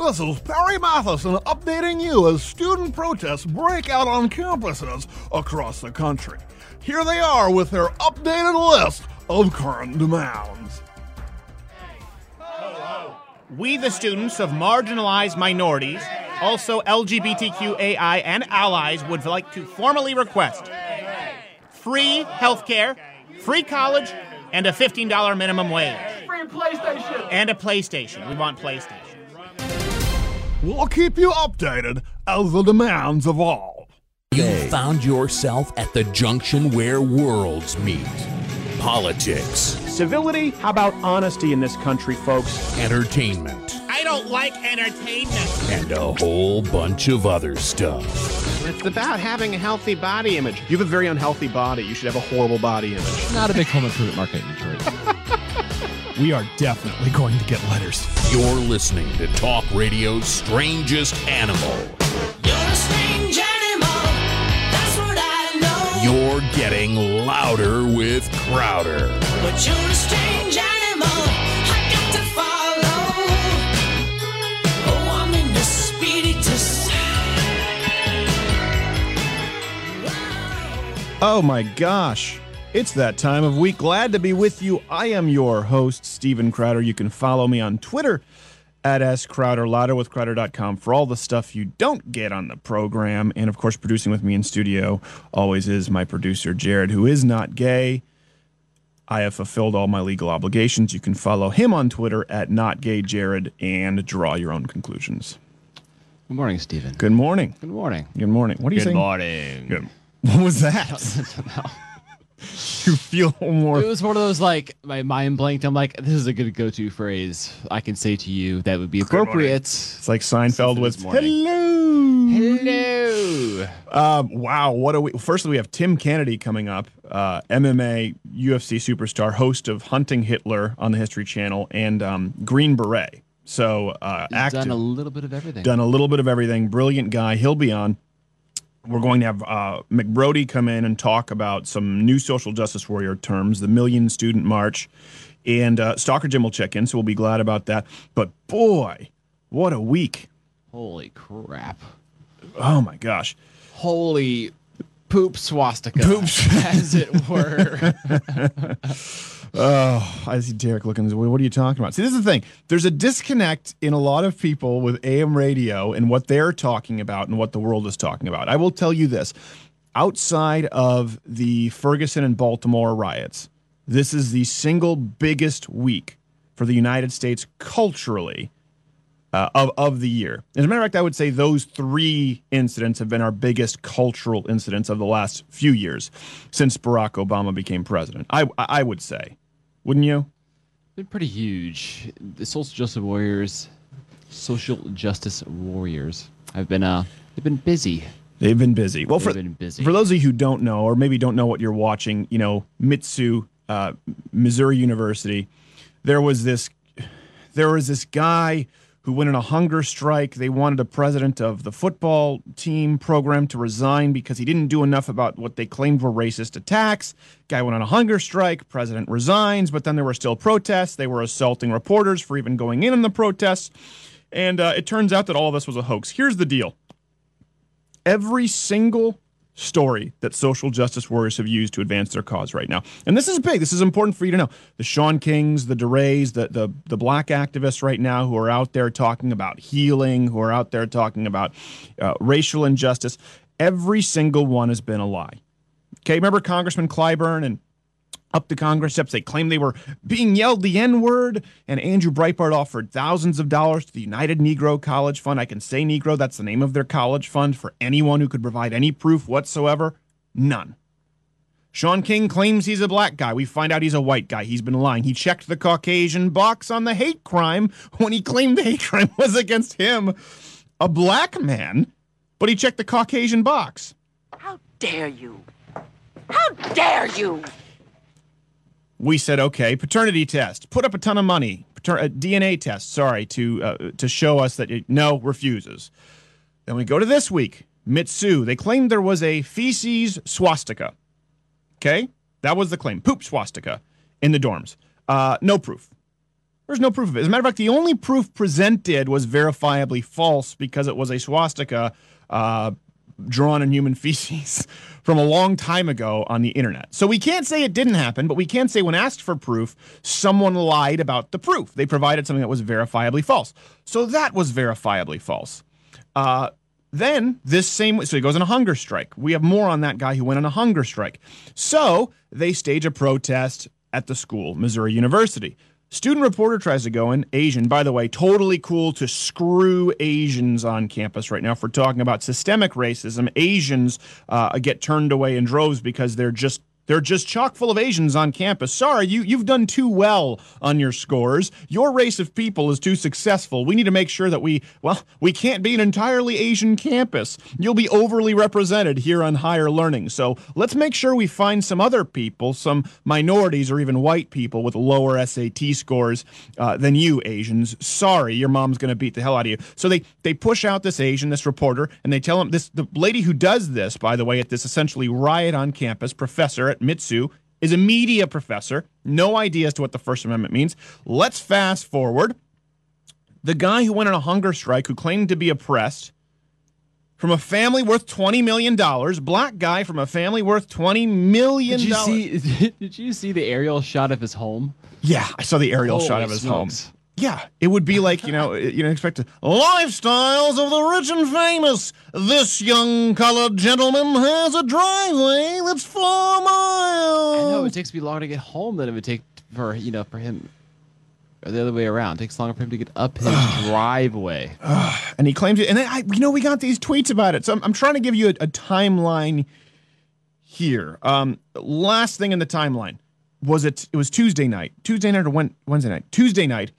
This is Perry Matheson updating you as student protests break out on campuses across the country. Here they are with their updated list of current demands. We, the students of marginalized minorities, also LGBTQAI and allies, would like to formally request free healthcare, free college, and a $15 minimum wage. And a PlayStation. We want PlayStation. We'll keep you updated as the demands evolve. You found yourself at the junction where worlds meet. Politics, Civility? How about honesty in this country, folks? entertainment, I don't like entertainment. and a whole bunch of other stuff. It's about having a healthy body image. You have a very unhealthy body. You should have a horrible body image. Not a big home improvement market in Detroit. we are definitely going to get letters. You're listening to Talk Radio's Strangest Animal. You're a strange animal. That's what I know. You're getting louder with Crowder. But you're a strange animal. I got to follow. Oh, I'm in the spiritus. Oh my gosh. It's that time of week. Glad to be with you. I am your host, Stephen Crowder. You can follow me on Twitter at scrowder, louderwithcrowder.com for all the stuff you don't get on the program. And of course, producing with me in studio always is my producer, Jared, who is not gay. I have fulfilled all my legal obligations. You can follow him on Twitter at notgayjared and draw your own conclusions. Good morning, Stephen. Good morning. Good morning. Good morning. What are you saying? Good morning. Good. What was that? you feel more It was one of those like my mind blanked. I'm like, this is a good go-to phrase I can say to you that would be appropriate. It's like Seinfeld This with morning. hello. Hello. Um, wow, what a we? Firstly, we have Tim Kennedy coming up, uh, MMA UFC superstar, host of Hunting Hitler on the History Channel, and um, Green Beret. So uh, He's active, done a little bit of everything. done a little bit of everything. Brilliant guy. He'll be on. We're going to have uh, McBrodie come in and talk about some new social justice warrior terms, the Million Student March, and uh, Stalker Jim will check in, so we'll be glad about that. But boy, what a week! Holy crap. Oh my gosh. Holy poop swastika. Poops. as it were. Oh, I see Derek looking. What are you talking about? See, this is the thing. There's a disconnect in a lot of people with AM radio and what they're talking about and what the world is talking about. I will tell you this outside of the Ferguson and Baltimore riots, this is the single biggest week for the United States culturally uh, of, of the year. As a matter of fact, I would say those three incidents have been our biggest cultural incidents of the last few years since Barack Obama became president. I, I would say. Wouldn't you? been pretty huge. The social justice warriors, social justice warriors, have been uh, they've been busy. They've been busy. Well, for, They've been busy. for those of you who don't know, or maybe don't know what you're watching, you know, Mizzou, uh, Missouri University, there was this, there was this guy who went on a hunger strike. They wanted a president of the football team program to resign because he didn't do enough about what they claimed were racist attacks. Guy went on a hunger strike. President resigns, but then there were still protests. They were assaulting reporters for even going in on the protests. And uh, it turns out that all this was a hoax. Here's the deal every single story that social justice warriors have used to advance their cause right now. And this is big. This is important for you to know. The Shaun Kings, the DeRays, the, the, the black activists right now who are out there talking about healing, who are out there talking about uh, racial injustice, every single one has been a lie. Okay, remember Congressman Clyburn and up to Congress steps. They claimed they were being yelled the N word, and Andrew Breitbart offered thousands of dollars to the United Negro College Fund. I can say Negro, that's the name of their college fund for anyone who could provide any proof whatsoever. None. Shaun King claims he's a black guy. We find out he's a white guy. He's been lying. He checked the Caucasian box on the hate crime when he claimed the hate crime was against him, a black man, but he checked the Caucasian box. How dare you? How dare you? We said, okay, paternity test, put up a ton of money, Pater- a DNA test, sorry, to uh, to show us that it, no refuses. Then we go to this week, Mizzou. They claimed there was a feces swastika. Okay, that was the claim, poop swastika in the dorms. Uh, no proof. There's no proof of it. As a matter of fact, the only proof presented was verifiably false because it was a swastika uh, drawn in human feces from a long time ago on the internet. So we can't say it didn't happen, but we can say when asked for proof, someone lied about the proof. They provided something that was verifiably false. So that was verifiably false. Uh, then this same so he goes on a hunger strike. We have more on that guy who went on a hunger strike. So they stage a protest at the school, Missouri University. Student reporter tries to go in, Asian, by the way, totally cool to screw Asians on campus right now for talking about systemic racism. Asians uh, get turned away in droves because they're just they're just chock full of Asians on campus. Sorry, you, you've done too well on your scores. Your race of people is too successful. We need to make sure that we, well, we can't be an entirely Asian campus. You'll be overly represented here on higher learning. So let's make sure we find some other people, some minorities or even white people with lower SAT scores uh, than you, Asians. Sorry, your mom's going to beat the hell out of you. So they, they push out this Asian, this reporter, and they tell him this, the lady who does this, by the way, at this essentially riot on campus, professor at Mizzou, is a media professor. No idea as to what the First Amendment means. Let's fast forward. The guy who went on a hunger strike, who claimed to be oppressed, from a family worth $20 million, black guy from a family worth $20 million. Did you see? Did you see the aerial shot of his home? Yeah, I saw the aerial Holy shot of his smokes. home. Yeah, it would be like you know, you know, expect to, lifestyles of the rich and famous. This young colored gentleman has a driveway that's four miles. I know it takes me longer to get home than it would take for you know for him. Or the other way around. It takes longer for him to get up his driveway. and he claims it. And then I, you know, we got these tweets about it. So I'm, I'm trying to give you a, a timeline here. Um, last thing in the timeline was it? It was Tuesday night, Tuesday night or Wed- Wednesday night, Tuesday night,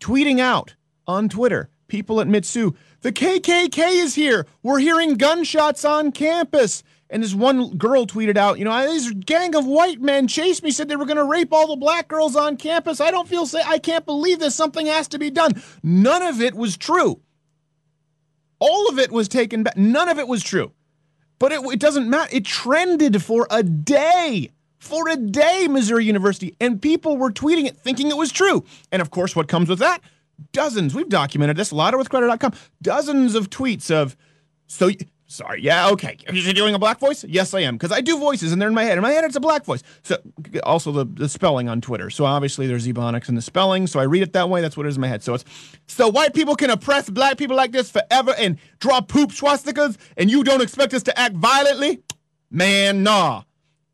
tweeting out on Twitter, people at Mizzou, the KKK is here. We're hearing gunshots on campus. And this one girl tweeted out, you know, this gang of white men chased me, said they were going to rape all the black girls on campus. I don't feel safe. I can't believe this. Something has to be done. None of it was true. All of it was taken back. None of it was true. But it, it doesn't matter. It trended for a day. For a day, Missouri University. And people were tweeting it thinking it was true. And of course, what comes with that? Dozens. We've documented this. Louderwithcrowder.com. Dozens of tweets of, so, sorry, yeah, okay. Are you doing a black voice? Yes, I am. Because I do voices and they're in my head. In my head, it's a black voice. So, also the, the spelling on Twitter. So obviously there's ebonics in the spelling. So I read it that way. That's what it is in my head. So it's, so white people can oppress black people like this forever and draw poop swastikas and you don't expect us to act violently? Man, nah.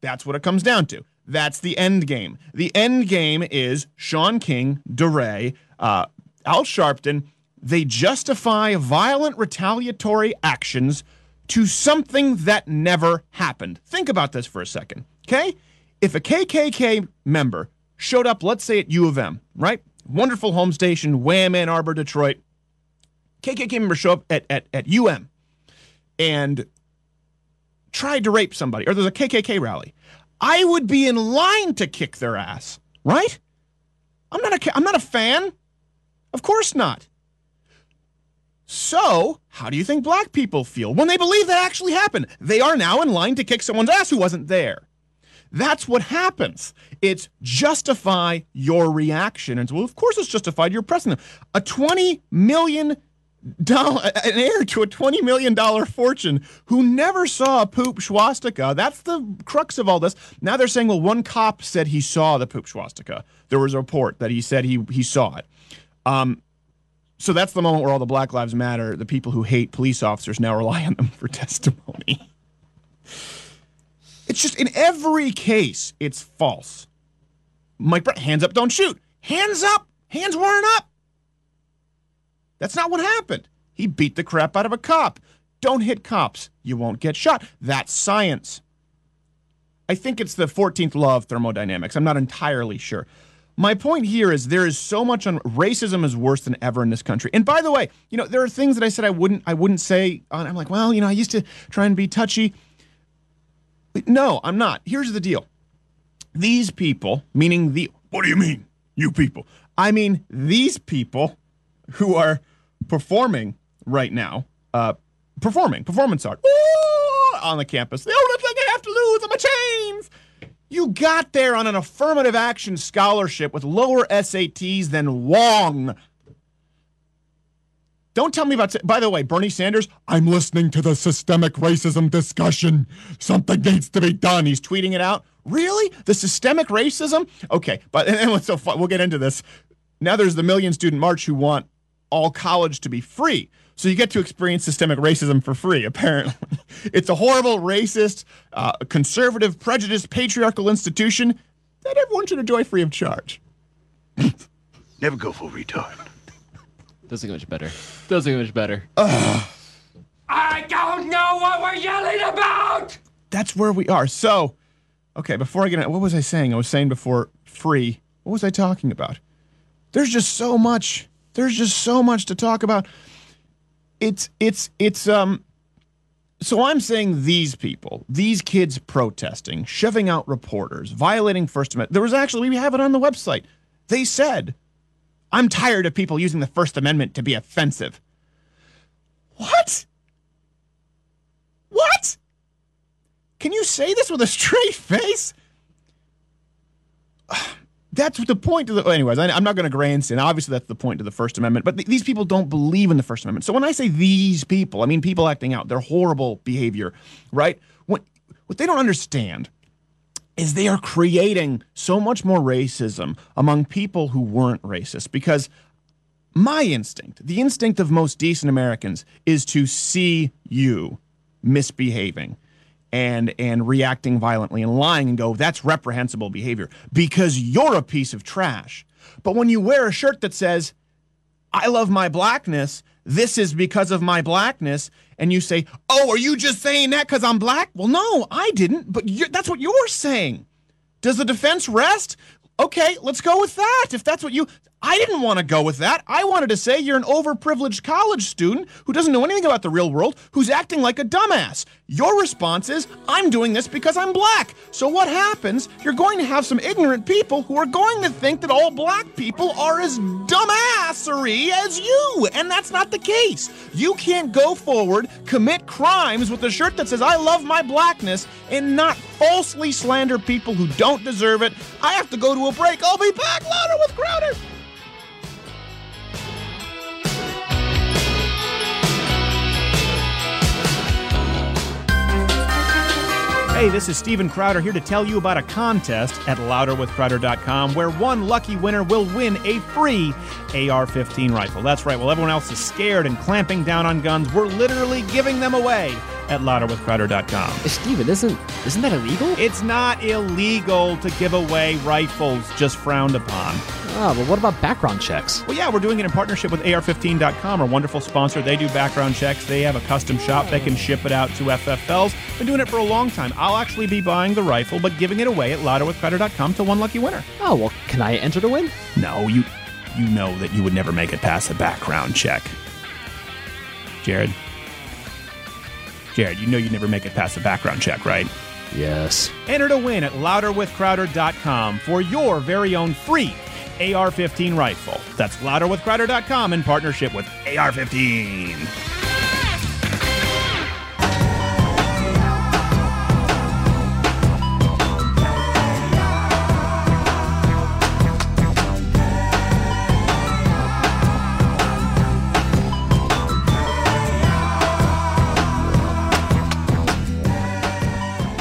That's what it comes down to. That's the end game. The end game is Shaun King, DeRay, uh, Al Sharpton. They justify violent retaliatory actions to something that never happened. Think about this for a second, okay? If a KKK member showed up, let's say at U of M, right? Wonderful home station, Wham, Ann Arbor, Detroit. KKK member show up at, at, at UM and tried to rape somebody, or there's a KKK rally, I would be in line to kick their ass, right? I'm not a I'm not a fan. Of course not. So, how do you think black people feel when they believe that actually happened? They are now in line to kick someone's ass who wasn't there. That's what happens. It's justify your reaction. And so, well, of course, it's justified. You're pressing them. A $20 million an heir to a $20 million fortune who never saw a poop swastika. That's the crux of all this. Now they're saying, well, one cop said he saw the poop swastika. There was a report that he said he, he saw it. Um, so that's the moment where all the Black Lives Matter, the people who hate police officers, now rely on them for testimony. It's just in every case, it's false. Mike Brown, hands up, don't shoot. Hands up, hands weren't up. That's not what happened. He beat the crap out of a cop. Don't hit cops. You won't get shot. That's science. I think it's the 14th law of thermodynamics. I'm not entirely sure. My point here is there is so much on racism is worse than ever in this country. And by the way, you know, there are things that I said I wouldn't I wouldn't say on I'm like, well, you know, I used to try and be touchy. No, I'm not. Here's the deal. These people, meaning the what do you mean? You people. I mean these people who are performing right now, uh, performing, performance art Ooh, on the campus. The only thing I have to lose are my chains. You got there on an affirmative action scholarship with lower SATs than Wong. Don't tell me about. By the way, Bernie Sanders, I'm listening to the systemic racism discussion. Something needs to be done. He's tweeting it out. Really? The systemic racism? Okay, but and what's so fun? We'll get into this. Now there's the million student march who want all college to be free. So you get to experience systemic racism for free, apparently. It's a horrible, racist, uh, conservative, prejudiced, patriarchal institution that everyone should enjoy free of charge. Never go full retard. Doesn't get much better. Doesn't get much better. I don't know what we're yelling about! That's where we are. So, okay, before I get in, what was I saying? I was saying before free. What was I talking about? There's just so much. There's just so much to talk about. It's it's it's um so I'm saying these people, these kids protesting, shoving out reporters, violating First Amendment. There was actually we have it on the website. They said, "I'm tired of people using the First Amendment to be offensive." What? What? Can you say this with a straight face? That's the point of the. Anyways, I, I'm not going to grandstand. Obviously, that's the point of the First Amendment. But th- these people don't believe in the First Amendment. So when I say these people, I mean people acting out their horrible behavior, right? What what they don't understand is they are creating so much more racism among people who weren't racist because my instinct, the instinct of most decent Americans, is to see you misbehaving and and reacting violently and lying and go, that's reprehensible behavior because you're a piece of trash. But when you wear a shirt that says, I love my blackness, this is because of my blackness, and you say, Oh, are you just saying that because I'm black? Well, no, I didn't, but that's what you're saying. Does the defense rest? Okay, let's go with that. If that's what you. I didn't want to go with that. I wanted to say you're an overprivileged college student who doesn't know anything about the real world, who's acting like a dumbass. Your response is, I'm doing this because I'm black. So what happens? You're going to have some ignorant people who are going to think that all black people are as dumbassery as you. And that's not the case. You can't go forward, commit crimes with a shirt that says, I love my blackness, and not falsely slander people who don't deserve it. I have to go to a break. I'll be back louder with Crowder. Hey, this is Steven Crowder here to tell you about a contest at louderwithcrowder.com where one lucky winner will win a free AR 15 rifle. That's right, while everyone else is scared and clamping down on guns, we're literally giving them away at louderwithcrowder.com. Steven, isn't isn't that illegal? It's not illegal to give away rifles, just frowned upon. Ah, but what about background checks? Well, yeah, we're doing it in partnership with AR15.com, our wonderful sponsor. They do background checks. They have a custom shop. They can ship it out to FFLs. Been doing it for a long time. I'll actually be buying the rifle, but giving it away at louderwithcrowder.com to one lucky winner. Oh, well, can I enter to win? No, you you know that you would never make it past a background check. Jared. Jared, you know you'd never make it past the background check, right? Yes. Enter to win at louderwithcrowder.com for your very own free AR 15 rifle. That's louderwithcrowder.com in partnership with AR 15.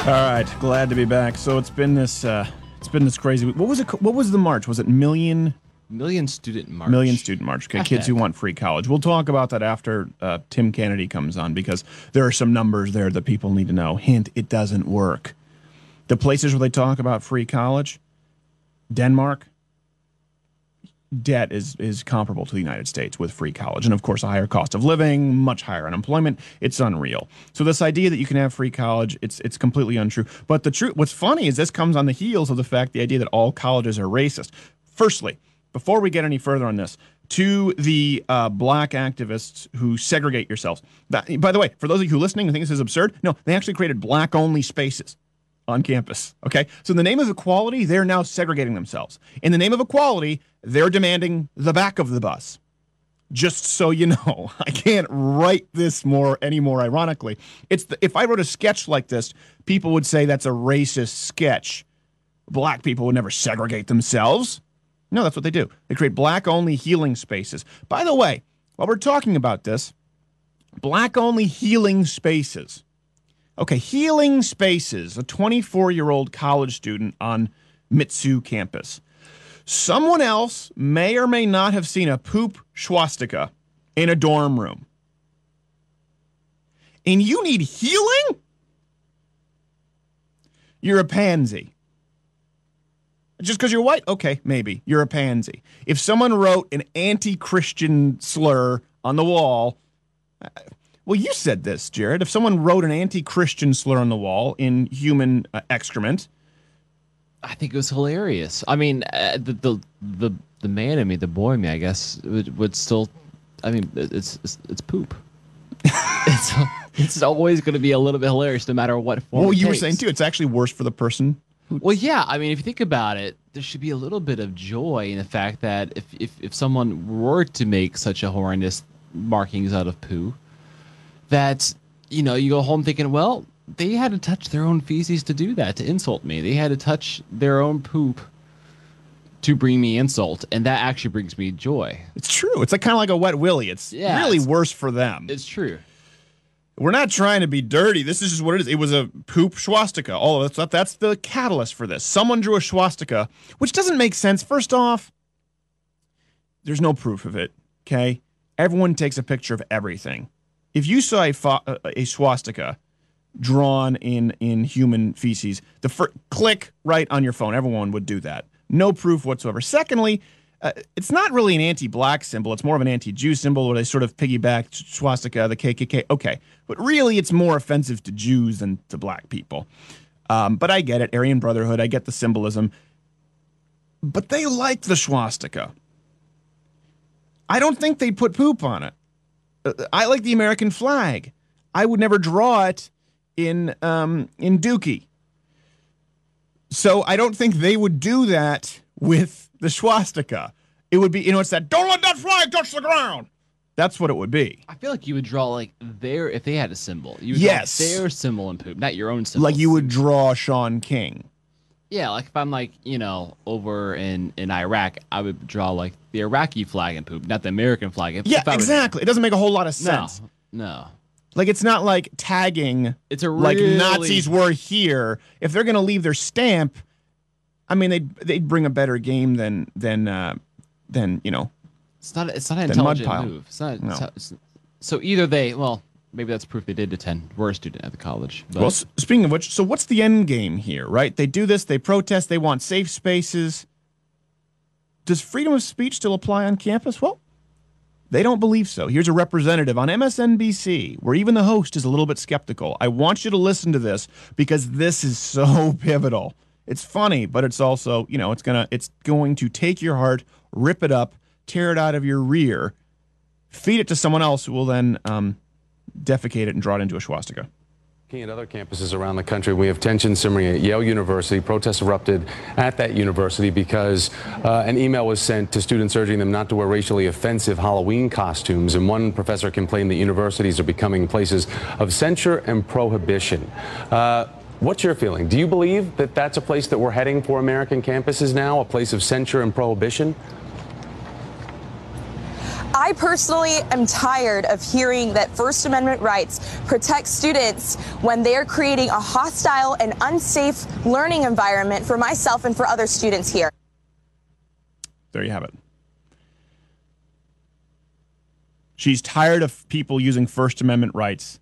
All right, glad to be back. So it's been this uh it's been this crazy week. What was it what was the march? Was it million Million student march. Million student march. Okay, kids who want free college. We'll talk about that after uh, Tim Kennedy comes on because there are some numbers there that people need to know. Hint: it doesn't work. The places where they talk about free college, Denmark, debt is is comparable to the United States with free college, and of course a higher cost of living, much higher unemployment. It's unreal. So this idea that you can have free college, it's it's completely untrue. But the truth, what's funny is this comes on the heels of the fact the idea that all colleges are racist. Firstly, before we get any further on this, to the uh, black activists who segregate yourselves. That, by the way, for those of you who listening and think this is absurd, no, they actually created black only spaces on campus. Okay. So, in the name of equality, they're now segregating themselves. In the name of equality, they're demanding the back of the bus. Just so you know, I can't write this more any more ironically. It's the, if I wrote a sketch like this, people would say that's a racist sketch. Black people would never segregate themselves. No, that's what they do. They create black only healing spaces. By the way, while we're talking about this, black only healing spaces. Okay, healing spaces, a 24 year old college student on Mizzou campus. Someone else may or may not have seen a poop swastika in a dorm room. And you need healing? You're a pansy. Just because you're white? Okay, maybe. You're a pansy. If someone wrote an anti Christian slur on the wall, well, you said this, Jared. If someone wrote an anti Christian slur on the wall in human uh, excrement, I think it was hilarious. I mean, uh, the, the the the man in me, the boy in me, I guess, would, would still. I mean, it's it's, it's poop. it's it's always going to be a little bit hilarious, no matter what form. well, you were saying too, it's actually worse for the person. Well, yeah. I mean, if you think about it, there should be a little bit of joy in the fact that if if, if someone were to make such a horrendous markings out of poo, that you know you go home thinking, well, they had to touch their own feces to do that, to insult me. They had to touch their own poop to bring me insult, and that actually brings me joy. It's true. It's like kind of like a wet willy. It's Yeah, really it's- worse for them. It's true. We're not trying to be dirty. This is just what it is. It was a poop swastika. All of that. That's the catalyst for this. Someone drew a swastika, which doesn't make sense. First off, there's no proof of it. Okay, everyone takes a picture of everything. If you saw a, a swastika drawn in in human feces, the fir- click right on your phone. Everyone would do that. No proof whatsoever. Secondly, uh, it's not really an anti-black symbol. It's more of an anti-Jew symbol where they sort of piggyback swastika, the KKK. Okay, but really, it's more offensive to Jews than to black people. Um, but I get it, Aryan Brotherhood. I get the symbolism. But they like the swastika. I don't think they'd put poop on it. I like the American flag. I would never draw it in um, in Dookie. So I don't think they would do that with the swastika. It would be, you know, it's that don't let that flag touch the ground. That's what it would be. I feel like you would draw like their if they had a symbol. You would Yes. draw their symbol in poop, not your own symbol. Like you would draw Shaun King. Yeah, like if I'm like you know over in in Iraq, I would draw like the Iraqi flag in poop, not the American flag. If, Yeah, if exactly. It doesn't make a whole lot of sense. no. Like it's not like tagging. It's a really... like Nazis were here. If they're going to leave their stamp, I mean, they'd they'd bring a better game than than uh, than you know. It's not. It's not an intelligent move. It's not. No. it's not- it's- so either they, well, maybe that's proof they did attend. Were a student at the college. But Well, speaking of which, so what's the end game here? Right? They do this. They protest. They want safe spaces. Does freedom of speech still apply on campus? Well, they don't believe so. Here's a representative on MSNBC where even the host is a little bit skeptical. I want you to listen to this because this is so pivotal. It's funny, but it's also, you know, it's going to it's going to take your heart, rip it up, tear it out of your rear, feed it to someone else who will then um, defecate it and draw it into a swastika. At other campuses around the country, we have tension simmering at Yale University. Protests erupted at that university because uh, an email was sent to students urging them not to wear racially offensive Halloween costumes. And one professor complained that universities are becoming places of censure and prohibition. Uh, what's your feeling? Do you believe that that's a place that we're heading for American campuses now, a place of censure and prohibition? I personally am tired of hearing that First Amendment rights protect students when they are creating a hostile and unsafe learning environment for myself and for other students here. There you have it. She's tired of people using First Amendment rights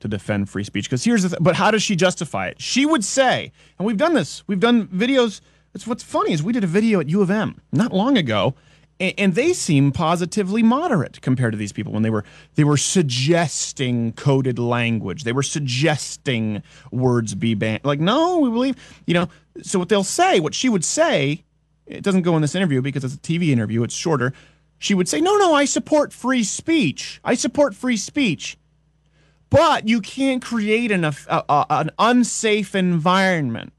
to defend free speech. Because here's the thing, but how does she justify it? She would say, and we've done this, we've done videos. It's what's funny is we did a video at U of M not long ago, and, they seem positively moderate compared to these people when they were they were suggesting coded language. They were suggesting words be banned. Like, no, we believe, you know. So what they'll say, what she would say, it doesn't go in this interview because it's a TV interview, it's shorter. She would say, No, no, I support free speech. I support free speech. But you can't create an, uh, uh, an unsafe environment.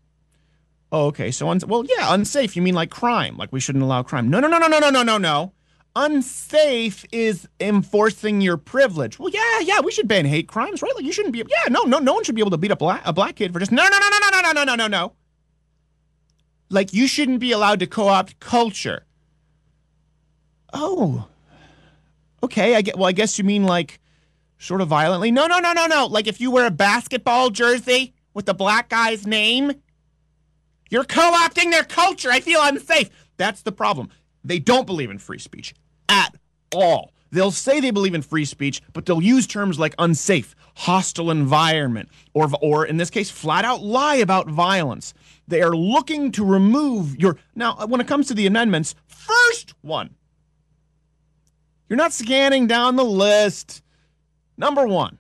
Oh, okay. So, uns- well, yeah, unsafe. You mean like crime? Like we shouldn't allow crime? No, no, no, no, no, no, no, no, no. Unsafe is enforcing your privilege. Well, yeah, yeah, we should ban hate crimes, right? Like you shouldn't be. Yeah, no, no, no one should be able to beat up black, a black kid for just no, no, no, no, no, no, no, no, no, no, no. Like you shouldn't be allowed to co-opt culture. Oh. Okay, I get well I guess you mean like sort of violently. No, no, no, no, no. Like if you wear a basketball jersey with the black guy's name, you're co-opting their culture. I feel unsafe. That's the problem. They don't believe in free speech at all. They'll say they believe in free speech, but they'll use terms like unsafe, hostile environment, or, or in this case, flat out lie about violence. They are looking to remove your. Now, uh, when it comes to the amendments, first one, you're not scanning down the list. Number one,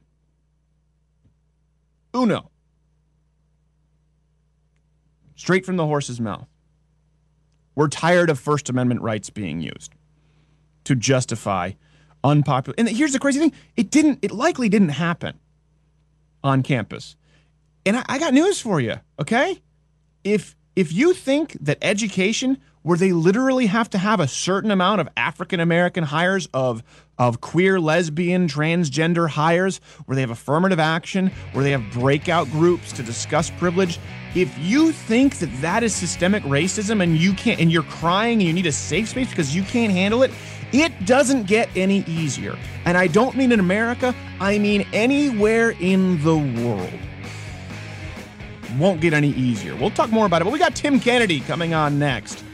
uno. Straight from the horse's mouth. We're tired of First Amendment rights being used to justify unpopular. And here's the crazy thing: it didn't. It likely didn't happen on campus. And I, I got news for you. Okay, if if you think that education, where they literally have to have a certain amount of African American hires of of queer, lesbian, transgender hires, where they have affirmative action, where they have breakout groups to discuss privilege. If you think that that is systemic racism and you can't, and you're crying and you need a safe space because you can't handle it, it doesn't get any easier. And I don't mean in America, I mean anywhere in the world. Won't get any easier. We'll talk more about it, but we got Tim Kennedy coming on next.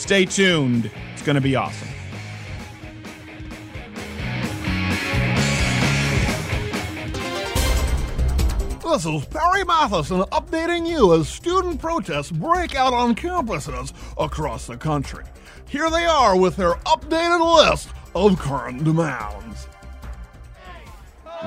Stay tuned. It's going to be awesome. This is Perry Matheson updating you as student protests break out on campuses across the country. Here they are with their updated list of current demands.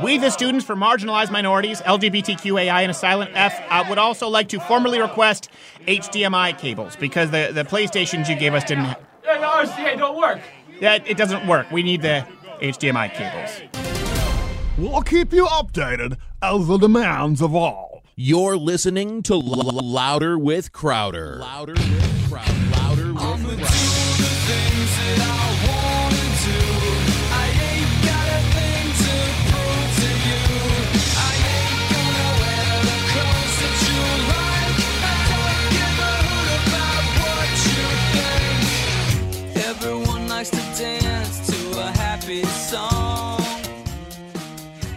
We, the students for marginalized minorities, LGBTQAI, and a silent F, uh, would also like to formally request HDMI cables because the, the PlayStations you gave us didn't. Ha- Yeah, the RCA don't work. that it doesn't work. We need the HDMI cables. We'll keep you updated as the demands evolve. You're listening to L- L- Louder with Crowder. Louder with Crowder.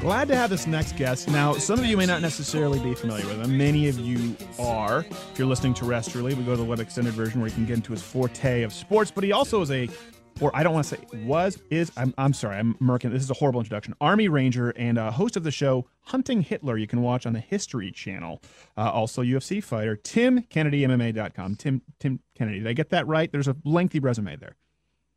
Glad to have this next guest. Now, some of you may not necessarily be familiar with him. Many of you are. If you're listening terrestrially, we go to the web extended version where you can get into his forte of sports, but he also is a, or I don't want to say was, is, I'm, I'm sorry, I'm murking. This is a horrible introduction. Army Ranger and uh, host of the show Hunting Hitler, you can watch on the History Channel. Uh, also, UFC fighter, Tim Kennedy, MMA.com. Tim, Tim Kennedy. Did I get that right? There's a lengthy resume there.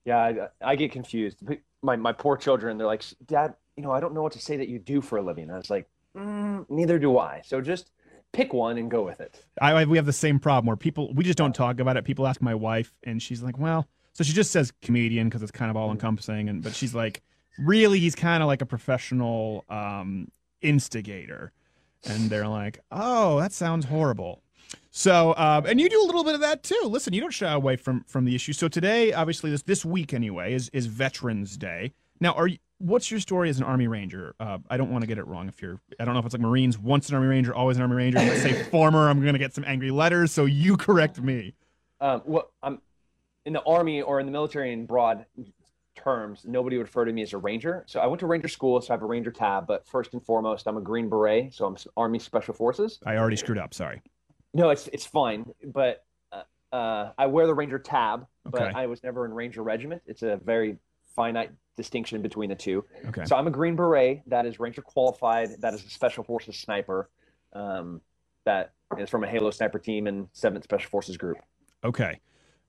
Yeah, I, I get confused. My my poor children, they're like, Dad, you know, I don't know what to say that you do for a living. I was like, mm, neither do I. So just pick one and go with it. I, I- we have the same problem where people we just don't talk about it. People ask my wife, and she's like, "Well," so she just says comedian because it's kind of all encompassing, and but she's like, "Really, he's kind of like a professional um, instigator," and they're like, "Oh, that sounds horrible." So, uh, and you do a little bit of that too. Listen, you don't shy away from from the issue. So today, obviously, this this week anyway is is Veterans Day. Now, are you? What's your story as an Army Ranger? Uh, I don't want to get it wrong. If you're, I don't know if it's like Marines, once an Army Ranger, always an Army Ranger. Let's say former. I'm going to get some angry letters. So you correct me. Um, well, I'm in the army or in the military in broad terms. Nobody would refer to me as a ranger. So I went to ranger school, so I have a ranger tab. But first and foremost, I'm a Green Beret, so I'm Army Special Forces. I already screwed up. Sorry. No, it's it's fine, but uh, uh, I wear the Ranger tab, but Okay. I was never in Ranger Regiment. It's a very finite distinction between the two. Okay. So I'm a Green Beret that is Ranger qualified. That is a Special Forces sniper. Um, that is from a Halo sniper team and Seventh Special Forces group. Okay.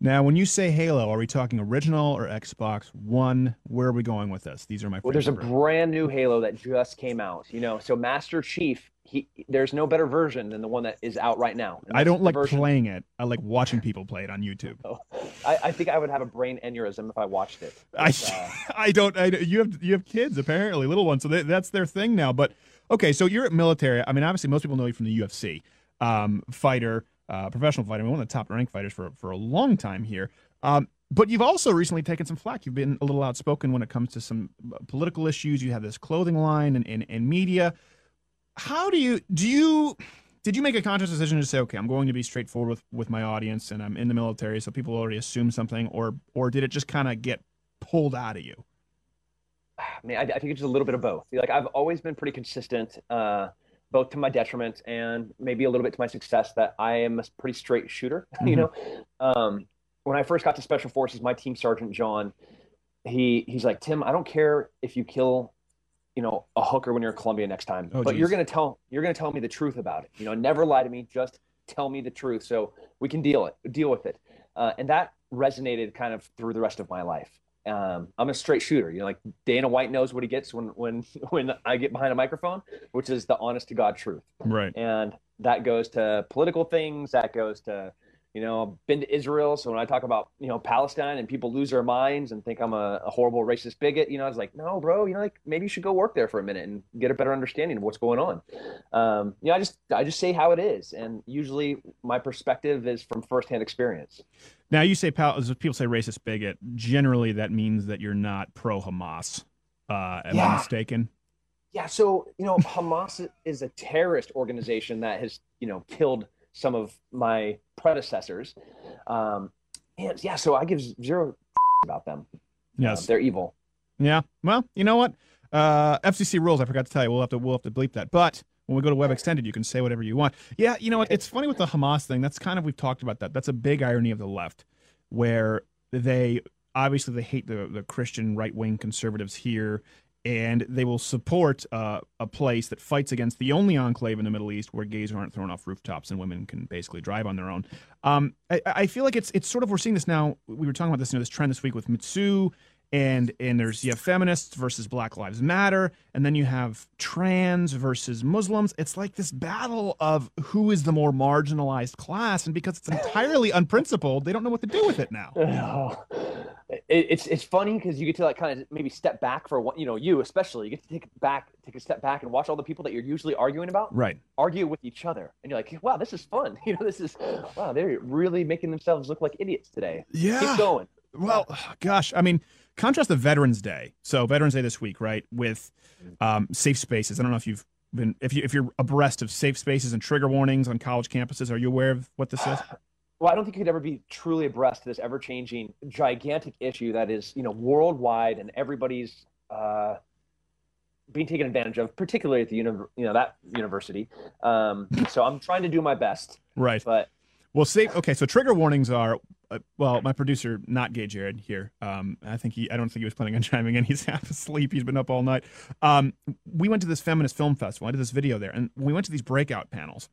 Now, when you say Halo, are we talking original or Xbox One? Where are we going with this? These are my. Well, there's a brand new Halo that just came out. You know, so Master Chief, he there's no better version than the one that is out right now. I don't like version- playing it. I like watching people play it on YouTube. I, I think I would have a brain aneurysm if I watched it. I, uh, I don't. I, you have you have kids apparently, little ones, so they, that's their thing now. But okay, so you're at military. I mean, obviously, most people know you from the UFC, um, fighter, uh, professional fighter. I mean, one of the top ranked fighters for for a long time here. Um, but you've also recently taken some flack. You've been a little outspoken when it comes to some uh, political issues. You have this clothing line and, and, and media. How do you do you Did you make a conscious decision to say, okay, I'm going to be straightforward with, with my audience, and I'm in the military, so people already assume something, or or did it just kind of get pulled out of you? I mean, I, I think it's just a little bit of both. Like I've always been pretty consistent, uh, both to my detriment and maybe a little bit to my success. That I am a pretty straight shooter. you know, um, when I first got to Special Forces, my team sergeant John, he he's like, Tim, I don't care if you kill, you know, a hooker when you're in Colombia next time, Oh, but you're gonna tell you're gonna tell me the truth about it. You know, never lie to me. Just tell me the truth so we can deal it deal with it. Uh, and that resonated kind of through the rest of my life. Um, I'm a straight shooter. You know, like Dana White knows what he gets when when when I get behind a microphone, which is the honest to God truth. Right. And that goes to political things. That goes to, you know, I've been to Israel. So when I talk about, you know, Palestine and people lose their minds and think I'm a, a horrible racist bigot, you know, I was like, no, bro, you know, like maybe you should go work there for a minute and get a better understanding of what's going on. Um, you know, I just, I just say how it is. And usually my perspective is from firsthand experience. Now you say pal- people say racist bigot. Generally, that means that you're not pro Hamas. Uh, am I Yeah. mistaken? Yeah, so you know, Hamas is a terrorist organization that has you know killed some of my predecessors, um, and yeah, so I give zero about them. Yes. Uh, they're evil. Yeah. Well, you know what? Uh, FCC rules. I forgot to tell you. We'll have to we'll have to bleep that. But when we go to Web Extended, you can say whatever you want. Yeah. You know what? It's funny with the Hamas thing. That's kind of we've talked about that. That's a big irony of the left, where they obviously they hate the the Christian right wing conservatives here. And they will support uh, a place that fights against the only enclave in the Middle East where gays aren't thrown off rooftops and women can basically drive on their own. Um, I, I feel like it's it's sort of we're seeing this now. We were talking about this, you know, this trend this week with Mizzou and and there's you have feminists versus Black Lives Matter, and then you have trans versus Muslims. It's like this battle of who is the more marginalized class, and because it's entirely unprincipled, they don't know what to do with it now. It, it's it's funny because you get to like kind of maybe step back for one, you know, you especially you get to take back, take a step back and watch all the people that you're usually arguing about Right. argue with each other, and you're like, wow, this is fun. You know, this is wow, they're really making themselves look like idiots today. Yeah. keep going. Well, gosh, I mean, contrast the Veterans Day. So Veterans Day this week, right? With um, safe spaces. I don't know if you've been if you if you're abreast of safe spaces and trigger warnings on college campuses. Are you aware of what this is? Well, I don't think you could ever be truly abreast of this ever-changing, gigantic issue that is, you know, worldwide and everybody's uh, being taken advantage of, particularly at the uni- you know that university. Um, so I'm trying to do my best, Right. but Well, safe. Okay, so trigger warnings are. Uh, well, my producer, not gay Jared here. Um, I think he. I don't think he was planning on chiming in. He's half asleep. He's been up all night. Um, we went to this feminist film festival. I did this video there, and we went to these breakout panels.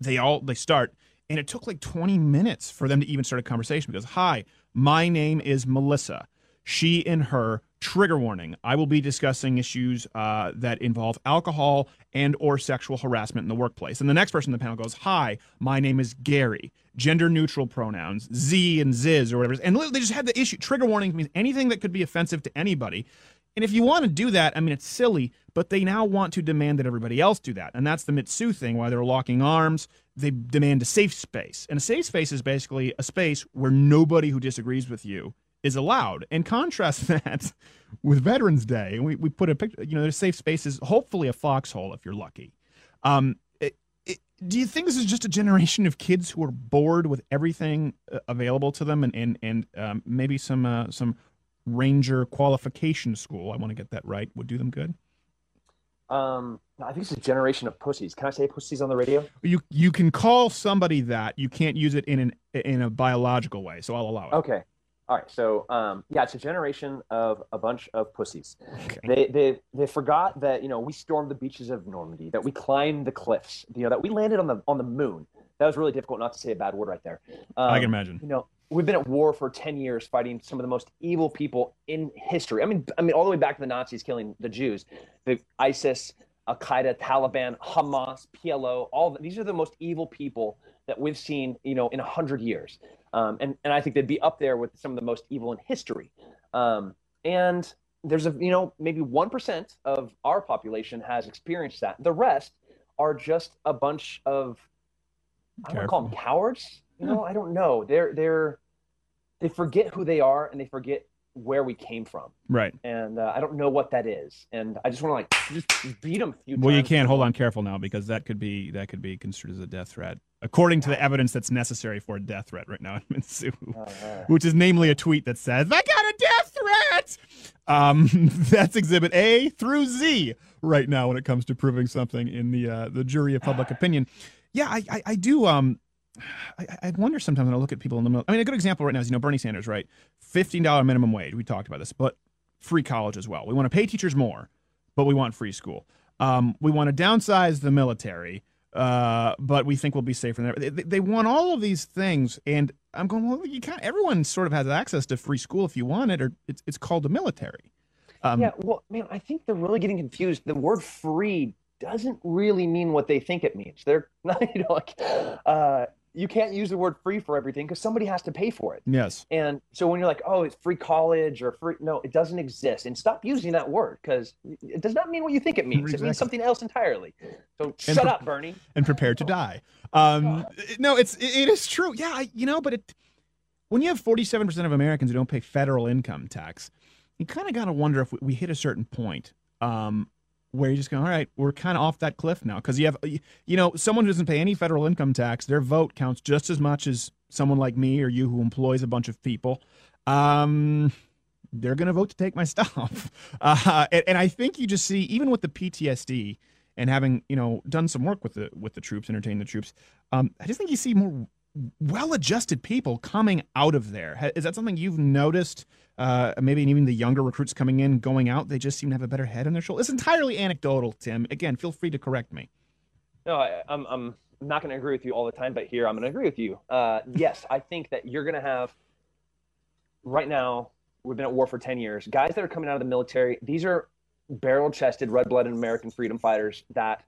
They all they start, and it took like 20 minutes for them to even start a conversation. Because, hi, my name is Melissa. She and her trigger warning. I will be discussing issues uh, that involve alcohol and or sexual harassment in the workplace. And the next person in the panel goes, "Hi, my name is Gary. Gender neutral pronouns, Z and Ziz or whatever." And they just had the issue. Trigger warning means anything that could be offensive to anybody. And if you want to do that, I mean, it's silly, but they now want to demand that everybody else do that. And that's the Mizzou thing, why they're locking arms. They demand a safe space. And a safe space is basically a space where nobody who disagrees with you is allowed. And contrast that with Veterans Day. We, we put a picture, you know, there's safe spaces, hopefully a foxhole if you're lucky. Um, it, it, do you think this is just a generation of kids who are bored with everything uh, available to them and, and, and um, maybe some, uh, some ranger qualification school, I want to get that right, would do them good? um, I think it's a generation of pussies. Can I say pussies on the radio? You you can call somebody that. You can't use it in an in a biological way, so I'll allow it. Okay. All right. So, um, yeah, it's a generation of a bunch of pussies. They, they, they forgot that, you know, we stormed the beaches of Normandy, that we climbed the cliffs, you know, that we landed on the, on the moon. That was really difficult not to say a bad word right there. Um, I can imagine. You know, we've been at war for 10 years fighting some of the most evil people in history. I mean, I mean, all the way back to the Nazis killing the Jews, the ISIS, Al Qaeda, Taliban, Hamas, PLO, all these are the most evil people that we've seen, you know, in a hundred years. Um, and, and I think they'd be up there with some of the most evil in history. Um, and there's a, you know, maybe 1% of our population has experienced that. The rest are just a bunch of, I don't call them cowards. You know, I don't know. They're, they're, they forget who they are and they forget where we came from, Right. and uh, I don't know what that is, and I just want to like just beat them. Well, you can't. Hold on, careful now, because that could be that could be construed as a death threat, according to the evidence that's necessary for a death threat right now in Mizzou, which is namely a tweet that says, "I got a death threat." Um, that's Exhibit A through Z right now when it comes to proving something in the uh, the jury of public opinion. Yeah, I I, I do. Um, I, I wonder sometimes when I look at people in the middle. I mean, a good example right now is you know Bernie Sanders, right? Fifteen dollar minimum wage. We talked about this, but free college as well. We want to pay teachers more, but we want free school. Um, we want to downsize the military, uh, but we think we'll be safer there. They, they they want all of these things, and I'm going. Well, you can't. Everyone sort of has access to free school if you want it, or it's it's called the military. Um, yeah, well, man, I think they're really getting confused. The word free doesn't really mean what they think it means. They're not, you know, like, uh, you can't use the word free for everything because somebody has to pay for it. Yes. And so when you're like, oh, it's free college or free, no, it doesn't exist. And stop using that word because it does not mean what you think it means. It means something else entirely. So And shut pre- up, Bernie. and prepare to die. Um, no, it's it, it is true. Yeah, I, you know, but it when you have 47% of Americans who don't pay federal income tax, you kind of got to wonder if we, we hit a certain point um, where you just go, all right, we're kind of off that cliff now. Because you have, you know, someone who doesn't pay any federal income tax, their vote counts just as much as someone like me or you who employs a bunch of people. Um, they're going to vote to take my stuff. Uh, and, and I think you just see, even with the PTSD and having, you know, done some work with the with the troops, entertaining the troops, um, I just think you see more well-adjusted people coming out of there. Is that something you've noticed? Uh, maybe even the younger recruits coming in, going out, they just seem to have a better head on their shoulders. It's entirely anecdotal, Tim. Again, feel free to correct me. No, I, I'm, I'm not going to agree with you all the time, but here I'm going to agree with you. Uh, yes, I think that you're going to have, right now, we've been at war for 10 years. Guys that are coming out of the military, these are barrel chested, red blooded American freedom fighters that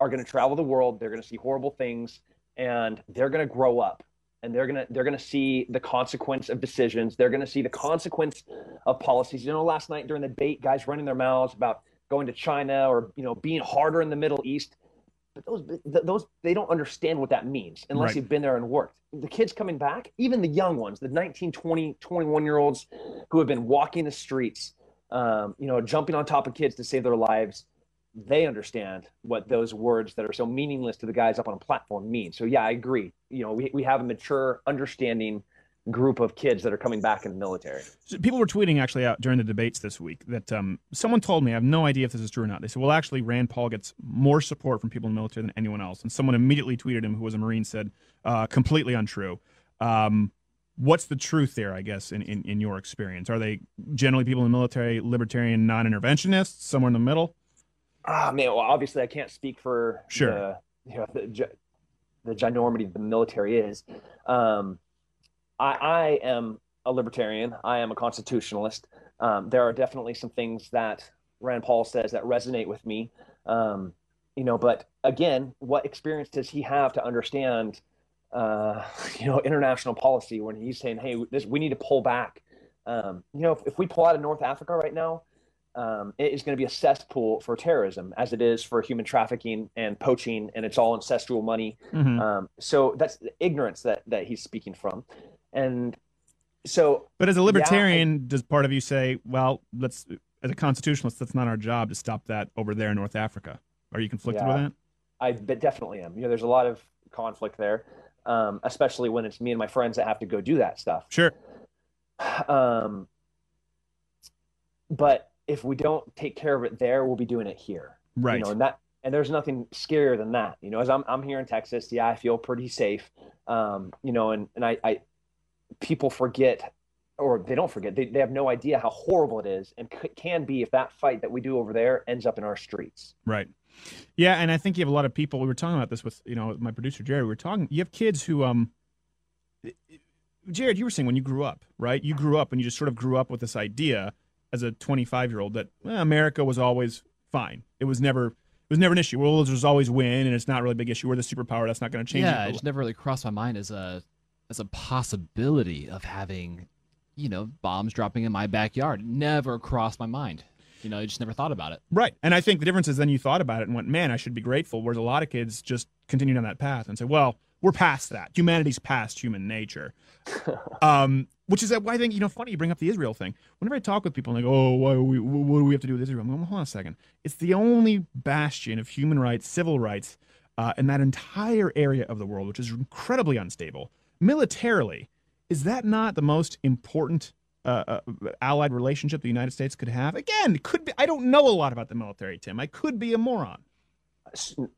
are going to travel the world. They're going to see horrible things and they're going to grow up and they're going to they're to see the consequence of decisions. They're going to see the consequence of policies. You know last night during the debate guys running their mouths about going to china or you know being harder in the middle east. But those th- those they don't understand what that means unless Right. you've been there and worked. The kids coming back even the young ones the 19 20 21 year olds who have been walking the streets um, you know jumping on top of kids to save their lives they understand what those words that are so meaningless to the guys up on a platform mean so yeah i agree you know we, we have a mature understanding group of kids that are coming back in the military So people were tweeting actually out during the debates this week that um, someone told me, I have no idea if this is true or not. They said, well, actually, Rand Paul gets more support from people in the military than anyone else. And someone immediately tweeted him, who was a Marine, said, uh, completely untrue. Um, what's the truth there, I guess, in, in, in your experience? Are they generally people in the military, libertarian, non interventionists, somewhere in the middle? Ah, man. Well, obviously, I can't speak for Sure. the, you know, the, the ginormity of the military is. Um, I, I am a libertarian. I am a constitutionalist. Um, there are definitely some things that Rand Paul says that resonate with me. Um, you know, but again, what experience does he have to understand, uh, you know, international policy when he's saying, "Hey, this we need to pull back." Um, you know, if, if we pull out of North Africa right now, um, it is going to be a cesspool for terrorism, as it is for human trafficking and poaching, and it's all ancestral money. Mhm. Um, so that's the ignorance that that he's speaking from, and so. But as a yeah, I- libertarian, does part of you say, well, let's, as a constitutionalist, that's not our job to stop that over there in North Africa? Are you conflicted with that? I definitely am. You know, there's a lot of conflict there, um, especially when it's me and my friends that have to go do that stuff. Sure. Um, but if we don't take care of it there, we'll be doing it here. Right. You know, and that and there's nothing scarier than that. You know, as I'm I'm here in Texas, yeah, I feel pretty safe. Um, you know, and and I, I people forget or they don't forget. They they have no idea how horrible it is and c- can be if that fight that we do over there ends up in our streets. Right. Yeah, and I think you have a lot of people. We were talking about this with you know my producer Jared. We were talking. You have kids who um. Jared, you were saying when you grew up, right? You grew up and you just sort of grew up with this idea as a 25 year old that eh, America was always fine. It was never. It was never an issue. Well, there's always win, and it's not really a big issue. We're the superpower. That's not going to change. yeah, it. it just never really crossed my mind as a as a possibility of having, you know, bombs dropping in my backyard. Never crossed my mind. You know, I just never thought about it. Right. And I think the difference is then you thought about it and went, man, I should be grateful. Whereas a lot of kids just continue down that path and say, well, We're past that. Humanity's past human nature. Um, which is why I think you know funny you bring up the Israel thing. Whenever I talk with people, I'm like, "Oh, why are we, what do we have to do with Israel?" I'm going, "Hold on a second. It's the only bastion of human rights, civil rights, uh, in that entire area of the world, which is incredibly unstable militarily. Is that not the most important uh, uh, allied relationship the United States could have? Again, it could be. I don't know a lot about the military, Tim. I could be a moron.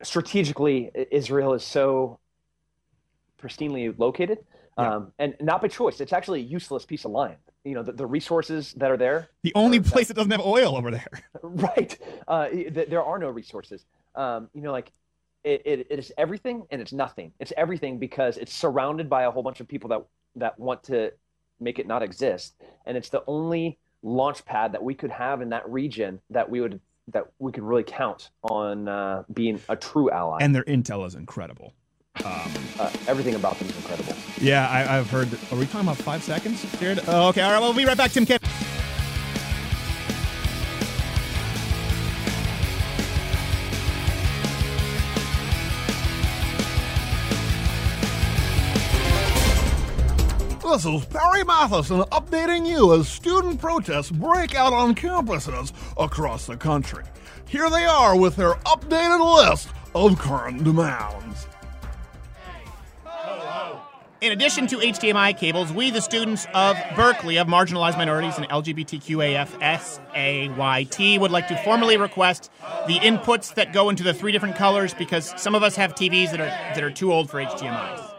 Strategically, Israel is so pristinely located, um, and not by choice. It's actually a useless piece of land. You know, the, the resources that are there. The only place that doesn't have oil over there. right. Uh, th- there are no resources. Um, you know, like it, it, it is everything and it's nothing. It's everything because it's surrounded by a whole bunch of people that that want to make it not exist, and it's the only launch pad that we could have in that region that we would that we could really count on uh, being a true ally. And their intel is incredible. Uh, everything about them is incredible. Yeah, I, I've heard. That, are we talking about five seconds, Jared? Oh, okay. All right. We'll be right back, Tim Kent. This is Perry Matheson updating you as student protests break out on campuses across the country. Here they are with their updated list of current demands. In addition to HDMI cables, we, the students of Berkeley of marginalized minorities and LGBTQAFSAYT, would like to formally request the inputs that go into the three different colors because some of us have TVs that are that are too old for HDMI.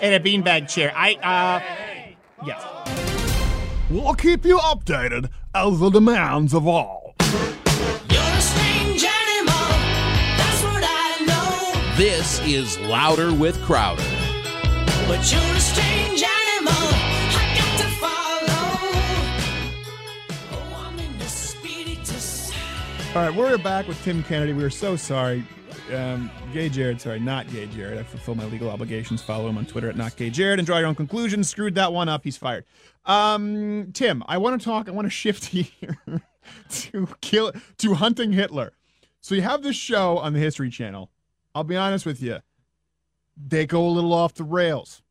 And a beanbag chair. I uh yes. We'll keep you updated as the demands evolve. Is Louder with Crowder. But you're a strange animal. I got to follow. Oh, I'm in the spiritus. All right, we're back with Tim Kennedy. We are so sorry. Um, gay Jared, sorry, not gay Jared. I fulfill my legal obligations. Follow him on Twitter at not gay Jared and draw your own conclusions. Screwed that one up. He's fired. Um, Tim, I want to talk. I want to shift here to kill to hunting Hitler. So you have this show on the History Channel. I'll be honest with you, they go a little off the rails,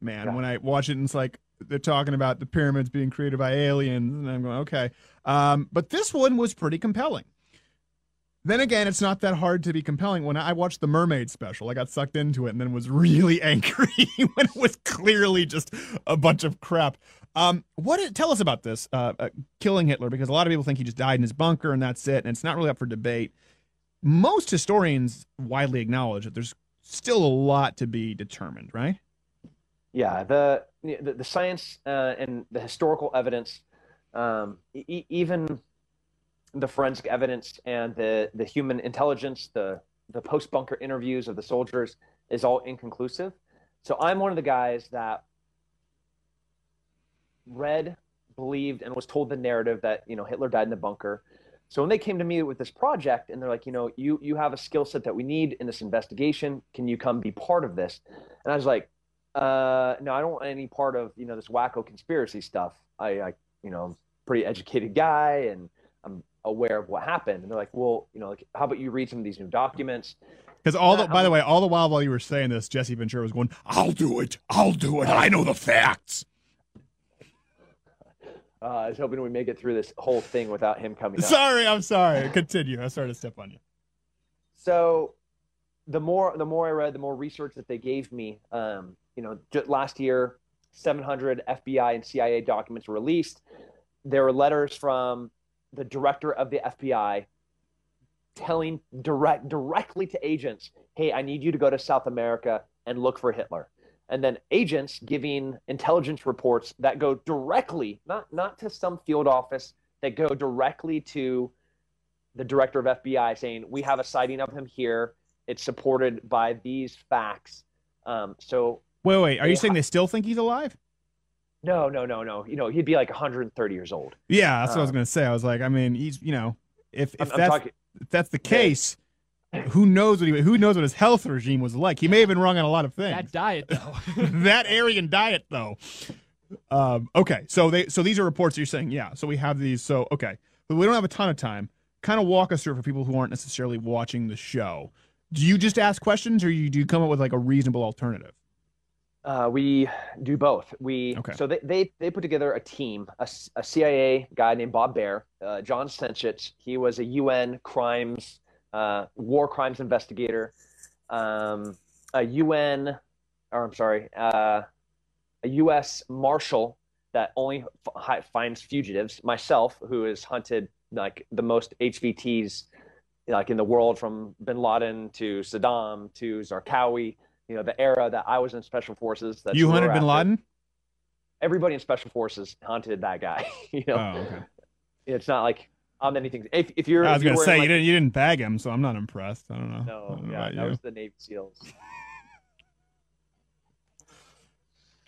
man. When I watch it, and it's like they're talking about the pyramids being created by aliens, and I'm going, okay. Um, but this one was pretty compelling. Then again, it's not that hard to be compelling. When I watched the Mermaid special, I got sucked into it and then was really angry when it was clearly just a bunch of crap. Um, what? Tell us about this uh, uh, killing Hitler because a lot of people think he just died in his bunker and that's it, and it's not really up for debate. Most historians widely acknowledge that there's still a lot to be determined, right? Yeah, the the, the science uh, and the historical evidence, um, e- even the forensic evidence and the the human intelligence, the the post bunker interviews of the soldiers is all inconclusive. So I'm one of the guys that read, believed, and was told the narrative that you know Hitler died in the bunker. So when they came to me with this project and they're like, you know, you you have a skill set that we need in this investigation. Can you come be part of this? And I was like, uh, no, I don't want any part of you know this wacko conspiracy stuff. I, I you know, I'm pretty educated guy and I'm aware of what happened. And they're like, well, you know, like how about you read some of these new documents? Because all the, by the way, all the while while you were saying this, Jesse Ventura was going, "I'll do it, I'll do it. I know the facts." Uh, I was hoping we make it through this whole thing without him coming. up. Sorry, I'm sorry. Continue. I started to step on you. so the more the more I read, the more research that they gave me. Um, you know, just last year, 700 FBI and CIA documents were released. There were letters from the director of the FBI telling direct directly to agents, "Hey, I need you to go to South America and look for Hitler." And then agents giving intelligence reports that go directly, not not to some field office, that go directly to the director of FBI saying, "We have a sighting of him here. It's supported by these facts." Um, so Wait, wait. Are you They saying they still think he's alive? no, no, no, no. You know, he'd be like 130 years old. Yeah, that's what I was Um, going to say. I was like, I mean, he's you know, if if I'm- I'm that's talking- if that's the case, who knows what he, who knows what his health regime was like? He may have been wrong on a lot of things. That diet, though. that Aryan diet, though. Um, okay, so they so these are reports you're saying, yeah. So we have these. So okay, but we don't have a ton of time. Kind of walk us through for people who aren't necessarily watching the show. Do you just ask questions, or you do you come up with like a reasonable alternative? Uh, we do both. We Okay. so they, they they put together a team, a, a CIA guy named Bob Baer, uh, John Cencich. He was a UN crimes, uh, war crimes investigator, um, a UN, or I'm sorry, uh, a U.S. Marshal that only f- finds fugitives. Myself, who has hunted like the most HVTs, like in the world, from Bin Laden to Saddam to Zarqawi. You know, the era that I was in special forces. That's you hunted Bin after. Laden? Everybody in special forces hunted that guy. you know, Oh, okay. it's not like I'm anything. If, if you're, I was gonna say like- you didn't you didn't bag him, so I'm not impressed. I don't know. No, don't know yeah, that you. was the Navy SEALs.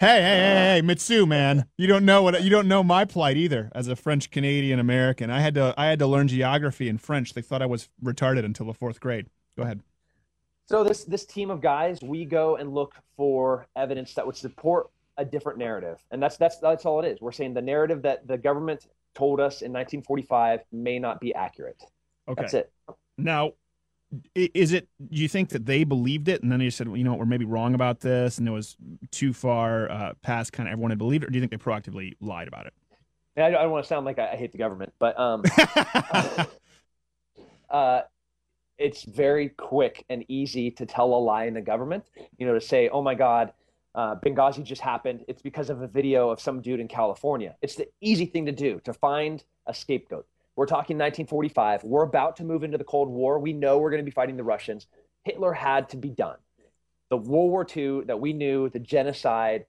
Hey, hey, hey, hey, Mitsu, man! You don't know what you don't know my plight either. As a French Canadian American, I had to I had to learn geography in French. They thought I was retarded until the fourth grade. Go ahead. So this this team of guys, we go and look for evidence that would support a different narrative, and that's that's that's all it is. We're saying the narrative that the government told us in 1945 may not be accurate. Okay. That's it. Now, is it? Do you think that they believed it, and then they said, well, you know, we're maybe wrong about this, and it was too far uh, past kind of everyone had believed it, or do you think they proactively lied about it? I, I don't want to sound like I hate the government, but um, uh, it's very quick and easy to tell a lie in the government. You know, to say, "Oh my God, uh, Benghazi just happened. It's because of a video of some dude in California." It's the easy thing to do to find a scapegoat. We're talking 1945. We're about to move into the Cold War. We know we're going to be fighting the Russians. Hitler had to be done. The World War II that we knew, the genocide,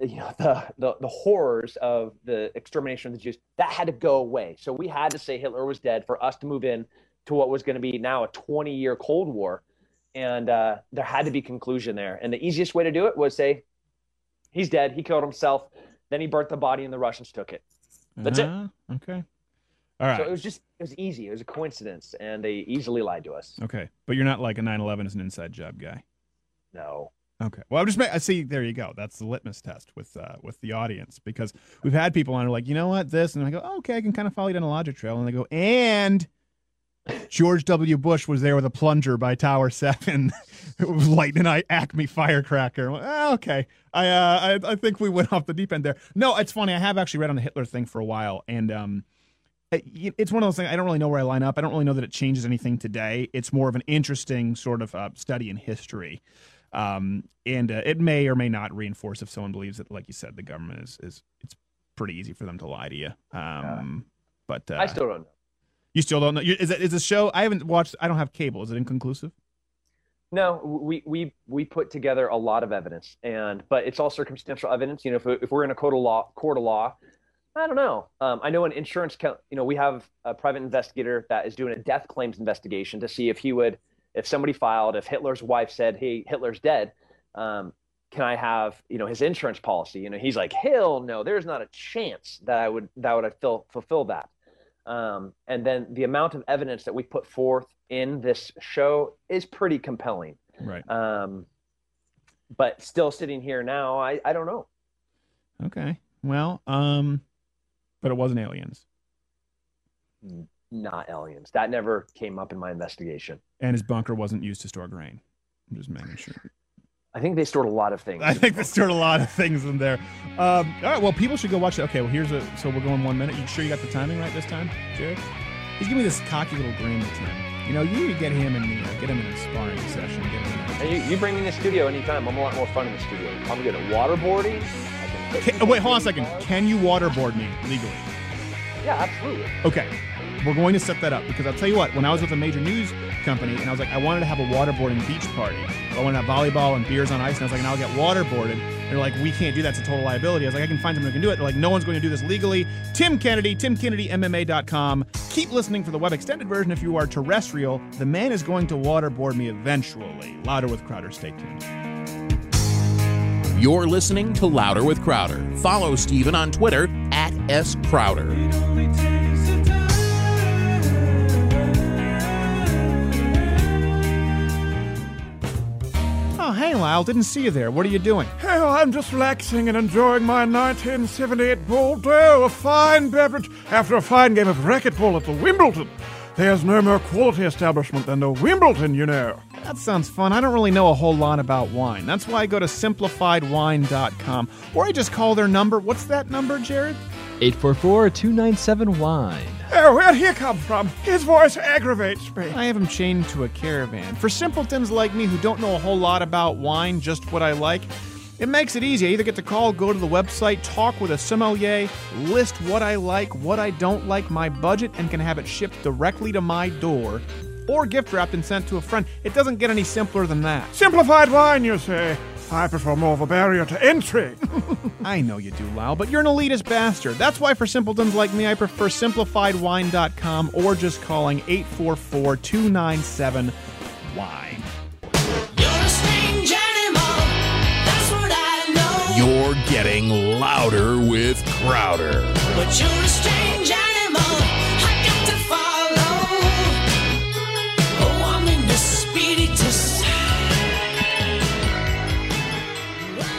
you know the, the the horrors of the extermination of the Jews that had to go away. So we had to say Hitler was dead for us to move in to what was going to be now a 20 year Cold War, and uh, there had to be conclusion there. And the easiest way to do it was say he's dead, he killed himself, then he burnt the body, and the Russians took it. That's it. Ah, Okay. All right. So it was just it was easy. It was a coincidence, and they easily lied to us. okay, but you're not like a 9/11 is an inside job guy. No. Okay. Well, I'm just I see. There you go. That's the litmus test with uh, with the audience because we've had people on who are like, you know what, this, and I go, oh, okay, I can kind of follow you down a logic trail, and they go, and George W. Bush was there with a plunger by Tower Seven, lighting an Acme firecracker. Like, "Ah, okay, I, uh, I I think we went off the deep end there. No, it's funny. I have actually read on the Hitler thing for a while, and um, it- it's one of those things. I don't really know where I line up. I don't really know that it changes anything today. It's more of an interesting sort of uh, study in history. Um, and uh, it may or may not reinforce if someone believes that, like you said, the government is is it's pretty easy for them to lie to you. Um, but uh, I still don't know. You still don't know. Is it is the show? I haven't watched. I don't have cable. Is it inconclusive? No, we we we put together a lot of evidence, and but it's all circumstantial evidence. You know, if, if we're in a court of law, court of law, I don't know. Um, I know an insurance, you know, we have a private investigator that is doing a death claims investigation to see if he would, if somebody filed, if Hitler's wife said, "Hey, Hitler's dead," um, can I have, you know, his insurance policy? You know, he's like, "Hell no, there's not a chance that I would that would fill, fulfill that." Um, and then the amount of evidence that we put forth in this show is pretty compelling. Right. Um, but still sitting here now, I, I don't know. Okay. Well, um, but it wasn't aliens, Not aliens. That never came up in my investigation. and his bunker wasn't used to store grain. I'm just making sure. I think they stored a lot of things. I think they stored a lot of things in there. Um, all right. Well, people should go watch it. Okay. Well, here's a. So we're going one minute. You sure you got the timing right this time, Jared? He's giving me this cocky little grin this time. You know, you need to get him in the uh, get him in a sparring session. Get him in a, And you, you bring me in the studio anytime. I'm a lot more fun in the studio. I'm good at waterboarding. I can Can, oh, wait, hold on a second. Can you waterboard me legally? Yeah, absolutely. Okay. We're going to set that up because I'll tell you what, when I was with a major news company and I was like, I wanted to have a waterboarding beach party. I wanted to have volleyball and beers on ice. And I was like, and I'll get waterboarded. And they're like, we can't do that. It's a total liability. I was like, I can find someone who can do it. They're like, no one's going to do this legally. Tim Kennedy, TimKennedyMMA.com. Keep listening for the web extended version if you are terrestrial. The man is going to waterboard me eventually. Louder with Crowder. Stay tuned. You're listening to Louder with Crowder. Follow Steven on Twitter at S. Crowder. Hey, Lyle. Didn't see you there. What are you doing? Hell, I'm just relaxing and enjoying my 1978 Bordeaux, a fine beverage after a fine game of racquetball at the Wimbledon. There's no more quality establishment than the Wimbledon, you know. That sounds fun. I don't really know a whole lot about wine. That's why I go to simplifiedwine.com or I just call their number. What's that number, Jared? 844 297 Wine. Oh, where'd he come from? His voice aggravates me. I have him chained to a caravan. For simpletons like me who don't know a whole lot about wine, just what I like, it makes it easy. I either get to call, go to the website, talk with a sommelier, list what I like, what I don't like, my budget, and can have it shipped directly to my door or gift wrapped and sent to a friend. It doesn't get any simpler than that. Simplified wine, you say? I prefer more of a barrier to entry. I know you do, Lyle, but you're an elitist bastard. That's why for simpletons like me, I prefer simplifiedwine.com or just calling 844 297 wine. You're a strange animal. That's what I know. You're getting louder with Crowder. But you're a strange animal.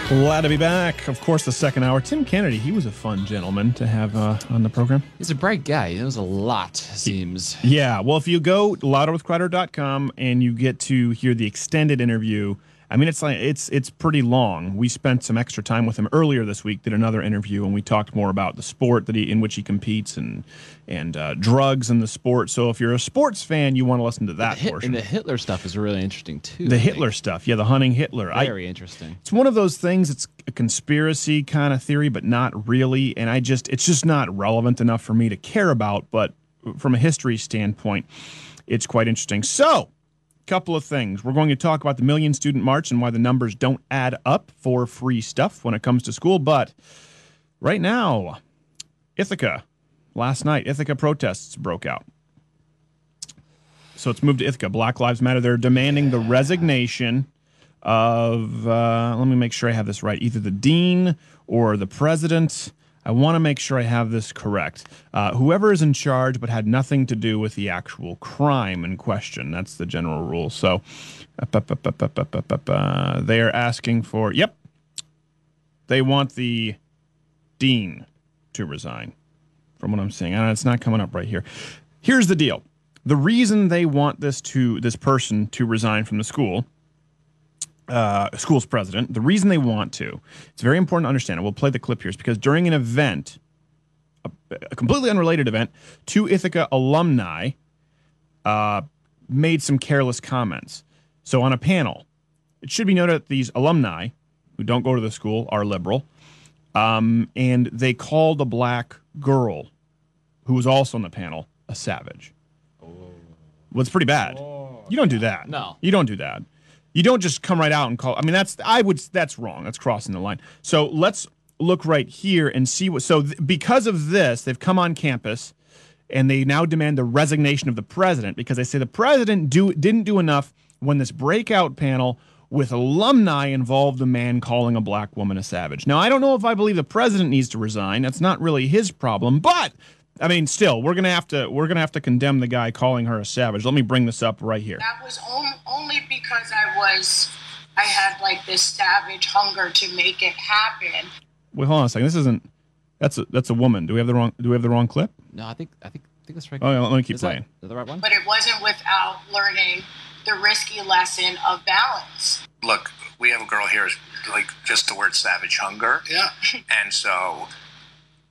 Glad to be back. Of course, the second hour. Tim Kennedy, he was a fun gentleman to have uh, on the program. He's a bright guy. He knows a lot, seems. Yeah. Well, if you go louderwithcrowder.com and you get to hear the extended interview, I mean, it's like it's it's pretty long. We spent some extra time with him earlier this week. Did another interview, and we talked more about the sport that he in which he competes and and uh, drugs in the sport. So if you're a sports fan, you want to listen to that Hit- portion. and the Hitler stuff is really interesting, too. The I think. Hitler stuff, yeah, the hunting Hitler. I- Very interesting. it's one of those things. It's a conspiracy kind of theory, but not really. And I just, it's just not relevant enough for me to care about. But from a history standpoint, it's quite interesting. So, couple of things. We're going to talk about the Million Student March and why the numbers don't add up for free stuff when it comes to school. But right now, Ithaca, last night, Ithaca protests broke out. So it's moved to Ithaca. Black Lives Matter. They're demanding the resignation of, uh, let me make sure I have this right, either the dean or the president. I want to make sure I have this correct. Uh, whoever is in charge but had nothing to do with the actual crime in question. That's the general rule. So uh, they are asking for, yep, they want the dean to resign from what I'm seeing. Uh, it's not coming up right here. Here's the deal. The reason they want this to this person to resign from the school, uh, school's president, the reason they want to, it's very important to understand. And we'll play the clip here, is because during an event, a, a completely unrelated event, two Ithaca alumni uh, made some careless comments. So on a panel, it should be noted that these alumni who don't go to the school are liberal, um, and they called a black girl who was also on the panel a savage. Well, it's pretty bad. You don't do that. No. You don't do that. You don't just come right out and call. I mean, that's I would. That's wrong. That's crossing the line. So let's look right here and see what. So th- because of this, they've come on campus, and they now demand the resignation of the president because they say the president do didn't do enough when this breakout panel with alumni involved a man calling a black woman a savage. Now I don't know if I believe the president needs to resign. That's not really his problem, but I mean, still, we're gonna have to we're gonna have to condemn the guy calling her a savage. Let me bring this up right here. That was on- only because I was, I had like this savage hunger to make it happen. Wait, hold on a second. This isn't. That's a that's a woman. Do we have the wrong Do we have the wrong clip? No, I think I think I think that's right. Oh, yeah, let me keep Is playing. is that the right one? But it wasn't without learning the risky lesson of balance. look, we have a girl here, like just the word savage hunger. Yeah. And so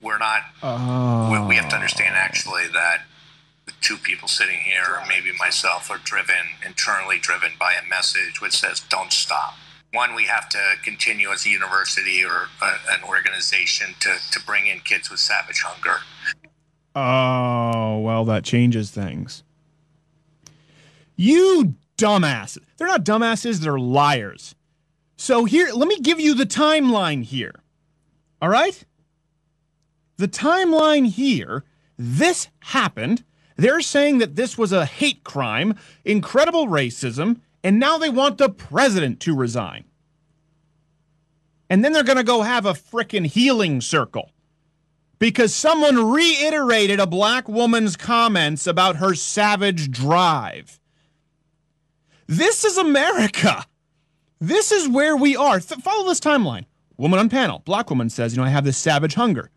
we're not, Oh. we, we have to understand actually that the two people sitting here, or maybe myself, are driven, internally driven by a message which says, don't stop. One, we have to continue as a university or a, an organization to, to bring in kids with savage hunger. Oh, well, that changes things. You dumbasses. They're not dumbasses, they're liars. So here, let me give you the timeline here. All right? The timeline here, this happened. They're saying that this was a hate crime, incredible racism, and now they want the president to resign. And then they're going to go have a frickin' healing circle because someone reiterated a black woman's comments about her savage drive. This is America. This is where we are. Th- follow this timeline. Woman on panel. Black woman says, You know, I have this savage hunger.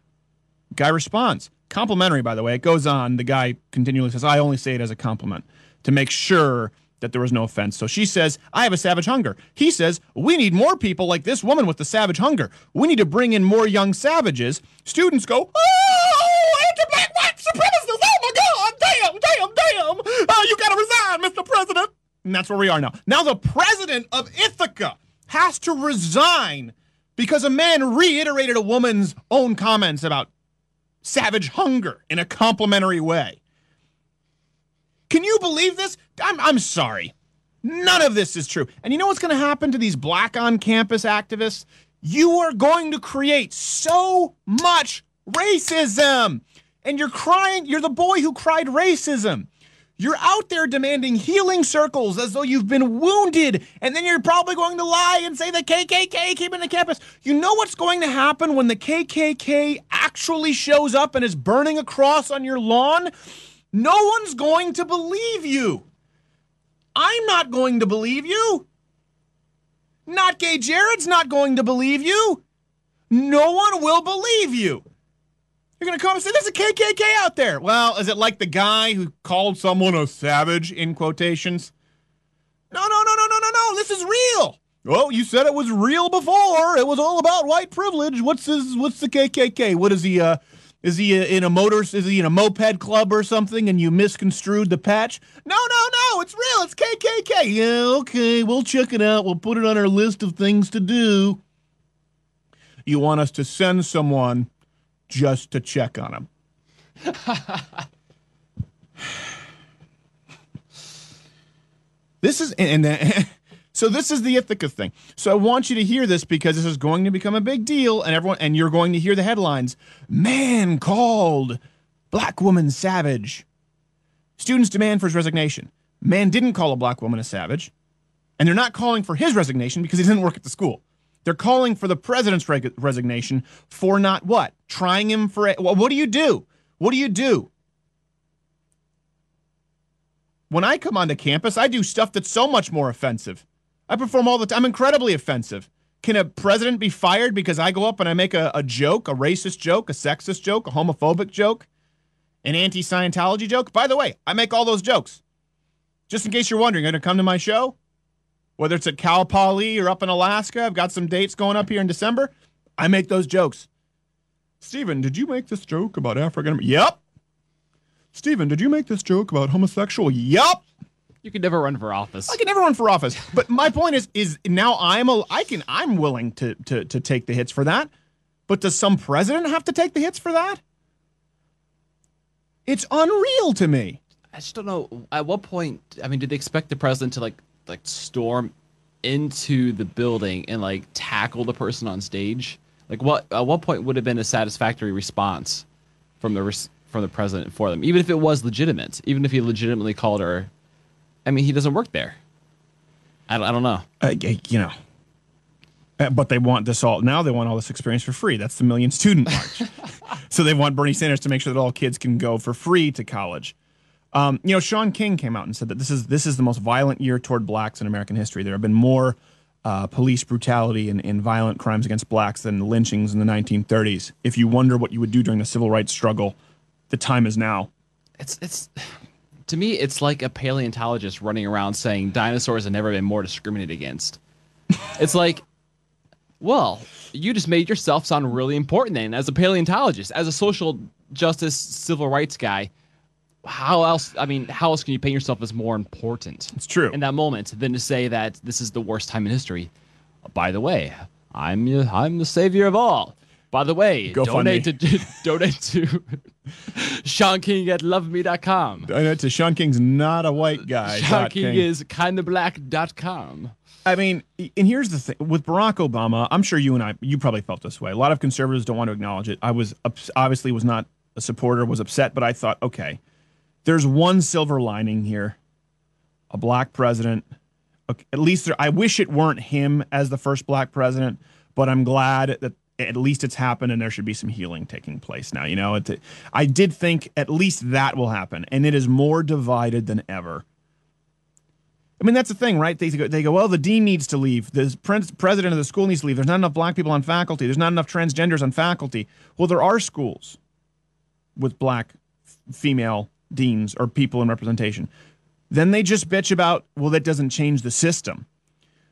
Guy responds. Complimentary, by the way. It goes on. The guy continually says, I only say it as a compliment to make sure that there was no offense. So she says, I have a savage hunger. He says, We need more people like this woman with the savage hunger. We need to bring in more young savages. Students go, Oh, anti black white supremacists. Oh my God. Damn, damn, damn. Uh, you got to resign, Mr. President. And that's where we are now. Now, the president of Ithaca has to resign because a man reiterated a woman's own comments about savage hunger in a complimentary way. Can you believe this? I'm, I'm sorry. None of this is true. And you know what's going to happen to these black on campus activists? You are going to create so much racism. And you're crying, you're the boy who cried racism. You're out there demanding healing circles as though you've been wounded, and then you're probably going to lie and say the KKK came into campus. You know what's going to happen when the KKK actually shows up and is burning a cross on your lawn? No one's going to believe you. I'm not going to believe you. Not Gay Jared's not going to believe you. No one will believe you. You're to come and say, there's a KKK out there. Well, is it like the guy who called someone a savage in quotations? No, no, no, no, no, no, no. This is real. Oh, you said it was real before. It was all about white privilege. What's this? What's the KKK? What is he? Uh, is he uh, in a motor? Is he in a moped club or something? And you misconstrued the patch? No, no, no. It's real. It's KKK. Yeah, okay. We'll check it out. We'll put it on our list of things to do. You want us to send someone just to check on him. this is and then so this is the Ithaca thing. So I want you to hear this because this is going to become a big deal, and everyone and you're going to hear the headlines. Man called black woman savage. Students demand for his resignation. Man didn't call a black woman a savage, and they're not calling for his resignation because he didn't work at the school. They're calling for the president's reg- resignation for not what? Trying him for. A, well, what do you do? What do you do? When I come onto campus, I do stuff that's so much more offensive. I perform all the time. I'm incredibly offensive. Can a president be fired because I go up and I make a, a joke, a racist joke, a sexist joke, a homophobic joke, an anti Scientology joke? By the way, I make all those jokes. Just in case you're wondering, you're going to come to my show? Whether it's at Cal Poly or up in Alaska. I've got some dates going up here in December. I make those jokes. Steven, did you make this joke about African? Yep. Steven, did you make this joke about homosexual? Yep. You can never run for office. I can never run for office. But my point is, is now I'm a, I can, I'm willing to, to, to take the hits for that. But does some president have to take the hits for that? It's unreal to me. I just don't know. At what point? I mean, did they expect the president to like like storm into the building and like tackle the person on stage? Like, what at what point would have been a satisfactory response from the res- from the president for them, even if it was legitimate, even if he legitimately called her? I mean, he doesn't work there. I, don't- I don't know. Uh, you know. Uh, But they want this all now. They want all this experience for free. That's the Million Student March. so they want Bernie Sanders to make sure that all kids can go for free to college. Um, you know, Shaun King came out and said that this is this is the most violent year toward blacks in American history. There have been more uh, police brutality and, and violent crimes against blacks than lynchings in the 1930s. If you wonder what you would do during the civil rights struggle, the time is now. It's it's to me, it's like a paleontologist running around saying dinosaurs have never been more discriminated against. it's like, well, you just made yourself sound really important then as a paleontologist, as a social justice, civil rights guy. How else? I mean, how else can you paint yourself as more important? It's true in that moment than to say that this is the worst time in history. By the way, I'm I'm the savior of all. By the way, Go donate to donate to Shaun King at loveme.com. Know to Shaun King's not a white guy. Shaun dot King is kindofblack.com. I mean, and here's the thing with Barack Obama. I'm sure you and I, you probably felt this way. A lot of conservatives don't want to acknowledge it. I was obviously was not a supporter, was upset, but I thought, okay, there's one silver lining here: a black president. At least there, I wish it weren't him as the first black president, but I'm glad that at least it's happened and there should be some healing taking place now. You know, it, I did think at least that will happen, and it is more divided than ever. I mean, that's the thing, right? They go, they go, well, the dean needs to leave. The pres- president of the school needs to leave. There's not enough black people on faculty. There's not enough transgenders on faculty. Well, there are schools with black female deans or people in representation. then they just bitch about, well, that doesn't change the system.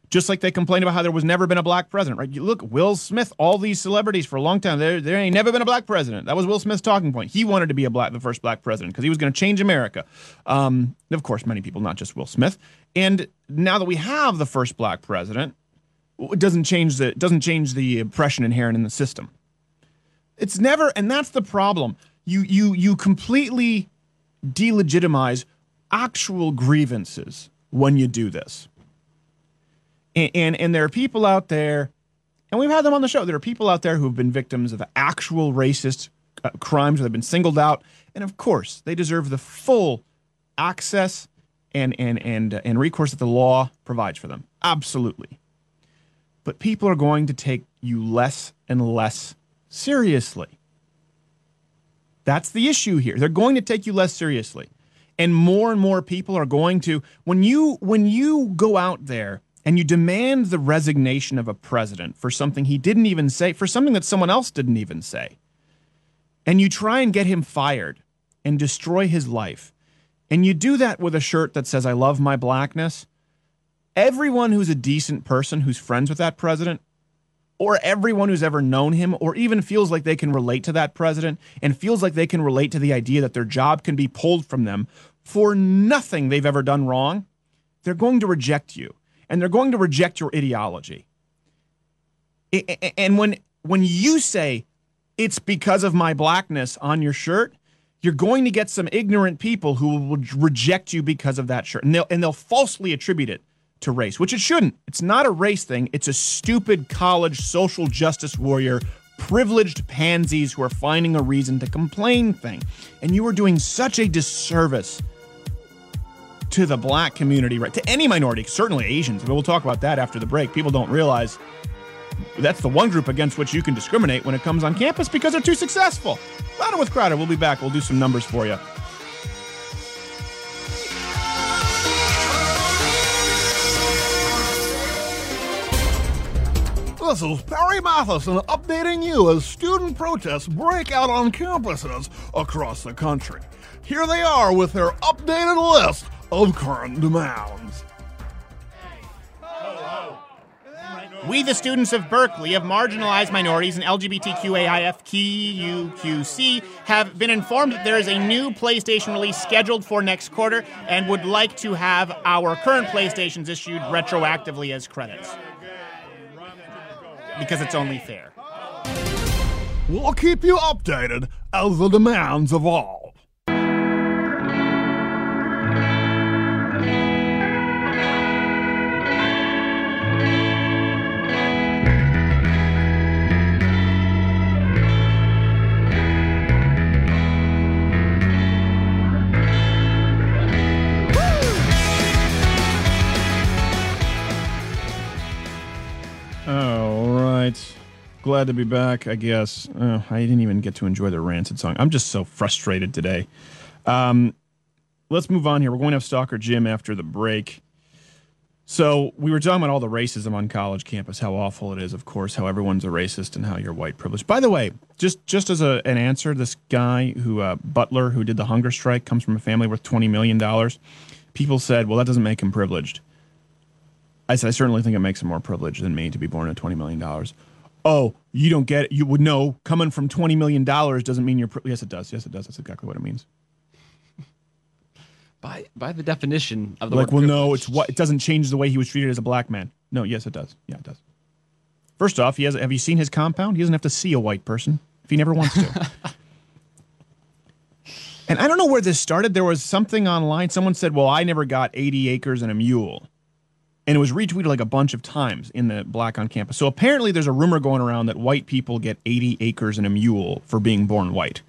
Just like they complain about how there was never been a black president, right? You look, Will Smith, all these celebrities for a long time, there, there ain't never been a black president. That was Will Smith's talking point. He wanted to be a black, the first black president because he was going to change America. Um, of course, many people, not just Will Smith. And now that we have the first black president, it doesn't change the doesn't change the oppression inherent in the system. It's never, and that's the problem. You you you completely delegitimize actual grievances when you do this. And, and and there are people out there, and we've had them on the show. There are people out there who have been victims of actual racist uh, crimes, or they've been singled out, and of course they deserve the full access and and and uh, and recourse that the law provides for them. Absolutely. But people are going to take you less and less seriously. That's the issue here. They're going to take you less seriously. And more and more people are going to when you when you go out there and you demand the resignation of a president for something he didn't even say, for something that someone else didn't even say. And you try and get him fired and destroy his life. And you do that with a shirt that says I love my blackness. Everyone who's a decent person who's friends with that president or everyone who's ever known him or even feels like they can relate to that president and feels like they can relate to the idea that their job can be pulled from them for nothing they've ever done wrong, they're going to reject you and they're going to reject your ideology. And when when you say it's because of my blackness on your shirt, you're going to get some ignorant people who will reject you because of that shirt. And they'll and they'll falsely attribute it to race, which it shouldn't. It's not a race thing. It's a stupid college social justice warrior, privileged pansies who are finding a reason to complain thing. And you are doing such a disservice to the black community, right? To any minority, certainly Asians. But we'll talk about that after the break. People don't realize that's the one group against which you can discriminate when it comes on campus because they're too successful. Louder with Crowder. We'll be back. We'll do some numbers for you. This is Perry Matheson updating you as student protests break out on campuses across the country. Here they are with their updated list of current demands. We, the students of Berkeley, of marginalized minorities and LGBTQAIFQQC, have been informed that there is a new PlayStation release scheduled for next quarter and would like to have our current PlayStations issued retroactively as credits. Because it's only fair. We'll keep you updated as the demands evolve. Glad to be back, I guess. Oh, I didn't even get to enjoy the Rancid song. I'm just so frustrated today. Um, let's move on here. We're going to have Stalker Jim after the break. So we were talking about all the racism on college campus, how awful it is, of course, how everyone's a racist and how you're white privileged. By the way, just just as a, an answer, this guy who uh, Butler, who did the hunger strike, comes from a family worth twenty million dollars. People said, "Well, that doesn't make him privileged." I said, I certainly think it makes him more privileged than me to be born at $20 million. Oh, you don't get it. You would know coming from $20 million doesn't mean you're. Pri- yes, it does. Yes, it does. That's exactly what it means. By by the definition of the like, well, no, it's what it doesn't change the way he was treated as a black man. No, yes, it does. Yeah, it does. First off, he has. Have you seen his compound? He doesn't have to see a white person if he never wants to. and I don't know where this started. There was something online. Someone said, "Well, I never got 80 acres and a mule." And it was retweeted like a bunch of times in the black on campus. So apparently, there's a rumor going around that white people get 80 acres and a mule for being born white.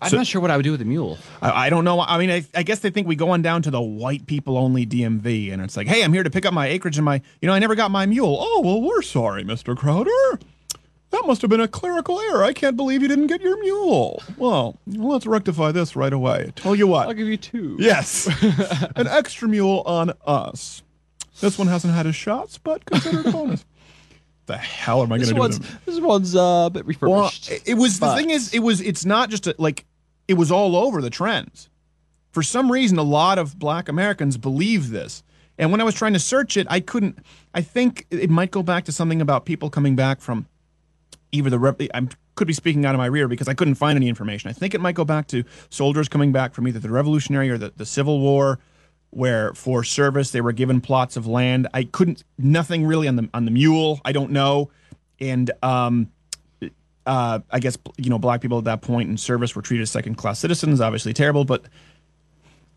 I'm So- not sure what I would do with a mule. I, I don't know. I mean, I, I guess they think we go on down to the white people only DMV, and it's like, hey, I'm here to pick up my acreage and my, you know, I never got my mule. Oh, well, we're sorry, Mr. Crowder. That must have been a clerical error. I can't believe you didn't get your mule. Well, let's rectify this right away. Tell you what. I'll give you two. Yes. An extra mule on us. This one hasn't had his shots, but consider it a bonus. the hell am I going to do? one's with them? this one's uh, a bit refurbished. Well, it- was the thing is it was it's not just a, like it was all over the trends. For some reason, a lot of black Americans believe this. And when I was trying to search it, I couldn't. I think it might go back to something about people coming back from either the rep- I could be speaking out of my rear because I couldn't find any information. I think it might go back to soldiers coming back from either the Revolutionary or the, the Civil War, where for service they were given plots of land. I couldn't nothing really on the on the mule. I don't know, and um, uh, I guess you know black people at that point in service were treated as second class citizens. Obviously terrible, but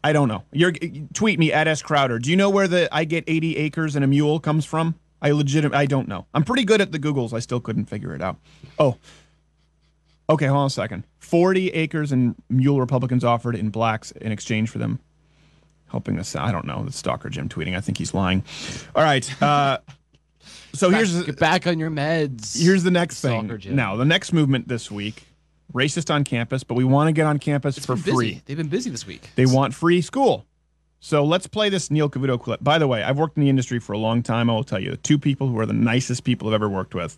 I don't know. You're tweet me at S Crowder. Do you know where the I get 80 acres and a mule comes from? I legit I don't know. I'm pretty good at the Googles. I still couldn't figure it out. Oh. Okay, hold on a second. 40 acres and mule Republicans offered in blacks in exchange for them helping us. I don't know. The stalker Jim tweeting. I think he's lying. All right. Uh, so Back- here's get back on your meds. Here's the next thing. Jim. Now, the next movement this week, racist on campus, but we want to get on campus for Been busy. free. They've been busy this week. They want free school. So let's play this Neil Cavuto clip. By the way, I've worked in the industry for a long time. I will tell you, the two people who are the nicest people I've ever worked with,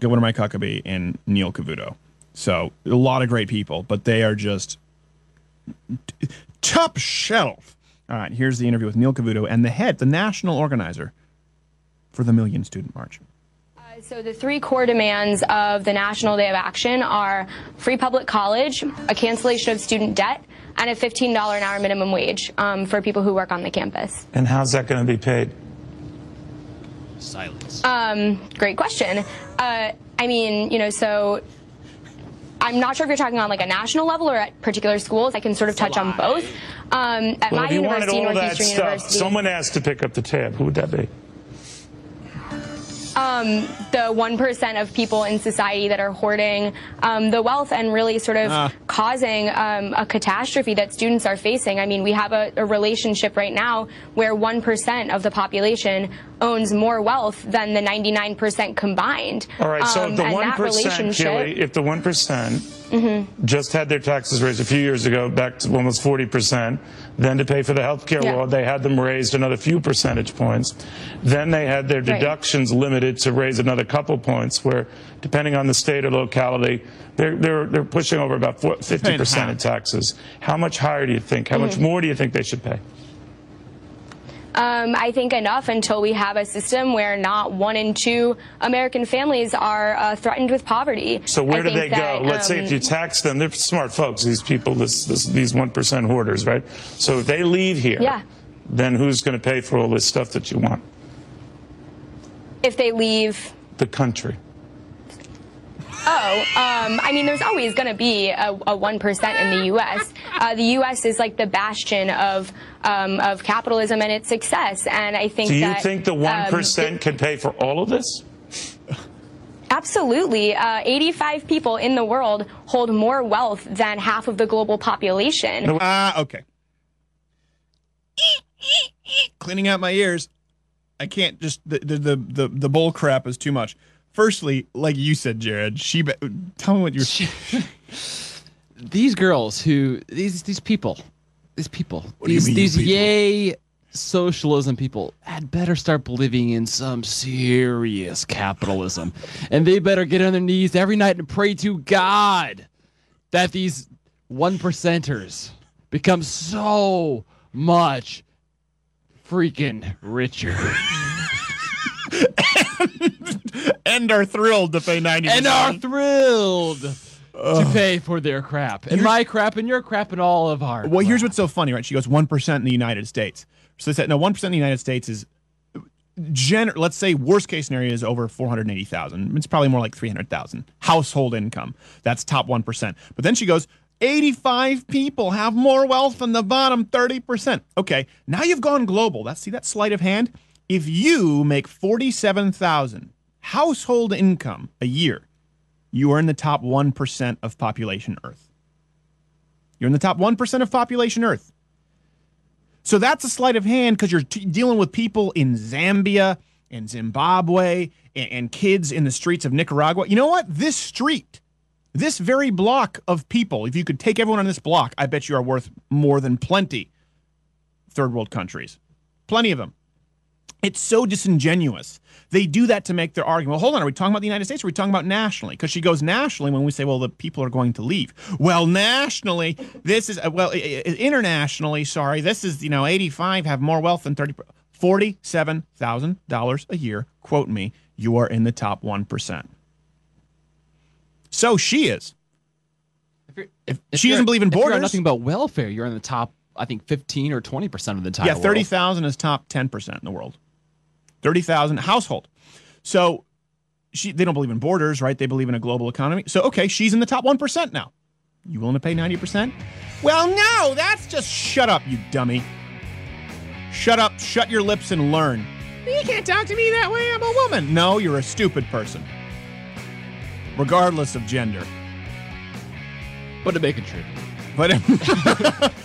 Governor Mike Huckabee and Neil Cavuto. So a lot of great people, but they are just top shelf. All right, here's the interview with Neil Cavuto and the head, the national organizer for the Million Student March. Uh, so the three core demands of the National Day of Action are free public college, a cancellation of student debt, and a $15 an hour minimum wage um, for people who work on the campus. And how's that going to be paid? Silence. Um, great question. Uh, I mean, you know, so I'm not sure if you're talking on like a national level or at particular schools. I can sort of touch on both. Um, at well, my if you wanted university, all that Northeastern stuff, University, someone asked to pick up the tab. Who would that be? um, the 1% of people in society that are hoarding um, the wealth and really sort of uh. causing um, a catastrophe that students are facing. I mean, we have a, a relationship right now where 1% of the population owns more wealth than the 99% combined. All right, so um, the 1%, Kelly. if the 1%, mm-hmm. just had their taxes raised a few years ago back to almost 40%. Then to pay for the health care yeah. law, they had them raised another few percentage points. Then they had their deductions right. limited to raise another couple points where, depending on the state or locality, they're, they're, they're pushing over about 50% in taxes. How much higher do you think? How mm-hmm. much more do you think they should pay? Um, I think enough until we have a system where not one in two American families are uh, threatened with poverty. So where I do they that, go? Let's say um, if you tax them, they're smart folks. These people, this, this, these one percent hoarders, right? So if they leave here, Yeah. then who's going to pay for all this stuff that you want? if they leave The country. Oh, um, I mean, there's always going to be a, a 1% in the U.S. Uh, the U.S. is like the bastion of um, of capitalism and its success, and I think Do you that think the one um, can pay for all of this? Absolutely. Uh, 85 people in the world hold more wealth than half of the global population. Ah, okay. Cleaning out my ears. I can't just the the the the, the bull crap is too much. Firstly, like you said, Jared, she be- tell me what you're. these girls who these these people, these people, What these mean, these people? yay socialism people had better start believing in some serious capitalism, and they better get on their knees every night and pray to God that these one percenters become so much freaking richer. and are thrilled to pay ninety. and are thrilled to pay for their crap and my crap and your crap and all of our. Well, here's what's so funny, right? She goes one percent in the United States. So they said no, one percent in the United States is gener- let's say worst case scenario is over 480,000. It's probably more like 300,000 household income. That's top 1%. But then she goes 85 people have more wealth than the bottom 30%. Okay, now you've gone global. That's see that sleight of hand? If you make 47,000 household income a year, you are in the top 1% of population Earth. You're in the top 1% of population Earth. So that's a sleight of hand because you're t- dealing with people in Zambia and Zimbabwe and, and kids in the streets of Nicaragua. You know what? This street, this very block of people, if you could take everyone on this block, I bet you are worth more than plenty third world countries. Plenty of them. It's so disingenuous. They do that to make their argument. Well, hold on. Are we talking about the United States or are we talking about nationally? Because she goes nationally when we say, well, the people are going to leave. Well, nationally, this is, uh, well, internationally, sorry, this is, you know, 85 have more wealth than 30, $47,000 a year. Quote me, you are in the top 1%. So she is. If she you're- doesn't believe in if you're borders. nothing but welfare. You're in the top, I think, 15 or 20 percent of the time. yeah, world. 30,000 is top 10% in the world. 30,000 household. So she they don't believe in borders, right? They believe in a global economy. So okay, she's in the top 1% now. You willing to pay 90%? Well, no, that's just shut up, you dummy. Shut up, shut your lips and learn. You can't talk to me that way. I'm a woman. No, you're a stupid person. Regardless of gender. But to make it true. But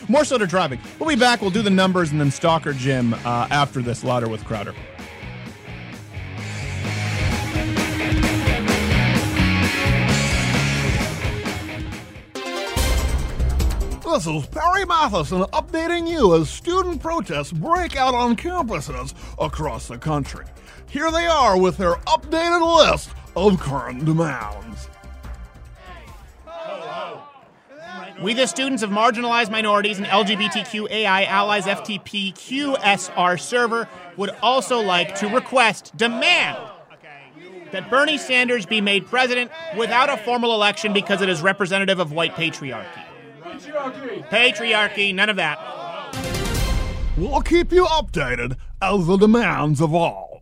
more so to driving. We'll be back. We'll do the numbers and then Stalker Jim uh, after this. Louder with Crowder. This is Perry Matheson updating you as student protests break out on campuses across the country. Here they are with their updated list of current demands. We, the students of marginalized minorities and LGBTQAI allies FTP QSR server, would also like to request, demand, that Bernie Sanders be made president without a formal election because it is representative of white patriarchy. Patriarchy, none of that. We'll keep you updated as the demands evolve.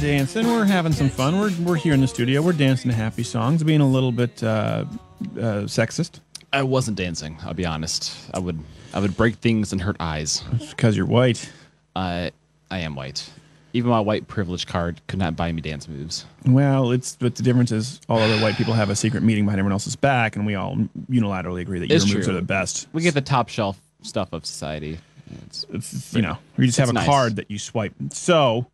Dancing. We're having some fun. We're, we're here in the studio. We're dancing to happy songs, being a little bit uh, uh, sexist. I wasn't dancing. I'll be honest. I would I would break things and hurt eyes. because you're white. I I am white. Even my white privilege card could not buy me dance moves. Well, it's but the difference is all other white people have a secret meeting behind everyone else's back, and we all unilaterally agree that It's your moves true. are the best. We get the top shelf stuff of society. It's, It's, you know, we just have it's a nice. card that you swipe. So,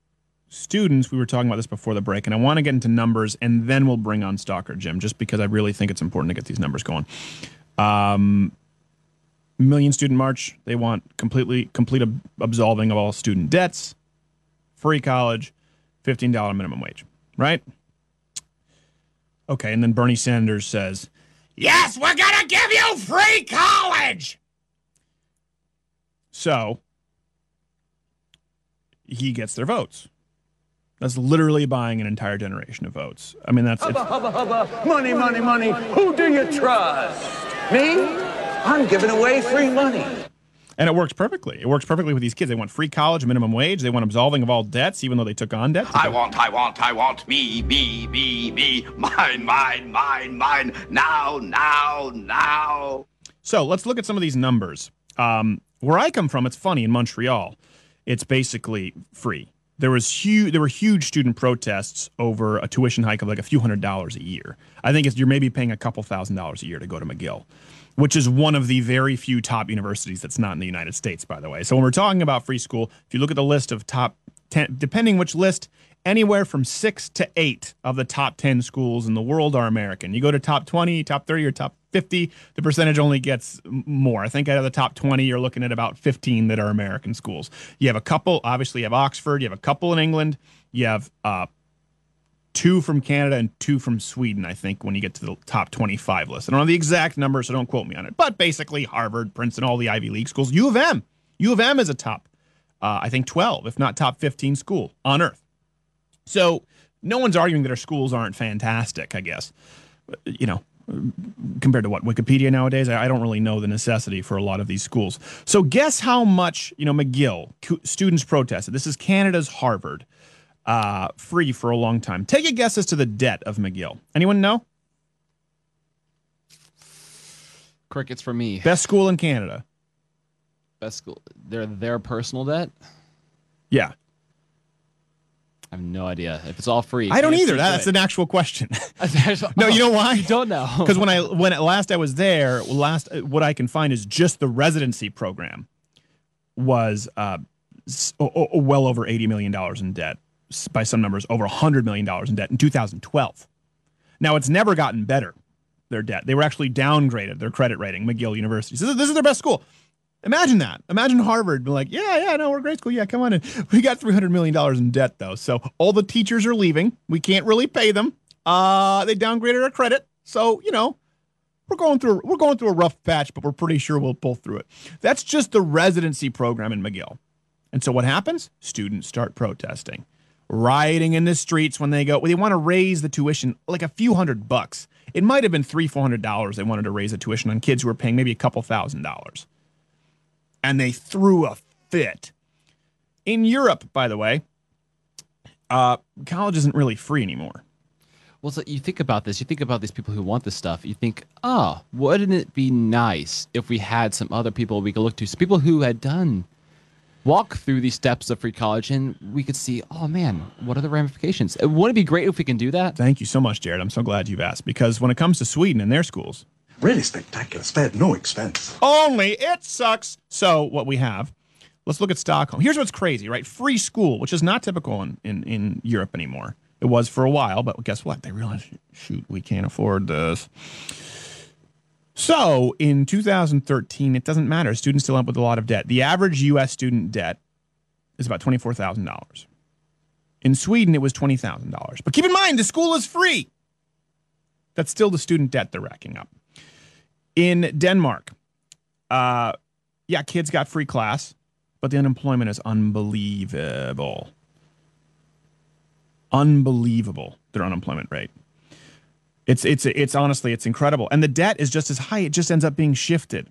students, we were talking about this before the break, and I want to get into numbers, and then we'll bring on Stalker Jim, just because I really think it's important to get these numbers going. Um, million student march. They want completely complete ab- absolving of all student debts, free college, fifteen dollar minimum wage. Right? Okay, and then Bernie Sanders says, Yes, we're gonna give you free college! So he gets their votes. That's literally buying an entire generation of votes. I mean, that's it's, Hubba, hubba, hubba. Money, money, money. Who do you trust? Me? I'm giving away free money. and it works perfectly. It works perfectly with these kids. They want free college, minimum wage. They want absolving of all debts, even though they took on debt. I want, I want, I want me, me, me, me. Mine, mine, mine, mine. Now, now, now. So let's look at some of these numbers. Um, where I come from, it's funny in Montreal, it's basically free. There was huge. There were huge student protests over a tuition hike of like a few hundred dollars a year. I think it's, you're maybe paying a couple thousand dollars a year to go to McGill, which is one of the very few top universities that's not in the United States, by the way. So when we're talking about free school, if you look at the list of top ten, depending which list, anywhere from six to eight of the top ten schools in the world are American. You go to top twenty, top thirty, or top 50, the percentage only gets more. I think out of the top 20, you're looking at about 15 that are American schools. You have a couple, obviously, you have Oxford, you have a couple in England, you have uh, two from Canada and two from Sweden, I think, when you get to the top 25 list. I don't know the exact number, so don't quote me on it. But basically, Harvard, Princeton, all the Ivy League schools. U of M. U of M is a top, uh, I think, 12, if not top 15 school on earth. So no one's arguing that our schools aren't fantastic, I guess. You know, compared to what Wikipedia nowadays, I don't really know the necessity for a lot of these schools. So guess how much you know McGill students protested. This is Canada's Harvard, uh, free for a long time. Take a guess as to the debt of McGill. Anyone know? Crickets for me. Best school in Canada. Best school. Their their personal debt. Yeah. I have no idea if it's all free. I don't either. That's an actual question. no, you know why? You don't know. Because when I when at last I was there, last uh, what I can find is just the residency program was uh, s- o- o- well over eighty million dollars in debt. By some numbers, over hundred million dollars in debt in 2012. Now it's never gotten better. Their debt. They were actually downgraded their credit rating. McGill University. So this is their best school. Imagine that. Imagine Harvard being like, yeah, yeah, no, we're great school. Yeah, come on in. We got three hundred million dollars in debt though, so all the teachers are leaving. We can't really pay them. Uh, they downgraded our credit, so you know we're going through we're going through a rough patch, but we're pretty sure we'll pull through it. That's just the residency program in McGill. And so what happens? Students start protesting, rioting in the streets when they go. Well, they want to raise the tuition like a few hundred bucks. It might have been three, four hundred dollars. They wanted to raise the tuition on kids who were paying maybe a couple thousand dollars and they threw a fit. In Europe, by the way, uh, college isn't really free anymore. Well, so you think about this. You think about these people who want this stuff. You think, oh, wouldn't it be nice if we had some other people we could look to, some people who had done walk through these steps of free college, and we could see, oh man, what are the ramifications? Wouldn't it be great if we can do that? Thank you so much, Jared. I'm so glad you've asked because when it comes to Sweden and their schools, Really spectacular. Spared no expense. only it sucks. So what we have, let's look at Stockholm. Here's what's crazy, right? Free school, which is not typical in, in, in Europe anymore. It was for a while, but guess what? They realized, shoot, we can't afford this. So in 2013, it doesn't matter. Students still end up with a lot of debt. The average U.S. student debt is about $24,000. In Sweden, it was $20,000. But keep in mind, the school is free. That's still the student debt they're racking up. In Denmark, uh, yeah, kids got free class, but the unemployment is unbelievable. Unbelievable, their unemployment rate. It's it's it's honestly it's incredible, and the debt is just as high. It just ends up being shifted,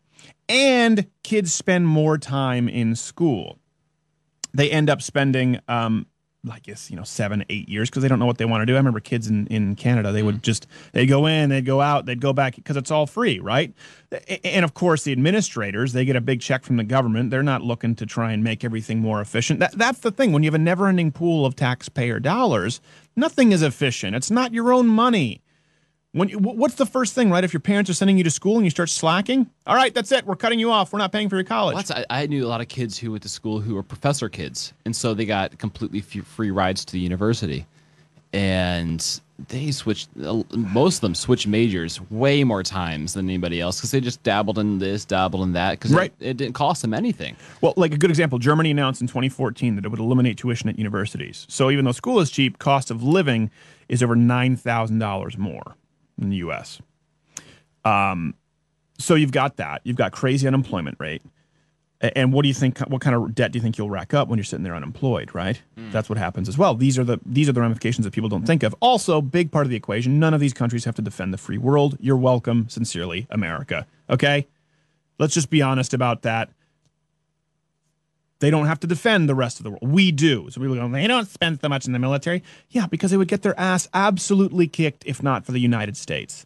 and kids spend more time in school. They end up spending, um, I guess you know, seven eight years because they don't know what they want to do. I remember kids in in Canada. They would mm. just they'd go in, they'd go out, they'd go back because it's all free, right? And of course, the administrators they get a big check from the government. They're not looking to try and make everything more efficient. That that's the thing. When you have a never-ending pool of taxpayer dollars, nothing is efficient. It's not your own money. When you, what's the first thing, right? If your parents are sending you to school and you start slacking, all right, that's it. We're cutting you off. We're not paying for your college. I, I knew a lot of kids who went to school who were professor kids, and so they got completely free rides to the university, and they switched. uh, Most of them switched majors way more times than anybody else because they just dabbled in this, dabbled in that, because Right. it, it didn't cost them anything. Well, like a good example, Germany announced in 2014 that it would eliminate tuition at universities. So even though school is cheap, cost of living is over $9,000 more in the US. Um, so you've got that. You've got crazy unemployment rate. And what do you think? What kind of debt do you think you'll rack up when you're sitting there unemployed? Right. That's what happens as well. These are the these are the ramifications that people don't think of. Also, big part of the equation. None of these countries have to defend the free world. You're welcome, sincerely, America. Okay. Let's just be honest about that. They don't have to defend the rest of the world. We do. So people go, they don't spend so much in the military. Yeah, because they would get their ass absolutely kicked if not for the United States.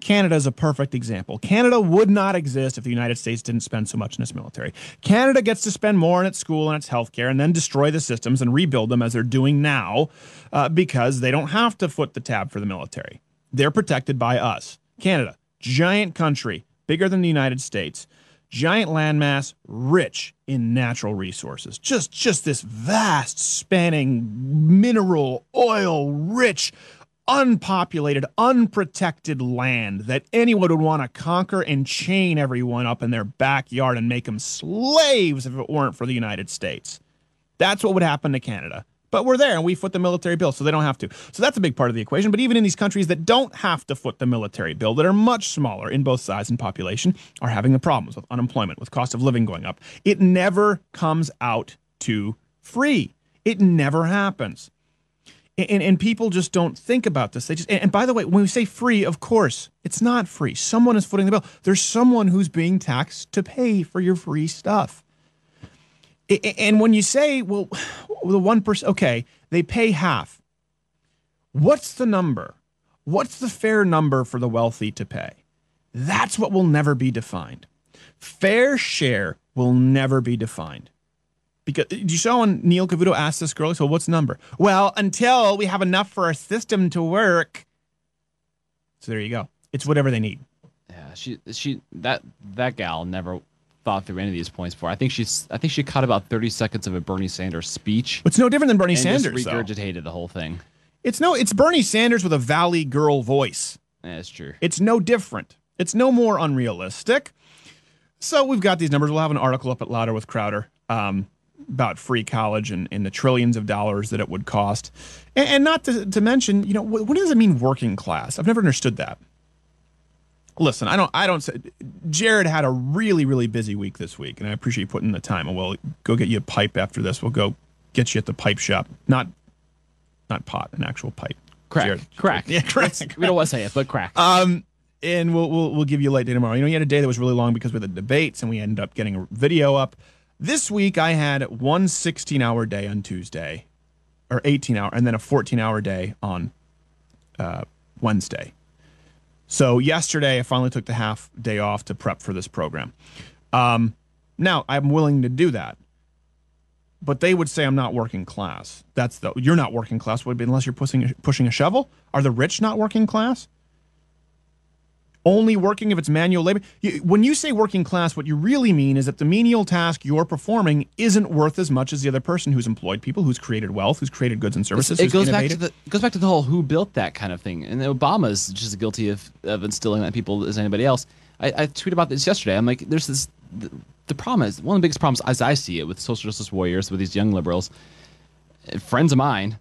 Canada is a perfect example. Canada would not exist if the United States didn't spend so much in its military. Canada gets to spend more on its school and its healthcare and then destroy the systems and rebuild them as they're doing now uh, because they don't have to foot the tab for the military. They're protected by us. Canada, giant country, bigger than the United States, giant landmass, rich in natural resources. Just just this vast spanning mineral, oil rich unpopulated, unprotected land that anyone would want to conquer and chain everyone up in their backyard and make them slaves if it weren't for the United States. That's what would happen to Canada. But we're there and we foot the military bill, so they don't have to. So that's a big part of the equation. But even in these countries that don't have to foot the military bill, that are much smaller in both size and population, are having the problems with unemployment, with cost of living going up. It never comes out to free. It never happens. And, and people just don't think about this. They just and, and by the way, when we say free, of course, it's not free. Someone is footing the bill. There's someone who's being taxed to pay for your free stuff. And when you say, well, the one percent, okay, they pay half. What's the number? What's the fair number for the wealthy to pay? That's what will never be defined. Fair share will never be defined. Because you saw when Neil Cavuto asked this girl, so what's the number? Well, until we have enough for our system to work. So there you go. It's whatever they need. Yeah, she she that that gal never thought through any of these points before. I think she's I think she caught about thirty seconds of a Bernie Sanders speech. It's no different than Bernie Sanders, though. regurgitated the whole thing. It's no, it's Bernie Sanders with a Valley girl voice. That's true. It's no different. It's no more unrealistic. So we've got these numbers. We'll have an article up at Louder with Crowder um, about free college and, and the trillions of dollars that it would cost. And, and not to, to mention, you know, what, what does it mean working class? I've never understood that. Listen, I don't, I don't say, Jared had a really, really busy week this week, and I appreciate you putting the time. And we'll go get you a pipe after this. We'll go get you at the pipe shop. Not, not pot, an actual pipe. Crack, Jared- crack. Yeah, crack. we don't want to say it, but crack. Um, and we'll, we'll we'll give you a late day tomorrow. You know, you had a day that was really long because we had the debates, and we ended up getting a video up. This week, I had one 16 hour day on Tuesday, or 18 hour, and then a 14 hour day on uh, Wednesday. So yesterday, I finally took the half day off to prep for this program. Um, now I'm willing to do that, but they would say I'm not working class. That's the you're not working class would be unless you're pushing pushing a shovel. Are the rich not working class? Only working if it's manual labor. You, when you say working class, what you really mean is that the menial task you're performing isn't worth as much as the other person who's employed people, who's created wealth, who's created goods and services. it goes back to innovated. the it goes back to the whole who built that kind of thing, and Obama's just as guilty of, of instilling that in people as anybody else. I, I tweeted about this yesterday. I'm like, there's this. The, the problem is one of the biggest problems, as I see it, with social justice warriors, with these young liberals, friends of mine,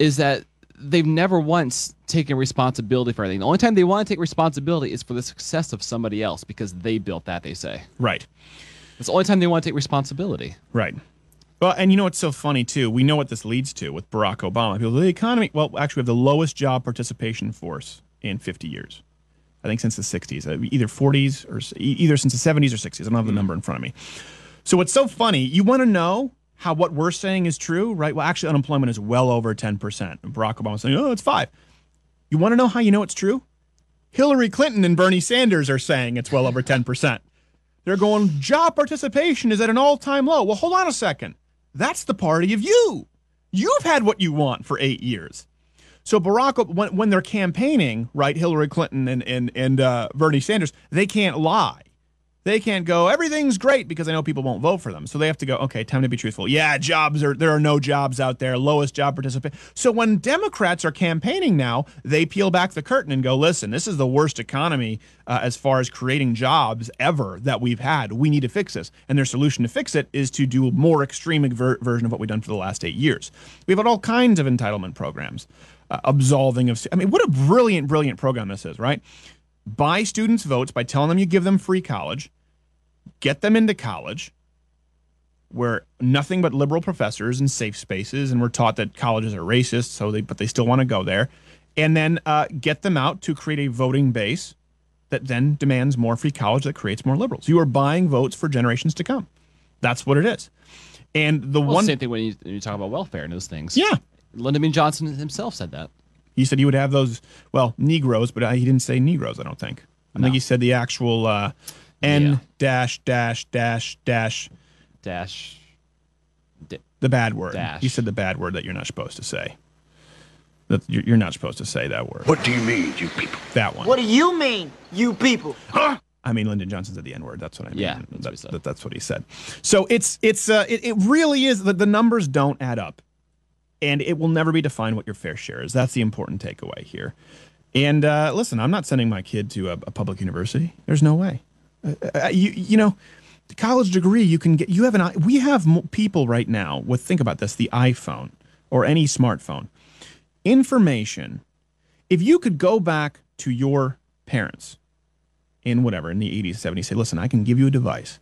is that they've never once taken responsibility for anything. The only time they want to take responsibility is for the success of somebody else because they built that. They say right. It's the only time they want to take responsibility. Right. Well, and you know what's so funny too? We know what this leads to with Barack Obama. People, the economy. Well, actually, we have the lowest job participation force in 50 years. I think since the 60s, uh, either 40s or either since the 70s or 60s. I don't have the number in front of me. So what's so funny? You want to know how what we're saying is true, right? Well, actually, unemployment is well over 10 percent. Barack Obama's saying, "Oh, it's five. You want to know how you know it's true? Hillary Clinton and Bernie Sanders are saying it's well over 10 percent. They're going, job participation is at an all time low. Well, hold on a second. That's the party of you. You've had what you want for eight years. So Barack, when, when they're campaigning, right, Hillary Clinton and, and, and uh, Bernie Sanders, they can't lie. They can't go, everything's great because I know people won't vote for them. So they have to go, okay, time to be truthful. Yeah, jobs are, there are no jobs out there, lowest job participation. So when Democrats are campaigning now, they peel back the curtain and go, listen, this is the worst economy uh, as far as creating jobs ever that we've had. We need to fix this. And their solution to fix it is to do a more extreme ver- version of what we've done for the last eight years. We've had all kinds of entitlement programs, uh, absolving of, I mean, what a brilliant, brilliant program this is, right? Buy students' votes by telling them you give them free college get them into college where nothing but liberal professors and safe spaces and we're taught that colleges are racist so they but they still want to go there and then uh, get them out to create a voting base that then demands more free college that creates more liberals you are buying votes for generations to come that's what it is and the Well, one same thing when you, you talk about welfare and those things. Yeah. Lyndon B. Johnson himself said that. he said he would have those well negroes but uh, he didn't say negroes i don't think i think he said the actual uh, n dash dash dash dash dash the bad word Dash. he said the bad word that you're not supposed to say that you're you're not supposed to say that word What do you mean, you people? that one What do you mean, you people? Huh? I mean, Lyndon Johnson said the N word. That's what I mean. Yeah, that's, what he said. That, that's what he said. So it's it's uh, it, it really is the, the numbers don't add up, and it will never be defined what your fair share is. That's the important takeaway here. And uh, listen, I'm not sending my kid to a, a public university. There's no way. Uh, uh, you you know, the college degree you can get. You have an we have people right now with think about this: the iPhone or any smartphone information. If you could go back to your parents in whatever in the 80s 70s say listen i can give you a device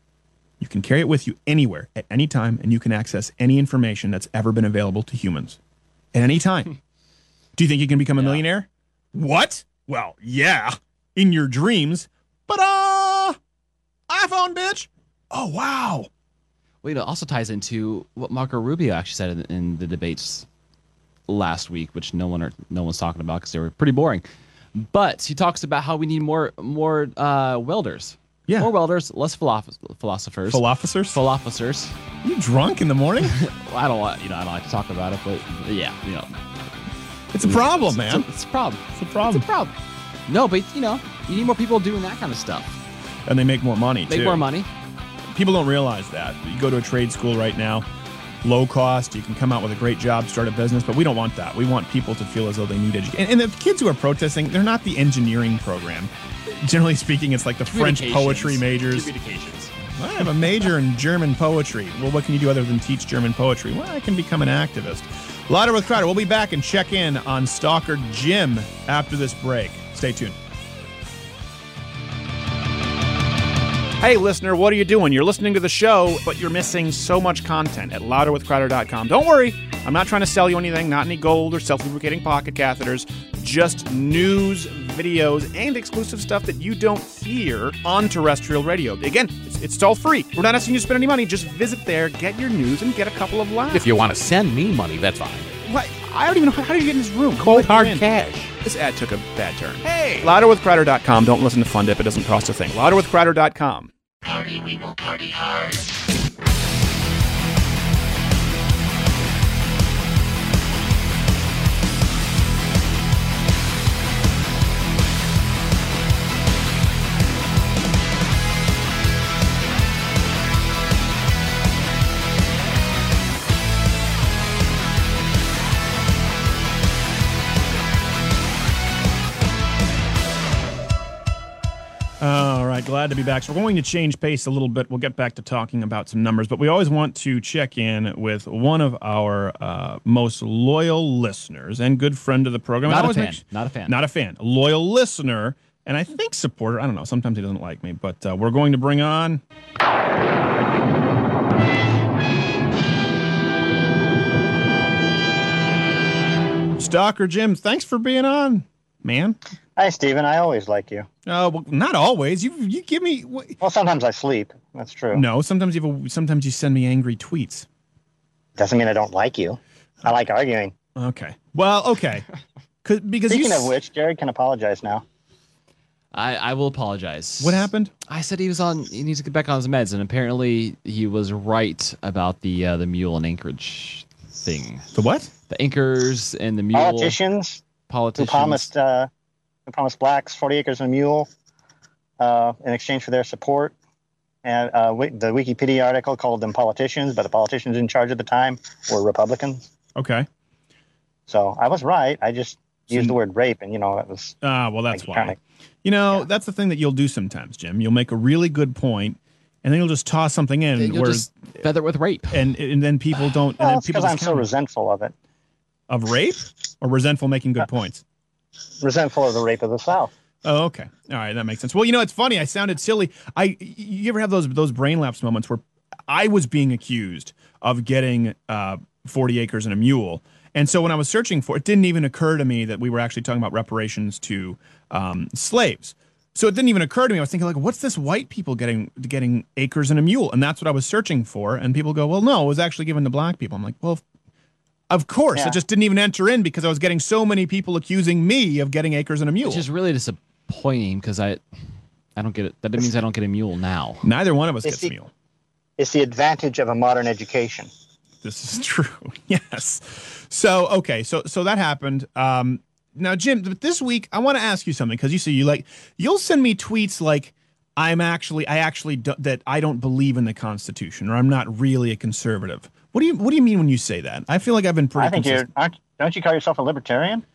you can carry it with you anywhere at any time and you can access any information that's ever been available to humans at any time do you think you can become a millionaire what well yeah in your dreams but uh iphone bitch oh wow Well, you know, it also ties into what Marco Rubio actually said in, in the debates last week, which no one are, no one's talking about because they were pretty boring. But he talks about how we need more more uh, welders Yeah. More welders, less philosoph- philosophers. Philosophers? Philosophers. You drunk in the morning? well, I don't want, you know, I don't like to talk about it, but yeah, you know. It's a problem, It's- man. It's a, it's a problem. It's a problem. It's a problem. No, but you know, you need more people doing that kind of stuff. And they make more money Make too. more money. People don't realize that. You go to a trade school right now, low cost, you can come out with a great job, start a business, but we don't want that. We want people to feel as though they need education. And, and the kids who are protesting, they're not the engineering program. Generally speaking, it's like the French poetry majors. Communications. I have a major in German poetry. Well, what can you do other than teach German poetry? Well, I can become an activist. Louder with Crowder. We'll be back and check in on Stalker Jim after this break. Stay tuned. Hey, listener, what are you doing? You're listening to the show, but you're missing so much content at louderwithcrowder.com. Don't worry, I'm not trying to sell you anything, not any gold or self lubricating pocket catheters, just news, videos, and exclusive stuff that you don't hear on terrestrial radio. Again, it's, it's all free. We're not asking you to spend any money. Just visit there, get your news, and get a couple of laughs. If you want to send me money, that's fine. What? I don't even know. How did you get in this room? Cold hard cash. This ad took a bad turn. Hey! Louderwithcrowder.com. Don't listen to Fun Dip. It doesn't cost a thing. Louderwithcrowder.com. Party, we will party hard. Glad to be back. So we're going to change pace a little bit. We'll get back to talking about some numbers, but we always want to check in with one of our uh, most loyal listeners and good friend of the program. Not a fan. make- Not a fan. Not a fan. A loyal listener, and I think supporter. I don't know. Sometimes he doesn't like me, but uh, we're going to bring on. Stalker Jim, thanks for being on, man. Hi, Steven. I always like you. Oh, well, not always. You you give me. Well, sometimes I sleep. That's true. No, sometimes you have a, sometimes you send me angry tweets. Doesn't mean I don't like you. I like arguing. Okay. Well, okay. because Speaking you of which, Jared can apologize now. I, I will apologize. What happened? I said he was on. He needs to get back on his meds, and apparently he was right about the uh, the mule and Anchorage thing. The what? The anchors and the mule. Politicians Politicians. who promised uh, who promised blacks 40 acres and a mule uh, in exchange for their support. And uh, wi- the Wikipedia article called them politicians, but the politicians in charge at the time were Republicans. Okay. So I was right. I just used the word rape, and you know it was. Ah, well, that's Like, kinda- why. You know, that's the thing that you'll do sometimes, Jim. You'll make a really good point, and then you'll just toss something in, Then you'll where just feather with rape, and and then people don't. And then people because I'm so resentful of it. of rape or resentful making good points. Resentful of the rape of the South. Oh, okay. All right, that makes sense. Well, you know, it's funny. I sounded silly. I you ever have those those brain lapse moments where I was being accused of getting uh, forty acres and a mule, and so when I was searching for it, didn't even occur to me that we were actually talking about reparations to um, slaves. So it didn't even occur to me. I was thinking like, what's this white people getting getting acres and a mule? And that's what I was searching for. And people go, well, no, it was actually given to black people. I'm like, well, of course, Yeah. it just didn't even enter in because I was getting so many people accusing me of getting acres and a mule. which is really disappointing because I I don't get it. That means I don't get a mule now. Neither one of us It's gets the- a mule. It's the advantage of a modern education. This is true. Yes. So okay, so so that happened. Um, now, Jim, th- this week I want to ask you something because you see, you like you'll send me tweets like I'm actually I actually do, that I don't believe in the Constitution or I'm not really a conservative. What do you What do you mean when you say that? I feel like I've been pretty. I think you're. Aren't, don't you call yourself a libertarian?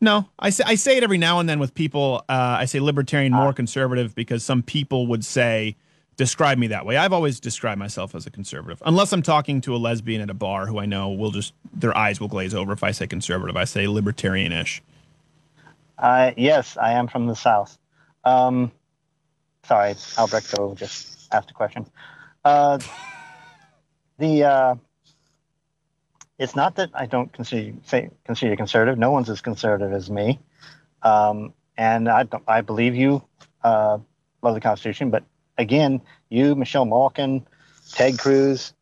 No, I say I say it every now and then with people. Uh, I say libertarian, more conservative, because some people would say describe me that way. I've always described myself as a conservative, unless I'm talking to a lesbian at a bar who I know will just their eyes will glaze over if I say conservative. I say libertarian-ish. Uh, yes, I am from the South. Um, sorry, Alberto just asked a question. Uh, the uh, it's not that I don't consider you, say, consider you conservative. No one's as conservative as me, um, and I don't, I believe you uh, love the Constitution. But again, you, Michelle Malkin, Ted Cruz,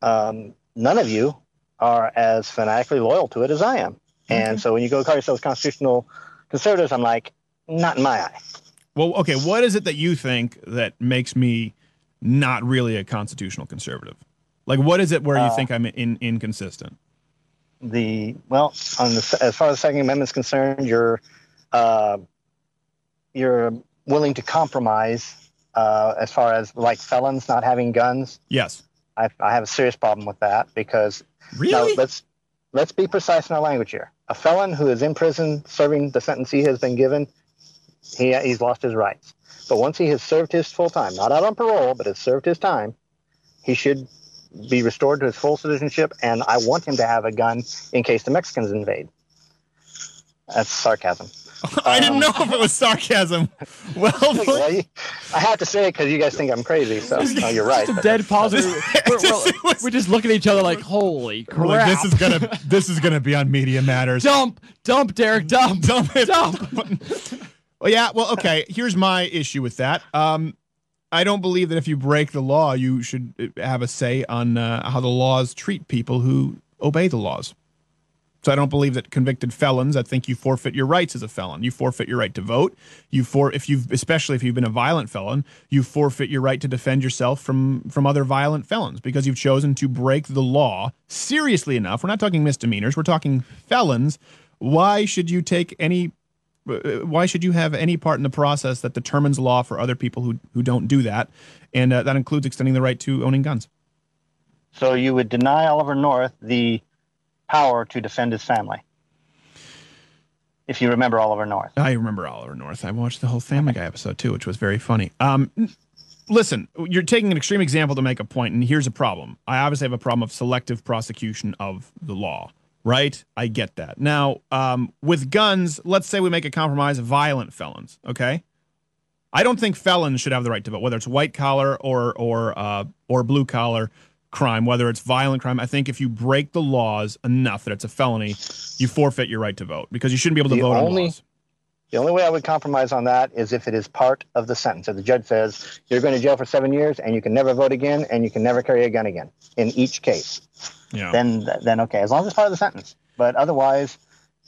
um, none of you are as fanatically loyal to it as I am. And so when you go call yourselves constitutional conservatives, I'm like, not in my eye. Well, okay, what is it that you think that makes me not really a constitutional conservative? Like, what is it where you Uh, think I'm in, inconsistent? the well on the as far as the Second Amendment is concerned, you're uh, you're willing to compromise uh, as far as like felons not having guns. Yes. I, I have a serious problem with that because Really? let's let's be precise in our language here. A felon who is in prison serving the sentence he has been given, he he's lost his rights. But once he has served his full time, not out on parole, but has served his time, he should be restored to his full citizenship. And I want him to have a gun in case the Mexicans invade. That's sarcasm. I didn't know if it was sarcasm. Well, well you, I have to say it because you guys think I'm crazy. So no, you're right. Just a dead pause. We're, we're, we're, we're just looking at each other like, holy crap. Like, this is gonna this is gonna be on Media Matters. dump, dump, Derek, dump, dump, it. dump. Well, yeah. Well, okay. Here's my issue with that. Um, I don't believe that if you break the law, you should uh, have a say on uh, how the laws treat people who obey the laws. So I don't believe that convicted felons. I think you forfeit your rights as a felon. You forfeit your right to vote. You for if you've especially if you've been a violent felon, you forfeit your right to defend yourself from from other violent felons because you've chosen to break the law seriously enough. We're not talking misdemeanors. We're talking felons. Why should you take any why should you have any part in the process that determines law for other people who who don't do that? And uh, that includes extending the right to owning guns. So you would deny Oliver North the power to defend his family. If you remember Oliver North. I remember Oliver North. I watched the whole Family Guy episode too, which was very funny. Um, listen, you're taking an extreme example to make a point, and here's a problem. I obviously have a problem of selective prosecution of the law. Right? I get that. Now, um, with guns, let's say we make a compromise violent felons. Okay. I don't think felons should have the right to vote, whether it's white collar or or uh, or blue collar crime, whether it's violent crime. I think if you break the laws enough that it's a felony, you forfeit your right to vote because you shouldn't be able to The vote on only- laws. The only way I would compromise on that is if it is part of the sentence. If the judge says you're going to jail for seven years and you can never vote again and you can never carry a gun again in each case, Yeah. then then okay, as long as it's part of the sentence. But otherwise,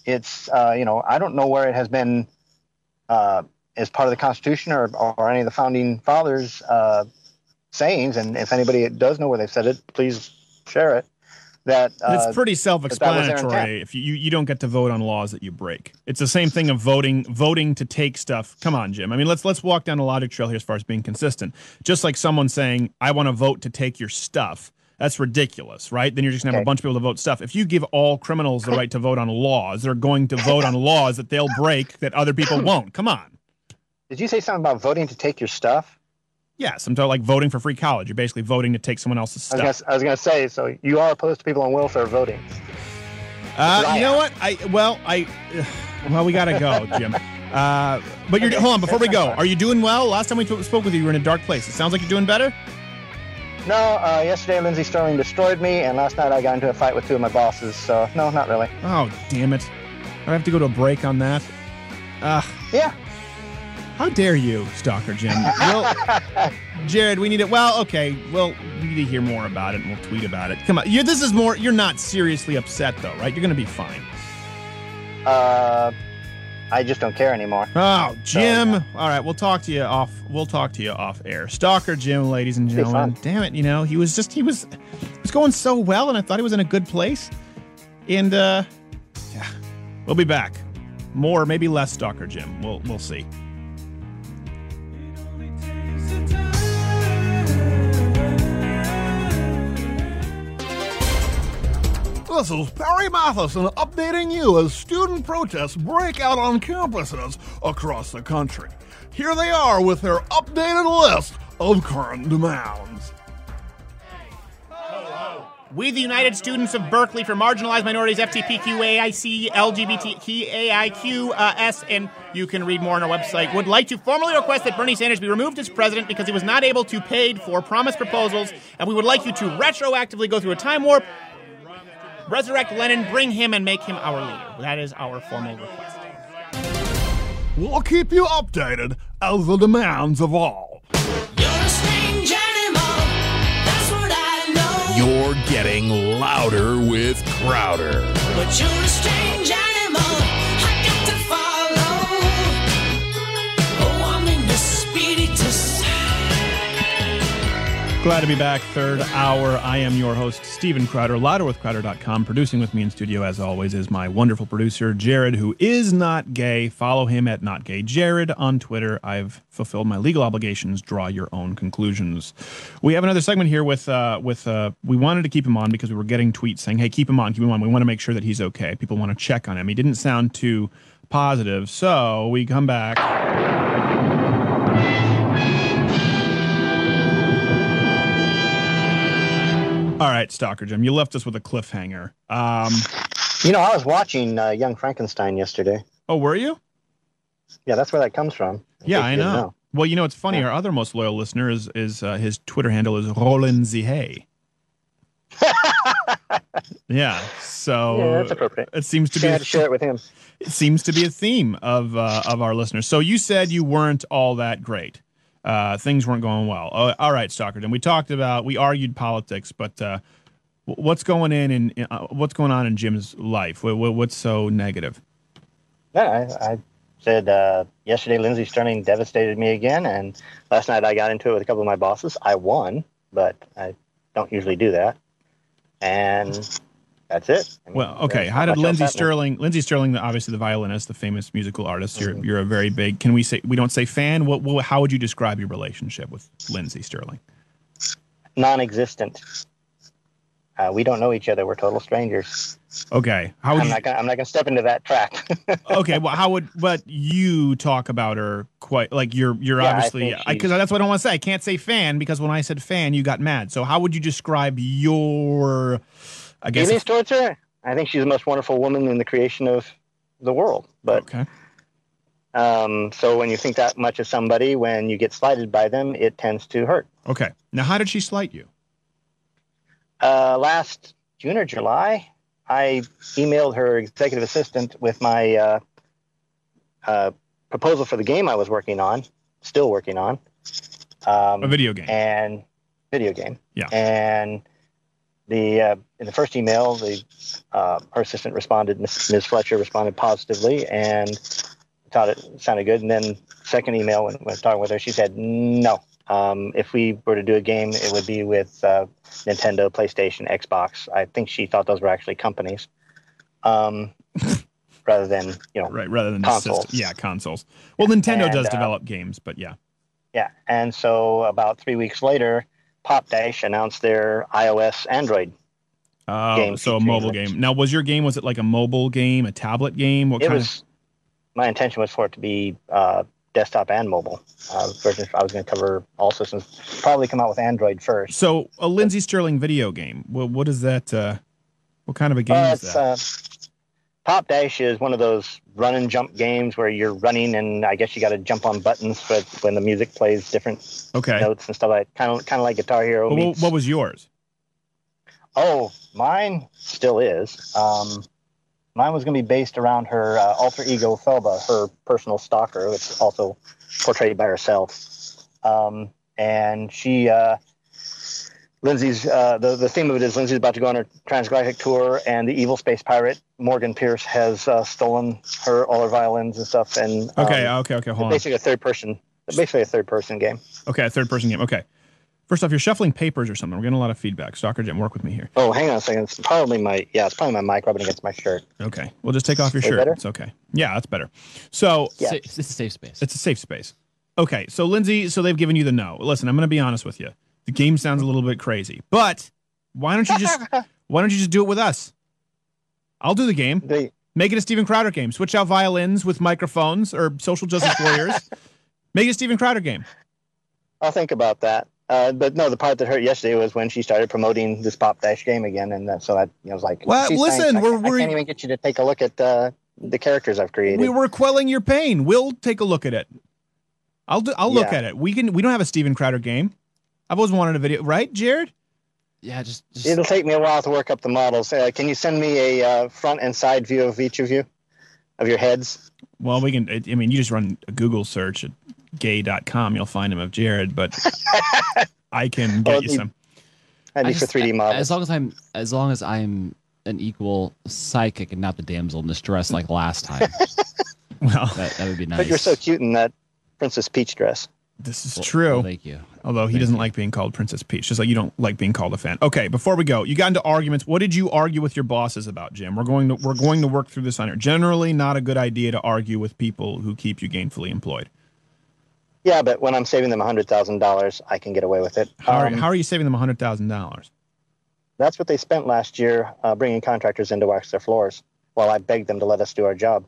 it's uh, you know I don't know where it has been uh, as part of the Constitution or, or any of the founding fathers' uh, sayings. And if anybody does know where they've said it, please share it. That uh, it's pretty that that was their intent. self-explanatory. If you, you you don't get to vote on laws that you break, it's the same thing of voting voting to take stuff. Come on, Jim. I mean, let's let's walk down a logic trail here as far as being consistent. Just like someone saying, "I want to vote to take your stuff." That's ridiculous, right? Then you're just gonna have a bunch of people to vote stuff. If you give all criminals the right to vote on laws, they're going to vote on laws that they'll break that other people won't. Come on. Did you say something about voting to take your stuff? Yes, I'm talking like voting for free college. You're basically voting to take someone else's I stuff. was, I was gonna say, so you are opposed to people on welfare voting. Uh, you know what? I well, I well, we gotta go, Jim. Uh, but you're hold on before we go. Are you doing well? Last time we spoke with you, you were in a dark place. It sounds like you're doing better. No, uh, yesterday Lindsey Stirling destroyed me, and last night I got into a fight with two of my bosses. So no, not really. Oh, damn it! I have to go to a break on that. Ugh. Yeah. How dare you, Stalker Jim? Well, Jared, we need it. Well, okay. Well, we need to hear more about it, and we'll tweet about it. Come on, you this is more. You're not seriously upset though, right? You're gonna be fine. Uh, I just don't care anymore. Oh, Jim. All right, we'll talk to you off. We'll talk to you off air. Stalker Jim, ladies and gentlemen. Damn it, you know he was just he was he was going so well, and I thought he was in a good place. And uh, yeah, we'll be back. More, maybe less Stalker Jim. We'll we'll see. This is Perry Matheson updating you as student protests break out on campuses across the country. Here they are with their updated list of current demands. We, the United Students of Berkeley for Marginalized Minorities, FTPQAIC, LGBTQAIQ, uh, and you can read more on our website, would like to formally request that Bernie Sanders be removed as president because he was not able to pay for promised proposals, and we would like you to retroactively go through a time warp, resurrect Lenin, bring him, and make him our leader. That is our formal request. We'll keep you updated as the demands evolve. You're getting louder with Crowder. But you're a strange animal. Glad to be back. Third hour. I am your host, Steven Crowder, louderwithcrowder.com. Producing with me in studio, as always, is my wonderful producer, Jared, who is not gay. Follow him at Not Gay Jared on Twitter. I've fulfilled my legal obligations. Draw your own conclusions. We have another segment here with, uh, with uh, we wanted to keep him on because we were getting tweets saying, hey, keep him on, keep him on. We want to make sure that he's okay. People want to check on him. He didn't sound too positive. So we come back. All right, Stalker Jim, you left us with a cliffhanger. Um, You know, I was watching uh, Young Frankenstein yesterday. oh, were you? Yeah, that's where that comes from. Yeah, I you know. Well, you know, it's funny. Our other most loyal listener is is uh, his Twitter handle is Roland Zihey. yeah, so Yeah, that's appropriate. It seems to Share- be had to share it with him. It seems to be a theme of uh, of our listeners. So you said you weren't all that great. Uh, things weren't going well. Oh, all right, Stockerton. We talked about we argued politics, but uh, what's going in and uh, what's going on in Jim's life? What, what, what's so negative? Yeah, I, I said uh, yesterday Lindsey Stirling devastated me again, and last night I got into it with a couple of my bosses. I won, but I don't usually do that, and that's it. I mean, Well, okay. How did Lindsey. Stirling? Lindsey Stirling, obviously the violinist, the famous musical artist. You're Mm-hmm. you're a very big. Can we say we don't say fan? What, what how would you describe your relationship with Lindsey Stirling? Non-existent. Uh, we don't know each other. We're total strangers. Okay. How would I'm you? not gonna, I'm not going to step into that trap. okay. Well, how would but you talk about her quite like you're you're Yeah, I obviously because that's what I don't want to say. I can't say fan because when I said fan, you got mad. So how would you describe your? I guess Feelings towards her. I think she's the most wonderful woman in the creation of the world. But okay. Um, so when you think that much of somebody, when you get slighted by them, it tends to hurt. Okay. Now, how did she slight you? Uh, last June or July, I emailed her executive assistant with my uh, uh, proposal for the game I was working on, still working on. Um, A video game. and video game. Yeah. And the uh, in the first email, the uh, her assistant responded, Ms. Fletcher responded positively, and thought it sounded good. And then second email, when, when I was talking with her, she said no. Um, if we were to do a game, it would be with uh, Nintendo, PlayStation, Xbox. I think she thought those were actually companies, um, rather than you know right rather than consoles. System. Yeah, consoles. Well, Nintendo And, does uh, develop games, but yeah. Yeah, and so about three weeks later, Pop Dash announced their iOS Android. Oh, game so a mobile game. Now, was your game was it like a mobile game, a tablet game? What it kind was my intention was for it to be uh, desktop and mobile uh, version. I was going to cover all systems. Probably come out with Android first. So a Lindsey Stirling video game. Well, what is that? Uh, what kind of a game Uh, is that? Pop Dash is one of those run and jump games where you're running and I guess you got to jump on buttons for when the music plays different Okay. notes and stuff like kind of kind of like Guitar Hero. Well, meets- what was yours? Oh, mine still is. Um, mine was going to be based around her uh, alter ego, Phelba, her personal stalker, which is also portrayed by herself. Um, and she, uh, Lindsay's, uh, the, the theme of it is Lindsay's about to go on her transgalactic tour, and the evil space pirate, Morgan Pierce, has uh, stolen her all her violins and stuff. And um, Okay, okay, okay. Hold on. basically a third person, basically a third person game. Okay, a third person game. Okay. First off, you're shuffling papers or something. We're getting a lot of feedback. Stalker Jim, work with me here. Oh, hang on a second. It's probably my, yeah, it's probably my mic rubbing against my shirt. Okay. Well, just take off your Way shirt. better? It's okay. Yeah, that's better. So Yeah. Sa- It's a safe space. It's a safe space. Okay, so Lindsay, so they've given you the no. Listen, I'm going to be honest with you. The game sounds a little bit crazy, but why don't you just why don't you just do it with us? I'll do the game. Make it a Steven Crowder game. Switch out violins with microphones or social justice warriors. Make it a Steven Crowder game. I'll think about that. Uh, but no, the part that hurt yesterday was when she started promoting this Pop Dash game again, and that, so that you know, was like, Well, listen, thanks. I, we're- I we're- can't even get you to take a look at uh, the characters I've created. We were quelling your pain. We'll take a look at it. I'll do, I'll look at it. We can. We don't have a Steven Crowder game. I've always wanted a video, right, Jared? Yeah, just, It'll take me a while to work up the models. Uh, can you send me a uh, front and side view of each of you, of your heads? Well, we can. I mean, you just run a Google search at gay.com. You'll find him of Jared, but I can get Oh, you some. That'd I be for 3D models. As long as I'm as long as I'm an equal psychic and not the damsel in distress like last time. well, that, that would be nice. But you're so cute in that Princess Peach dress. This is Well- true. well, thank you. Although he Thank doesn't you. like being called Princess Peach, just like you don't like being called a fan. Okay, before we go, you got into arguments. What did you argue with your bosses about, Jim? We're going to we're going to work through this on here. Generally, not a good idea to argue with people who keep you gainfully employed. Yeah, but when I'm saving them hundred thousand dollars, I can get away with it. How are, Um, how are you saving them hundred thousand dollars? That's what they spent last year uh, bringing contractors in to wax their floors while I begged them to let us do our job.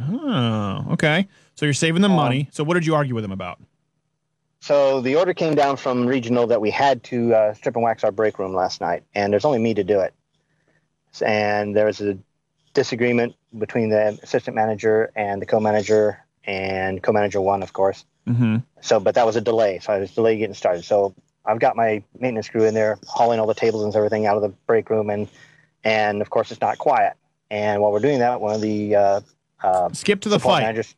Oh, okay. So you're saving them money. So what did you argue with them about? So the order came down from regional that we had to uh, strip and wax our break room last night, and there's only me to do it. And there was a disagreement between the assistant manager and the co-manager, and co-manager one, of course. Mm-hmm. So, but that was a delay, so I was delayed getting started. So I've got my maintenance crew in there hauling all the tables and everything out of the break room, and and of course it's not quiet. And while we're doing that, one of the uh, uh, skip to the fight. managers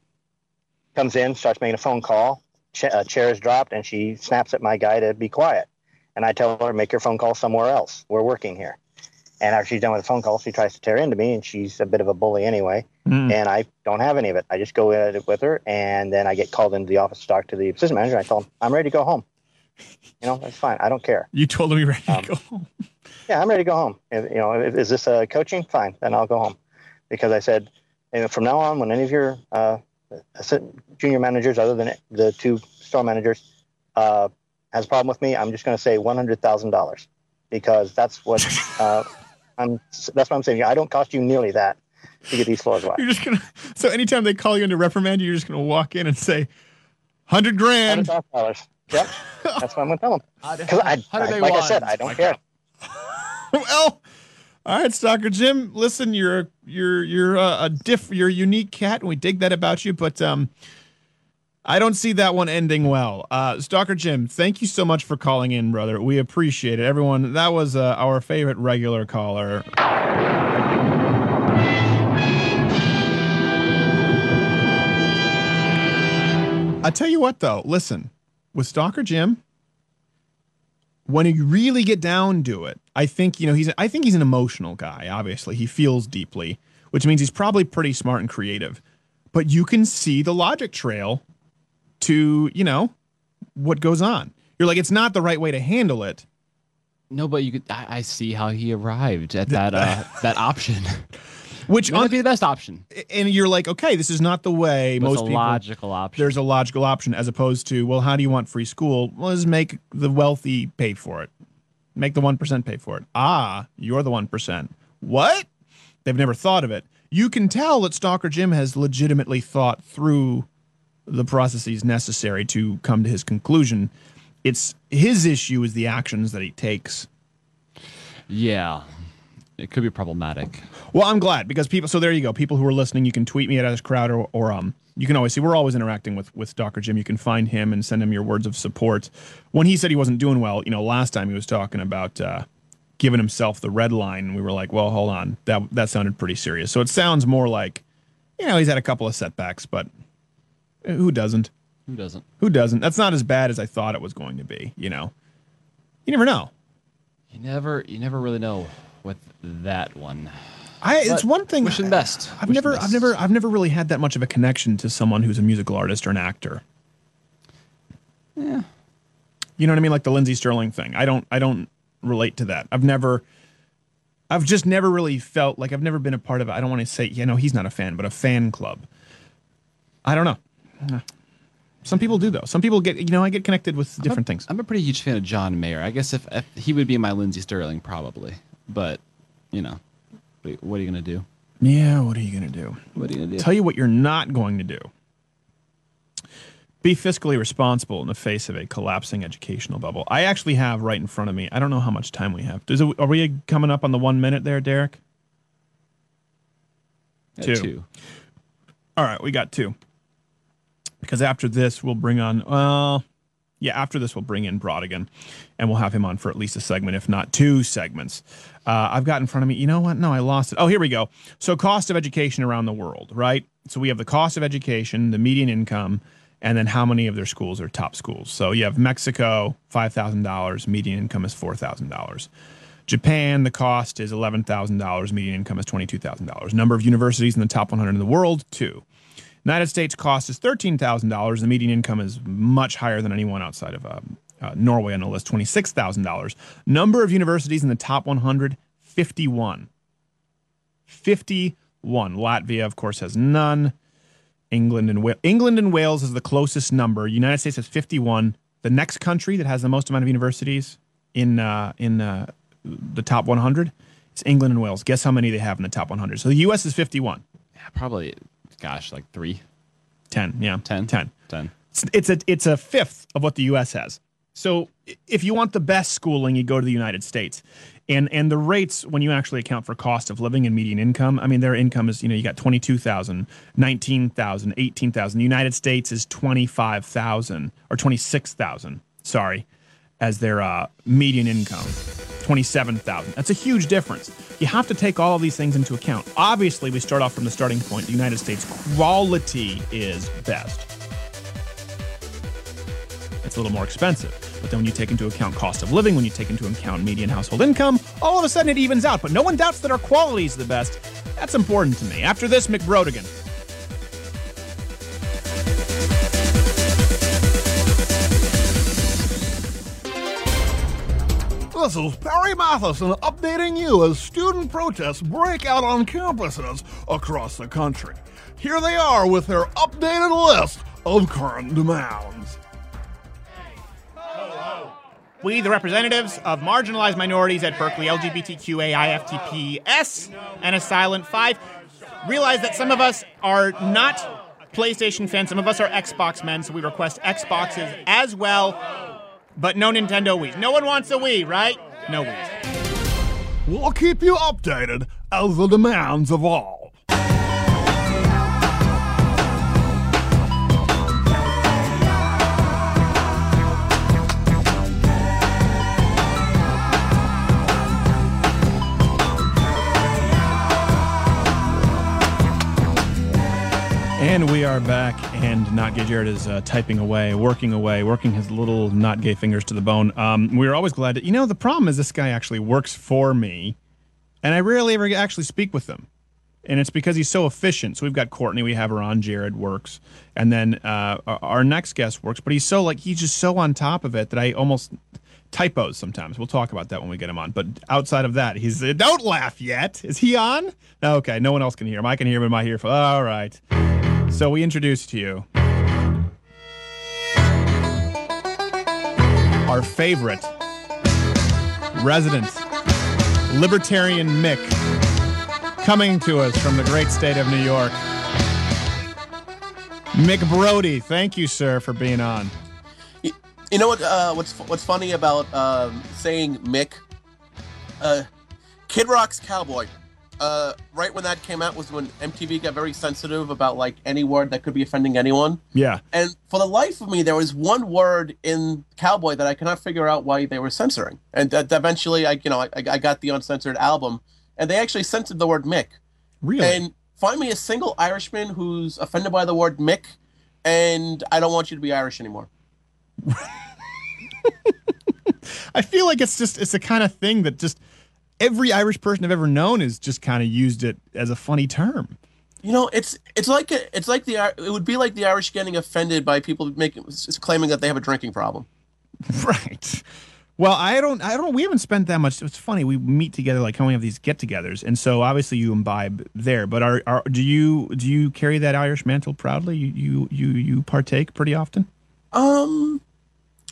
comes in, starts making a phone call. Ch- a chair is dropped, and she snaps at my guy to be quiet. And I tell her, make your phone call somewhere else. We're working here. And after she's done with the phone call, she tries to tear into me, and she's a bit of a bully anyway. Mm. And I don't have any of it. I just go at it with her, and then I get called into the office to talk to the assistant manager. I tell him, I'm ready to go home. You know, that's fine. I don't care. You told them you're ready Um, to go home. Yeah, I'm ready to go home. If, you know, if, is this uh, coaching? Fine, then I'll go home. Because I said, you know, from now on, when any of your uh, junior managers, other than the two store managers, uh, has a problem with me, I'm just going to say one hundred thousand dollars, because that's what uh, I'm. That's what I'm saying. I don't cost you nearly that to get these floors waxed. You're just gonna. So anytime they call you in to reprimand you, you're just gonna walk in and say, hundred grand. Hundred dollars. Yep, that's what I'm going to tell them. Because I, do I- they like I said, I don't care. well, all right, Stalker Jim. Listen, you're you're you're a, a diff. You're a unique cat, and we dig that about you. But um, I don't see that one ending well. Uh, Stalker Jim, thank you so much for calling in, brother. We appreciate it, everyone. That was uh, our favorite regular caller. I tell you what, though, listen, with Stalker Jim, when you really get down to it, I think you know he's. I think he's an emotional guy. Obviously, he feels deeply, which means he's probably pretty smart and creative. But you can see the logic trail to you know what goes on. You're like, it's not the right way to handle it. No, but you could. I, I see how he arrived at that uh, that option. Which might be the best option. and you're like, okay, this is not the way most a people. logical option. There's a logical option as opposed to, well, how do you want free school? Well, let's make the wealthy pay for it. Make the one percent pay for it. Ah, you're the one percent. What? They've never thought of it. You can tell that Stalker Jim has legitimately thought through the processes necessary to come to his conclusion. It's his issue is the actions that he takes. Yeah, it could be problematic. Well, I'm glad because people. So there you go. People who are listening, you can tweet me at S Crowder or, or um. You can always see we're always interacting with with Dr. Jim. You can find him and send him your words of support. When he said he wasn't doing well, you know, last time he was talking about uh, giving himself the red line, and we were like, well, hold on, that that sounded pretty serious. So it sounds more like, you know, he's had a couple of setbacks, but who doesn't? Who doesn't? Who doesn't? That's not as bad as I thought it was going to be. You know, you never know. You never, you never really know with that one. I, it's But one thing. Wish him best. I've Wish never, best. I've never, I've never really had that much of a connection to someone who's a musical artist or an actor. Yeah. You know what I mean? Like the Lindsey Stirling thing. I don't, I don't relate to that. I've never, I've just never really felt like I've never been a part of it. I don't want to say, you know, he's not a fan, but a fan club. I don't know. Some people do though. Some people get, you know, I get connected with different things. I'm a pretty huge fan of John Mayer. I guess if, if he would be my Lindsey Stirling, probably. But you know, what are you gonna do? Yeah, what are you going to do? What are you gonna do? Tell you what you're not going to do. Be fiscally responsible in the face of a collapsing educational bubble. I actually have right in front of me. I don't know how much time we have. Does it, are we coming up on the one minute there, Derek? Yeah, two. All right, we got two. Because after this, we'll bring on. Well, yeah, after this, we'll bring in Brodigan, and we'll have him on for at least a segment, if not two segments. Uh, I've got in front of me. You know what? No, I lost it. Oh, here we go. So, cost of education around the world, right? So we have the cost of education, the median income, and then how many of their schools are top schools. So you have Mexico, five thousand dollars. Median income is four thousand dollars. Japan, the cost is eleven thousand dollars. Median income is twenty-two thousand dollars. Number of universities in the top 100 in the world, two. United States cost is thirteen thousand dollars. The median income is much higher than anyone outside of um, uh, Norway on the list, twenty six thousand dollars. Number of universities in the top one hundred, fifty one. Fifty one. Latvia, of course, has none. England and Wa- England and Wales is the closest number. United States has fifty one. The next country that has the most amount of universities in uh, in uh, the top one hundred is England and Wales. Guess how many they have in the top one hundred? So the U.S. is fifty one. Yeah, probably, gosh, like three. 10 yeah 10 10 10 It's- it's a it's a fifth of what the us has so if you want the best schooling you go to the united states and and the rates when you actually account for cost of living and median income i mean their income is you know you got 22000 19000 18000 the united states is 25000 or 26000 sorry as their uh, median income 27,000. That's a huge difference. You have to take all of these things into account. Obviously, we start off from the starting point. The United States quality is best. It's a little more expensive. But then when you take into account cost of living, when you take into account median household income, all of a sudden it evens out. But no one doubts that our quality is the best. That's important to me. After this, McBrodigan. This is Perry Matheson updating you as student protests break out on campuses across the country. Here they are with their updated list of current demands. We, the representatives of marginalized minorities at Berkeley, LGBTQAIFTPS, and a Silent 5, realize that some of us are not PlayStation fans, some of us are Xbox men, so we request Xboxes as well, but no Nintendo Wii. No one wants a Wii, right? No Wii. We'll keep you updated as the demands evolve. And we are back, and Not Gay Jared is uh, typing away, working away, working his little not gay fingers to the bone. Um, we're always glad to, you know, the problem is this guy actually works for me, and I rarely ever actually speak with him. And it's because he's so efficient. So we've got Courtney, we have her on, Jared works, and then uh, our- next guest works, but he's so like, he's just so on top of it that I almost typos sometimes. We'll talk about that when we get him on. But outside of that, he's, uh, don't laugh yet. Is he on? Okay, no one else can hear him. I can hear him in my earphone. All right. So we introduced to you our favorite resident libertarian Mick coming to us from the great state of New York. Mick Brody, thank you, sir, for being on. You know what? Uh, what's what's funny about um, saying Mick? Uh, Kid Rock's Cowboy. Uh, right when that came out was when MTV got very sensitive about like any word that could be offending anyone. Yeah. And for the life of me, there was one word in Cowboy that I cannot figure out why they were censoring. And that eventually, I you know, I, I got the uncensored album, and they actually censored the word Mick. Really? And find me a single Irishman who's offended by the word Mick, and I don't want you to be Irish anymore. I feel like it's just it's the kind of thing that just every Irish person I've ever known has just kind of used it as a funny term. You know, it's it's like a, it's like the it would be like the Irish getting offended by people making claiming that they have a drinking problem. Right. Well, I don't I don't we haven't spent that much. It's funny. We meet together like how we have these get-togethers. And so obviously you imbibe there, but are, are do you do you carry that Irish mantle proudly? You you you, you partake pretty often? Um,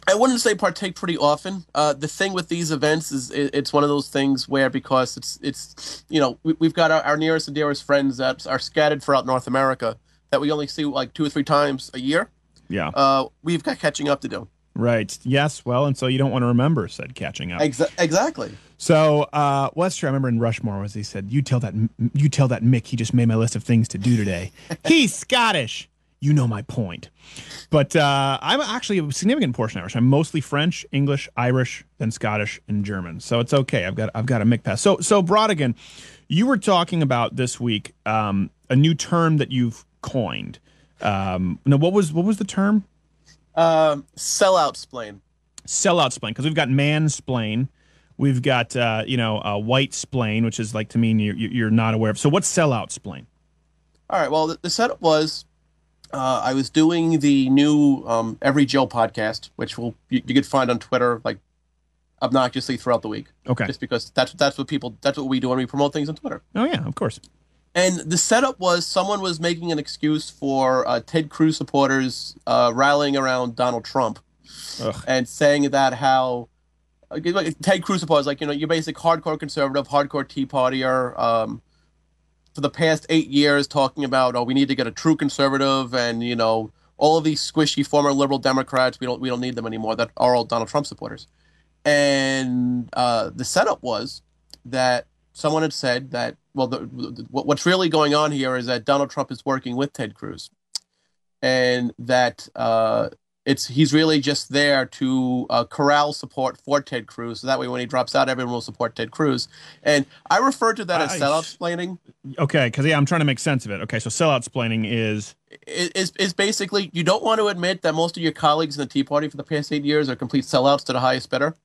I wouldn't say partake pretty often. Uh, the thing with these events is it, it's one of those things where because it's it's you know we, we've got our, our nearest and dearest friends that are scattered throughout North America that we only see like two or three times a year. Yeah. Uh, we've got catching up to do. Right. Yes. Well, and so you don't want to remember said catching up. Exa- exactly. So, uh, well. I remember in Rushmore was he said, "You tell that, you tell that Mick he just made my list of things to do today. He's Scottish. You know my point." But uh, I'm actually a significant portion Irish. I'm mostly French, English, Irish, then Scottish and German. So it's okay. I've got I've got a Mick pass. So so Brodigan, you were talking about this week um, a new term that you've coined. Um, now, what was what was the term? Um, sellout splain. sellout splain because we've got mansplain we've got uh, you know uh, white splain which is like to mean you're, you're not aware of so what's sellout splain All right. Well, the, the setup was uh, I was doing the new um, Every Joe podcast, which will you, you could find on Twitter like obnoxiously throughout the week. Okay. Just because that's that's what people that's what we do when we promote things on Twitter. Oh yeah, of course. And the setup was someone was making an excuse for uh, Ted Cruz supporters uh, rallying around Donald Trump and saying that how uh, Ted Cruz supporters, like, you know, you're basic hardcore conservative, hardcore Tea Partier, um, for the past eight years talking about, oh, we need to get a true conservative and, you know, all of these squishy former liberal Democrats, we don't, we don't need them anymore, that are all Donald Trump supporters. And uh, the setup was that someone had said that well the, the, what's really going on here is that donald trump is working with ted cruz and that uh, it's he's really just there to uh, corral support for ted cruz. So that way when he drops out everyone will support ted cruz. And i refer to that as I- sellout explaining Okay, because yeah, I'm trying to make sense of it. Okay, so sellout explaining is is, is basically you don't want to admit that most of your colleagues in the tea party for the past eight years are complete sellouts to the highest bidder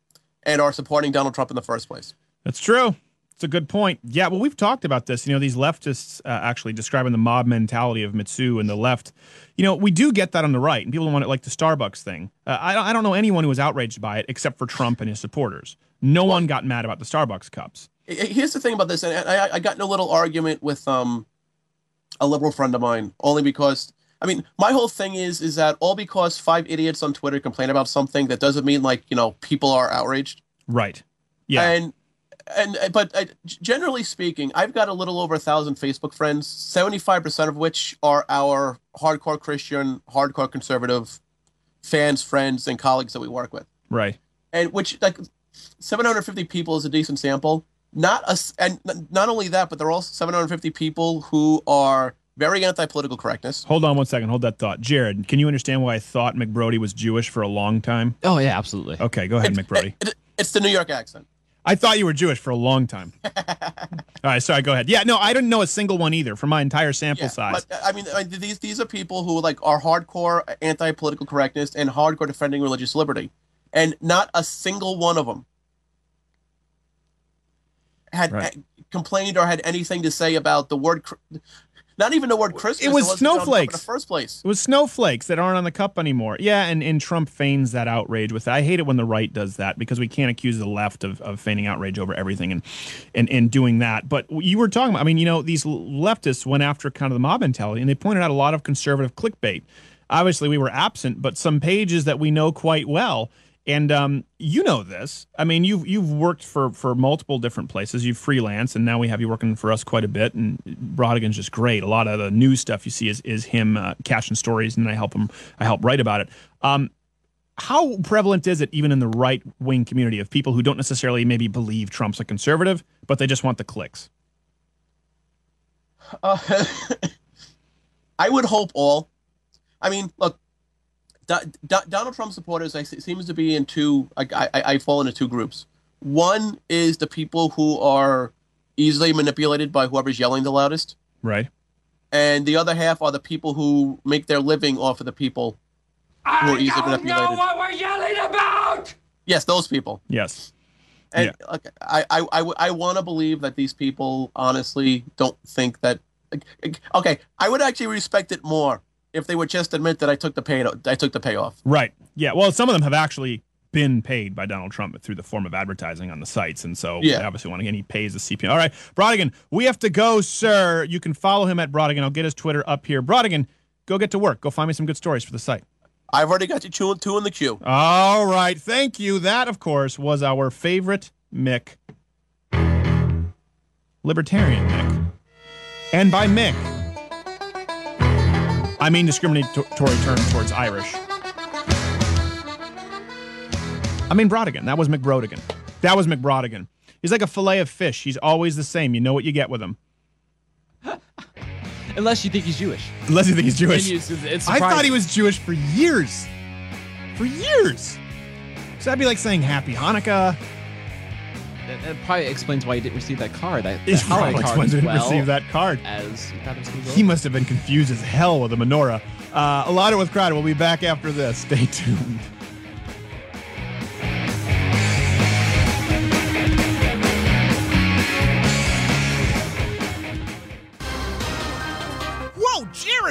and are supporting donald trump in the first place. That's true. It's a good point. Yeah, well, we've talked about this. You know, these leftists uh, actually describing the mob mentality of Mizzou and the left. You know, we do get that on the right, and people want it like the Starbucks thing. Uh, I, don't- I don't know anyone who was outraged by it except for Trump and his supporters. No one got mad about the Starbucks cups. Here's the thing about this, and I, I got in a little argument with um a liberal friend of mine, only because I mean my whole thing is is that all because five idiots on Twitter complain about something that doesn't mean like you know people are outraged. Right. Yeah. And and but uh, generally speaking, I've got a little over a thousand Facebook friends, seventy five percent of which are our hardcore Christian, hardcore conservative fans, friends, and colleagues that we work with Right. and which like 750 people is a decent sample. Not a, s- and not only that, but there are also 750 people who are very anti-political correctness. Hold on one second. Hold that thought. Jared, can you understand why I thought McBrodie was Jewish for a long time? Oh, yeah, absolutely. Okay, go ahead, McBrodie. It, it's the New York accent. I thought you were Jewish for a long time. All right, sorry, go ahead. Yeah, no, I didn't know a single one either from my entire sample size. But I mean, uh, these these are people who like are hardcore anti-political correctness and hardcore defending religious liberty, and not a single one of them had Right. had complained or had anything to say about the word. Not even the word Christmas. It was on top in snowflakes. the first place. It was snowflakes that aren't on the cup anymore. Yeah, and, and Trump feigns that outrage with it. I hate it when the right does that because we can't accuse the left of, of feigning outrage over everything and, and and doing that. But you were talking about, I mean, you know, these leftists went after kind of the mob mentality and they pointed out a lot of conservative clickbait. Obviously, we were absent, but some pages that we know quite well. And um, you know this. I mean, you've you've worked for for multiple different places. You've freelance, and now we have you working for us quite a bit. And Brodigan's just great. A lot of the news stuff you see is is him uh, catching stories, and I help him. I help write about it. Um, how prevalent is it even in the right wing community of people who don't necessarily maybe believe Trump's a conservative, but they just want the clicks? Uh, I would hope all. I mean, look, Do- Do- Donald Trump supporters I, seems to be in two. I, I, I fall into two groups. One is the people who are easily manipulated by whoever's yelling the loudest, Right. and the other half are the people who make their living off of the people who are easily manipulated. Know what we're yelling about! Yes, those people. Yes. And like, I, I, I, I want to believe that these people honestly don't think that. like, Okay, I would actually respect it more if they would just admit that I took the pay. I took the payoff. Right. Yeah. Well, some of them have actually been paid by Donald Trump through the form of advertising on the sites, and so Yeah. they obviously want to get he pays the CPM. All right, Brodigan, we have to go, sir. You can follow him at Brodigan. I'll get his Twitter up here. Brodigan, go get to work. Go find me some good stories for the site. I've already got you two, two in the queue. All right. Thank you. That, of course, was our favorite Mick, libertarian Mick. And by Mick, I mean discriminatory terms towards Irish. I mean Brodigan. That was McBrodigan. That was McBrodigan. He's like a fillet of fish. He's always the same. You know what you get with him. Unless you think he's Jewish. Unless you think he's Jewish. You- it's- it's I thought he was Jewish for years. For years. So that'd be like saying Happy Hanukkah. That, probably explains why he didn't receive that card. That, that holiday probably card explains why he didn't well receive that card. As he thought it was gonna go He must have been confused as hell with the menorah. Uh, a lot of with Crowder. We'll be back after this. Stay tuned.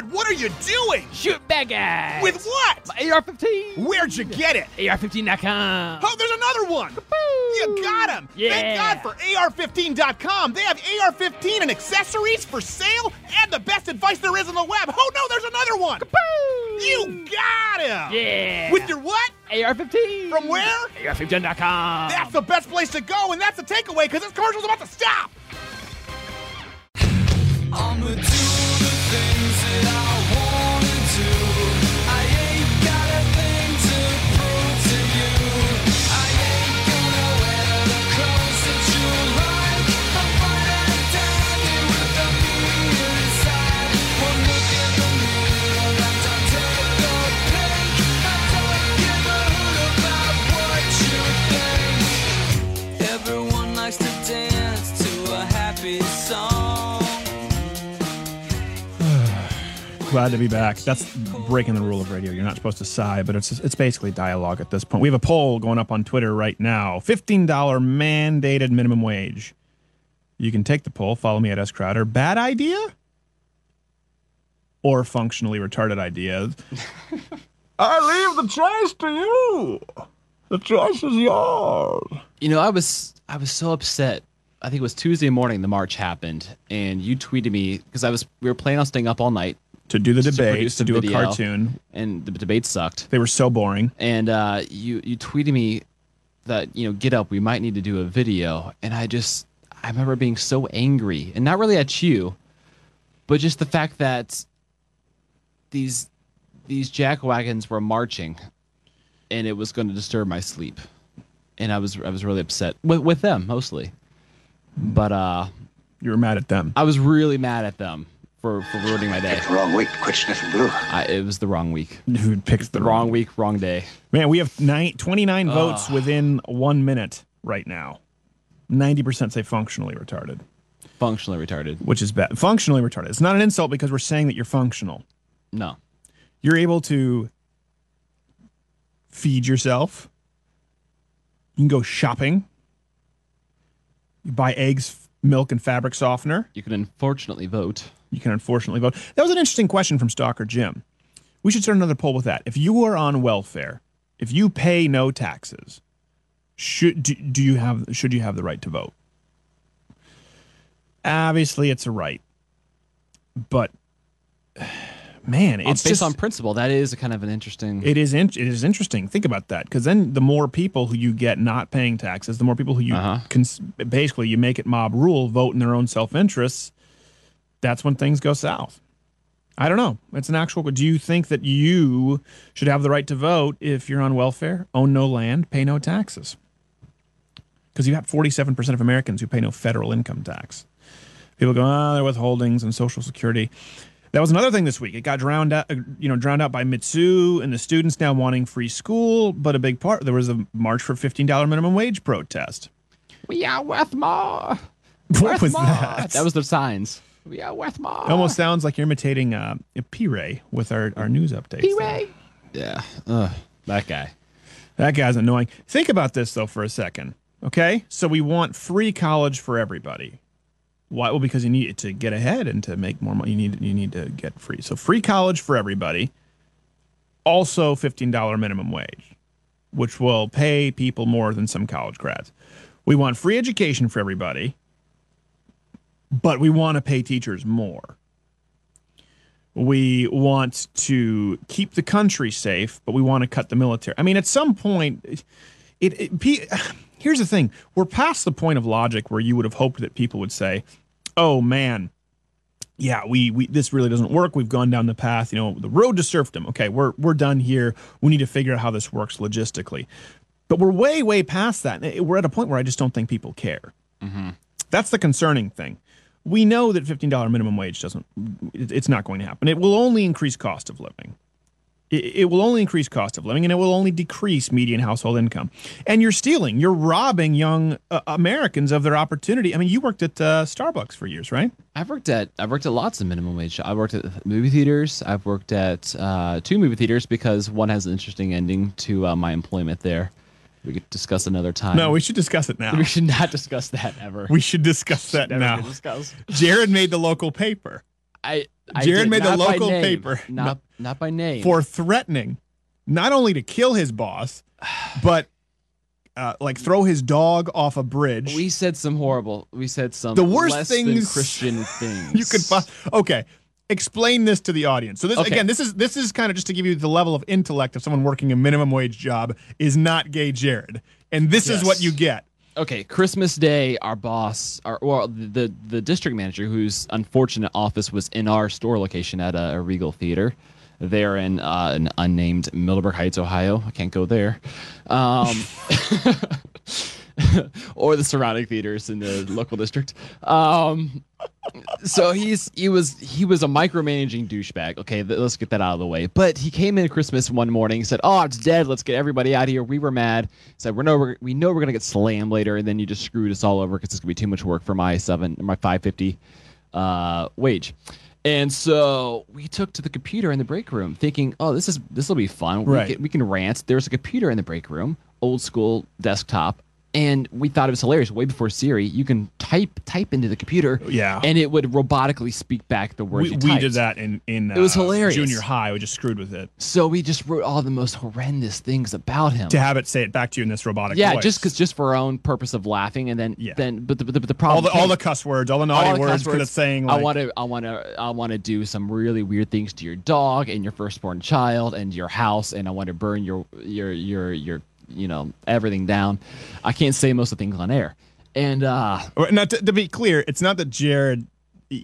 Whoa, what are you doing? Shoot bad guys. With what? AR-15. Where'd you get it? AR-15.com. Oh, there's another one. You got him. Yeah. Thank God for AR15.com. They have AR15 and accessories for sale and the best advice there is on the web. Oh, no, there's another one. You got him. Yeah. With your what? AR-15. From where? AR-15.com. That's the best place to go, and that's the takeaway because this commercial's about to stop. Glad to be back. That's breaking the rule of radio. You're not supposed to sigh, but it's it's basically dialogue at this point. We have a poll going up on Twitter right now. $15 mandated minimum wage. You can take the poll. Follow me at S Crowder. Bad idea? Or functionally retarded idea? I leave the choice to you. The choice is yours. You know, I was I was so upset. I think it was Tuesday morning the march happened, and you tweeted me because I was we were planning on staying up all night To do the to debate, to the do a cartoon. and the debate sucked. They were so boring. And uh, you you tweeted me that you know get up, we might need to do a video, and I just I remember being so angry, and not really at you, but just the fact that these these jack wagons were marching, and it was going to disturb my sleep, and I was I was really upset with with them mostly, but uh, you were mad at them. I was really mad at them for for ruining my day. Wrong week. Quit sniffing glue. I, it was the wrong week. Who picked the wrong week, wrong day. Man, we have nine, 29 votes within one minute right now. 90% say functionally retarded, Functionally retarded. which is bad. Functionally retarded. It's not an insult because we're saying that you're functional. No. You're able to feed yourself. You can go shopping. You buy eggs, milk, and fabric softener. You can unfortunately vote. You can unfortunately vote. That was an interesting question from Stalker Jim. We should start another poll with that. If you are on welfare, if you pay no taxes, should do, do you have should you have the right to vote? Obviously, it's a right, but man, it's based just, on principle. That is a kind of an interesting. it is in, it is interesting. Think about that, because then the more people who you get not paying taxes, the more people who you Uh-huh. cons- basically you make it mob rule, vote in their own self interests. That's when things go south. I don't know. It's an actual. Do you think that you should have the right to vote if you're on welfare, own no land, pay no taxes? Because you have 47% of Americans who pay no federal income tax. People go, ah, they're withholdings and Social Security. That was another thing this week. It got drowned out, uh, you know, drowned out by Mizzou and the students now wanting free school. But a big part, there was a march for $15 minimum wage protest. We are worth more. What Worth was more. that? That was the signs. We are worth more. It almost sounds like you're imitating uh, P-Ray with our, our news updates. P-Ray. Yeah. Ugh, that guy. That guy's annoying. Think about this though for a second. Okay, so we want free college for everybody. Why? Well, because you need to get ahead and to make more money. You need you need to get free. So free college for everybody. Also, fifteen dollar minimum wage, which will pay people more than some college grads. We want free education for everybody, but we want to pay teachers more. We want to keep the country safe, but we want to cut the military. I mean, at some point, it, it here's the thing: we're past the point of logic where you would have hoped that people would say, "Oh man, yeah, we we this really doesn't work. We've gone down the path, you know, the road to serfdom. Okay, we're we're done here. We need to figure out how this works logistically." But we're way way past that. We're at a point where I just don't think people care. Mm-hmm. That's the concerning thing. We know that $15 minimum wage doesn't it's not going to happen. It will only increase cost of living. It, will only increase cost of living and it will only decrease median household income. And you're stealing, you're robbing young uh, Americans of their opportunity. I mean, you worked at uh, Starbucks for years, right? I've worked at I've worked at lots of minimum wage. I worked at movie theaters. I've worked at uh, two movie theaters because one has an interesting ending to uh, my employment there. We could discuss another time. No, we should discuss it now. We should not discuss that ever. We should discuss that now. Jared made the local paper. I I Jared did, made the not local name. paper Not not by name. for threatening not only to kill his boss, but uh, like throw his dog off a bridge. we said some horrible. We said some The worst things- Christian things. you could find. Okay, explain this to the audience. So this Okay. again, this is this is kind of just to give you the level of intellect of someone working a minimum wage job is not gay Jared, and this is what you get. okay, Christmas Day, our boss, our well, the the district manager, whose unfortunate office was in our store location at a, a Regal Theater. There in uh, an unnamed Middleburg Heights, Ohio. I can't go there. Um, or the surrounding theaters in the local district. Um, so he's he was he was a micromanaging douchebag. Okay, th- let's get that out of the way. But he came in Christmas one morning. Said, "Oh, it's dead. Let's get everybody out of here." We were mad. Said, "We're no, we're, we know we're gonna get slammed later, and then you just screwed us all over because it's gonna be too much work for my seven, my five fifty uh, wage." And so we took to the computer in the break room, thinking, "Oh, this is this will be fun. We, Right. can, we can rant." There's a computer in the break room, old school desktop, and we thought it was hilarious. Way before Siri, you can type type into the computer, Yeah. and it would robotically speak back the words We, we did that in in It was uh, hilarious. junior high. We just screwed with it So we just wrote all the most horrendous things about him. to have it say it back to you in this robotic yeah, voice. just because just for our own purpose of laughing, and then Yeah. then but the, but the, but the all problem the all the cuss words, all the all naughty the cuss words, because it's saying like, I want to, I want to, I want to do some really weird things to your dog and your firstborn child and your house, and I want to burn your, your, your, your, you know, everything down. I can't say most of the things on air, and uh, Now, to, to be clear, it's not that Jared.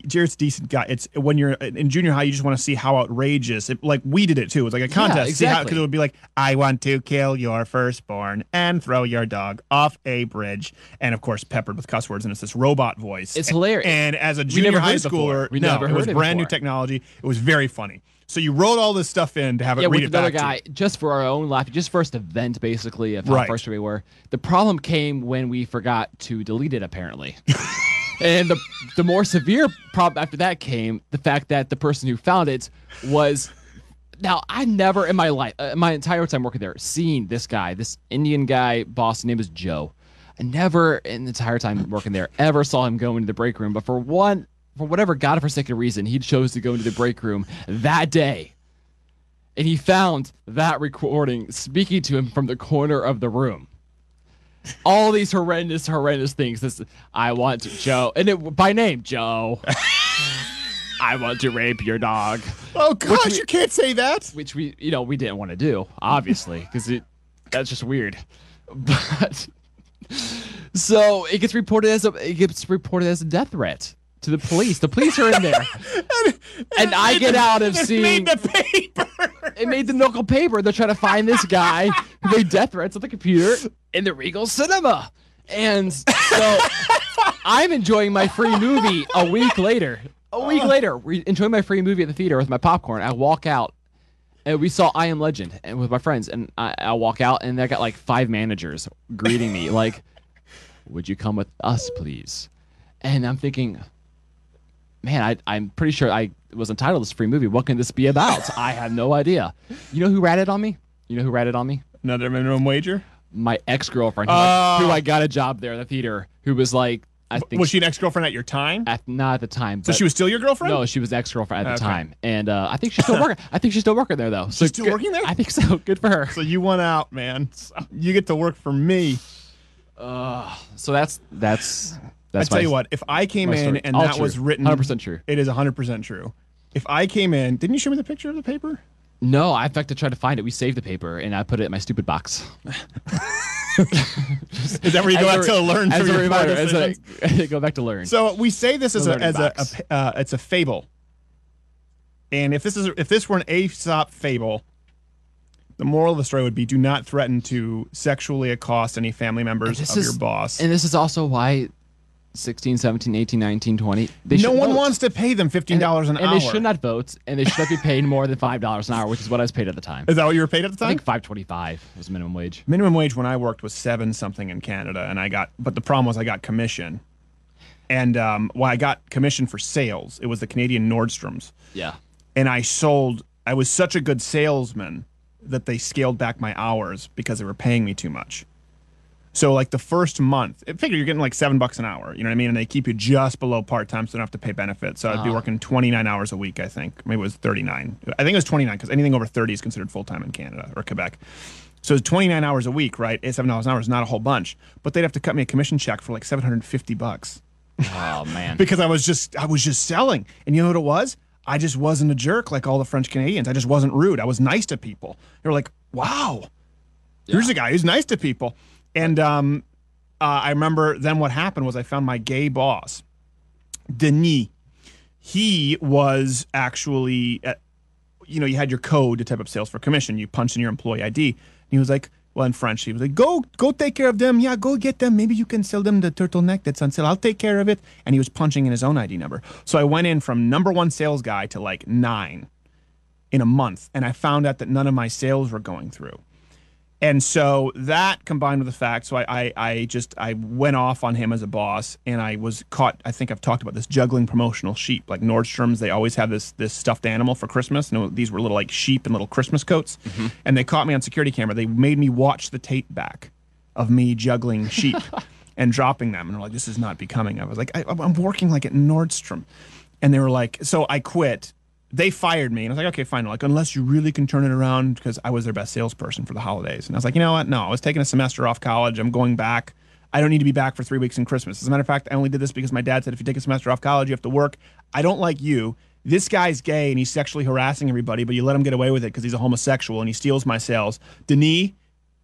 Jared's a decent guy. It's when you're in junior high, you just want to see how outrageous. It, like we did it too. It's like a contest. See how exactly. because it would be like, I want to kill your firstborn and throw your dog off a bridge, and of course peppered with cuss words, and it's this robot voice. It's And- hilarious. And as a junior high it schooler, We no, never it was it brand new technology. It was very funny. So you wrote all this stuff in to have it yeah, read with it another guy, just for our own laugh, just first event basically of how Right. frustrated we were. The problem came when we forgot to delete it, apparently. and the the more severe problem after that came the fact that the person who found it was. Now I never in my life, uh, my entire time working there, seen this guy, this Indian guy, boss. His name is Joe. I never in the entire time working there ever saw him go into the break room. But for one, for whatever godforsaken reason, he chose to go into the break room that day and he found that recording speaking to him from the corner of the room. All these horrendous, horrendous things. This, I want to, Joe, and it by name, Joe. I want to rape your dog. Oh gosh, we- you can't say that. Which we, you know, we didn't want to do, obviously, because it that's just weird. But so it gets reported as a it gets reported as a death threat to the police. The police are in there, and I get out of It seeing made the paper. it made the local paper. They're trying to find this guy who made death threats on the computer in the Regal Cinema. And so I'm enjoying my free movie a week later. A week later, we enjoying my free movie at the theater with my popcorn. I walk out and we saw I Am Legend and with my friends, and I, I walk out and I got like five managers greeting me, like, "Would you come with us, please?" And I'm thinking, man, I, I'm pretty sure I was entitled to this free movie. What can this be about? I have no idea. You know who ratted on me? You know who ratted on me? Another minimum wager. My ex girlfriend, who, I- Oh. who I got a job there in the theater, who was like, I think Was she an ex girlfriend at your time? at, not at the time. So she was still your girlfriend? No, she was ex girlfriend at the Okay. time, and uh, I think she's still working. I think she's still working there though. So She's still good- working there? I think so. Good for her. So you went out, man. You get to work for me. Uh, so that's that's that's. I tell my- you what, if I came in and All that true. was written, 100% true. It is 100% true. If I came in, didn't you show me the picture of the paper? No, I in fact I tried to find it. We saved the paper and I put it in my stupid box. Is that where you go a- to learn as a reminder? As a, go back to learn. So we say this as a as a, a uh, it's a fable. And if this is if this were an Aesop fable, the moral of the story would be: do not threaten to sexually accost any family members of is- your boss. and this is also why 16, 17, 18, 19, 20. They no one vote. wants to pay them fifteen dollars an and hour. And they should not vote, and they should not be paid more than five dollars an hour, which is what I was paid at the time. Is that what you were paid at the time? I think five twenty-five was minimum wage. Minimum wage when I worked was seven something in Canada, and I got. But the problem was I got commission, and um, well, I got commission for sales. It was the Canadian Nordstroms, Yeah. and I sold. I was such a good salesman that they scaled back my hours because they were paying me too much. So like the first month, figure you're getting like seven bucks an hour. You know what I mean? And they keep you just below part time, so you don't have to pay benefits. So I'd be Ah. working 29 hours a week. I think maybe it was 39. I think it was 29 because anything over 30 is considered full time in Canada or Quebec. So 29 hours a week, right? Eight, seven dollars an hour is not a whole bunch, but they'd have to cut me a commission check for like 750 bucks Oh man. because I was just I was just selling. And you know what it was? I just wasn't a jerk like all the French Canadians. I just wasn't rude. I was nice to people. They were like, "Wow, here's a guy who's nice to people." And um, uh, I remember then what happened was I found my gay boss, Denis. He was actually, at, you know, you had your code to type up sales for commission. You punch in your employee ID. And he was like, well, in French, he was like, go, go take care of them. Yeah, go get them. Maybe you can sell them the turtleneck that's on sale. I'll take care of it. And he was punching in his own ID number. So I went in from number one sales guy to like nine in a month. And I found out that none of my sales were going through. And so that combined with the fact, so I, I, I just I went off on him as a boss, and I was caught. I think I've talked about this juggling promotional sheep. Like Nordstrom's, they always have this this stuffed animal for Christmas. No, these were little like sheep and little Christmas coats, mm-hmm. and they caught me on security camera. They made me watch the tape back of me juggling sheep and dropping them, and they're like, "This is not becoming." I was like, I, "I'm working like at Nordstrom," and they were like, "So I quit." They fired me, and I was like, okay, fine. Like, unless you really can turn it around, because I was their best salesperson for the holidays. And I was like, you know what? No, I was taking a semester off college. I'm going back. I don't need to be back for three weeks in Christmas. As a matter of fact, I only did this because my dad said if you take a semester off college, you have to work. I don't like you. This guy's gay and he's sexually harassing everybody, but you let him get away with it because he's a homosexual and he steals my sales. Denis,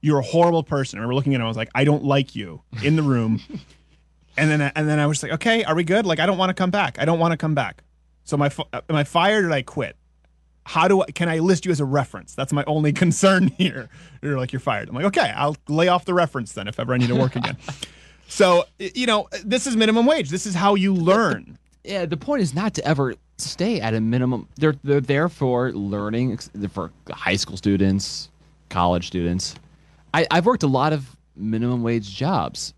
you're a horrible person. I remember looking at him, I was like, I don't like you in the room. and then and then I was like, okay, are we good? Like, I don't want to come back. I don't want to come back. So am I, uh, am I fired or did I quit? How do I, can I list you as a reference? That's my only concern here. You're like, you're fired. I'm like, okay, I'll lay off the reference then if ever I need to work again. so, you know, this is minimum wage. This is how you learn. Yeah, the point is not to ever stay at a minimum. They're they're there for learning for high school students, college students. I, I've worked a lot of minimum wage jobs.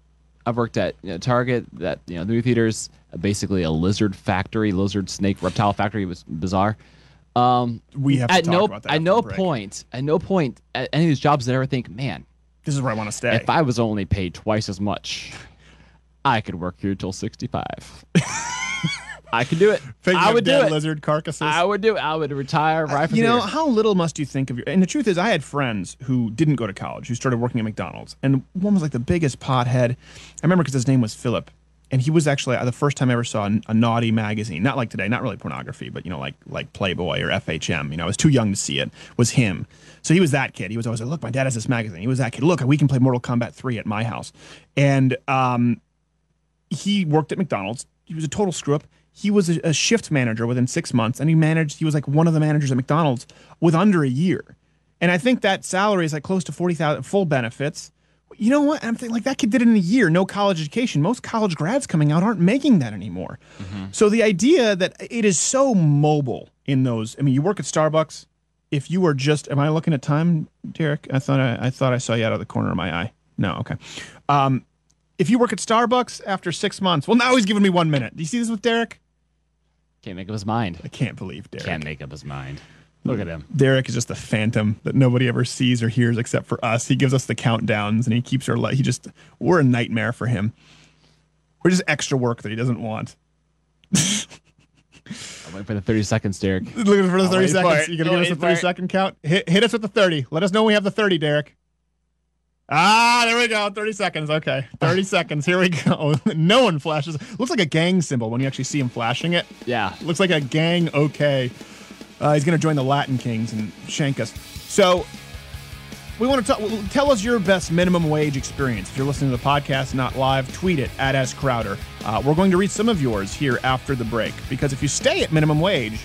I've worked at you know, Target, that you know, the movie theaters, basically a lizard factory, lizard snake reptile factory. It was bizarre. Um, We have to at talk no about that at no point at no point at any of these jobs did I ever think, man, this is where I want to stay. If I was only paid twice as much, I could work here till sixty five. I could do it. Thinking I would do it. lizard carcasses. I would do it. I would retire right from you know how little must you think of your and the truth is i had friends who didn't go to college who started working at mcdonald's and one was like the biggest pothead i remember because his name was philip and he was actually uh, the first time i ever saw a, a naughty magazine not like today not really pornography but you know like like playboy or fhm you know i was too young to see it was him so he was that kid he was always like look my dad has this magazine he was that kid look we can play mortal kombat 3 at my house and um he worked at McDonald's. He was a total screw up. He was a, a shift manager within six months, and he managed. He was like one of the managers at McDonald's with under a year. And I think that salary is like close to forty thousand, full benefits. You know what? I'm thinking like that kid did it in a year, no college education. Most college grads coming out aren't making that anymore. So the idea that it is so mobile in those. I mean, you work at Starbucks. If you are just, am I looking at time, Derek? I thought I, I thought I saw you out of the corner of my eye. No, okay. Um, if you work at Starbucks after six months, well, now he's giving me one minute. Do you see this with Derek? Can't make up his mind. I can't believe Derek. Can't make up his mind. Look at him. Derek is just a phantom that nobody ever sees or hears except for us. He gives us the countdowns and he keeps our life. He just, we're a nightmare for him. We're just extra work that he doesn't want. I'm waiting for the 30 seconds, Derek. Looking for the I'll 30 wait for seconds. it. You gonna I'll give us a wait for 30 it. second count? Hit, hit us with the 30. Let us know we have the 30, Derek. Ah, there we go. 30 seconds. Okay. 30 seconds. Here we go. no one flashes. Looks like a gang symbol when you actually see him flashing it. Yeah. Looks like a gang okay. Uh, he's going to join the Latin Kings and shank us. So we want to talk. Tell us your best minimum wage experience. If you're listening to the podcast, not live, tweet it at S Crowder. Uh, we're going to read some of yours here after the break because if you stay at minimum wage,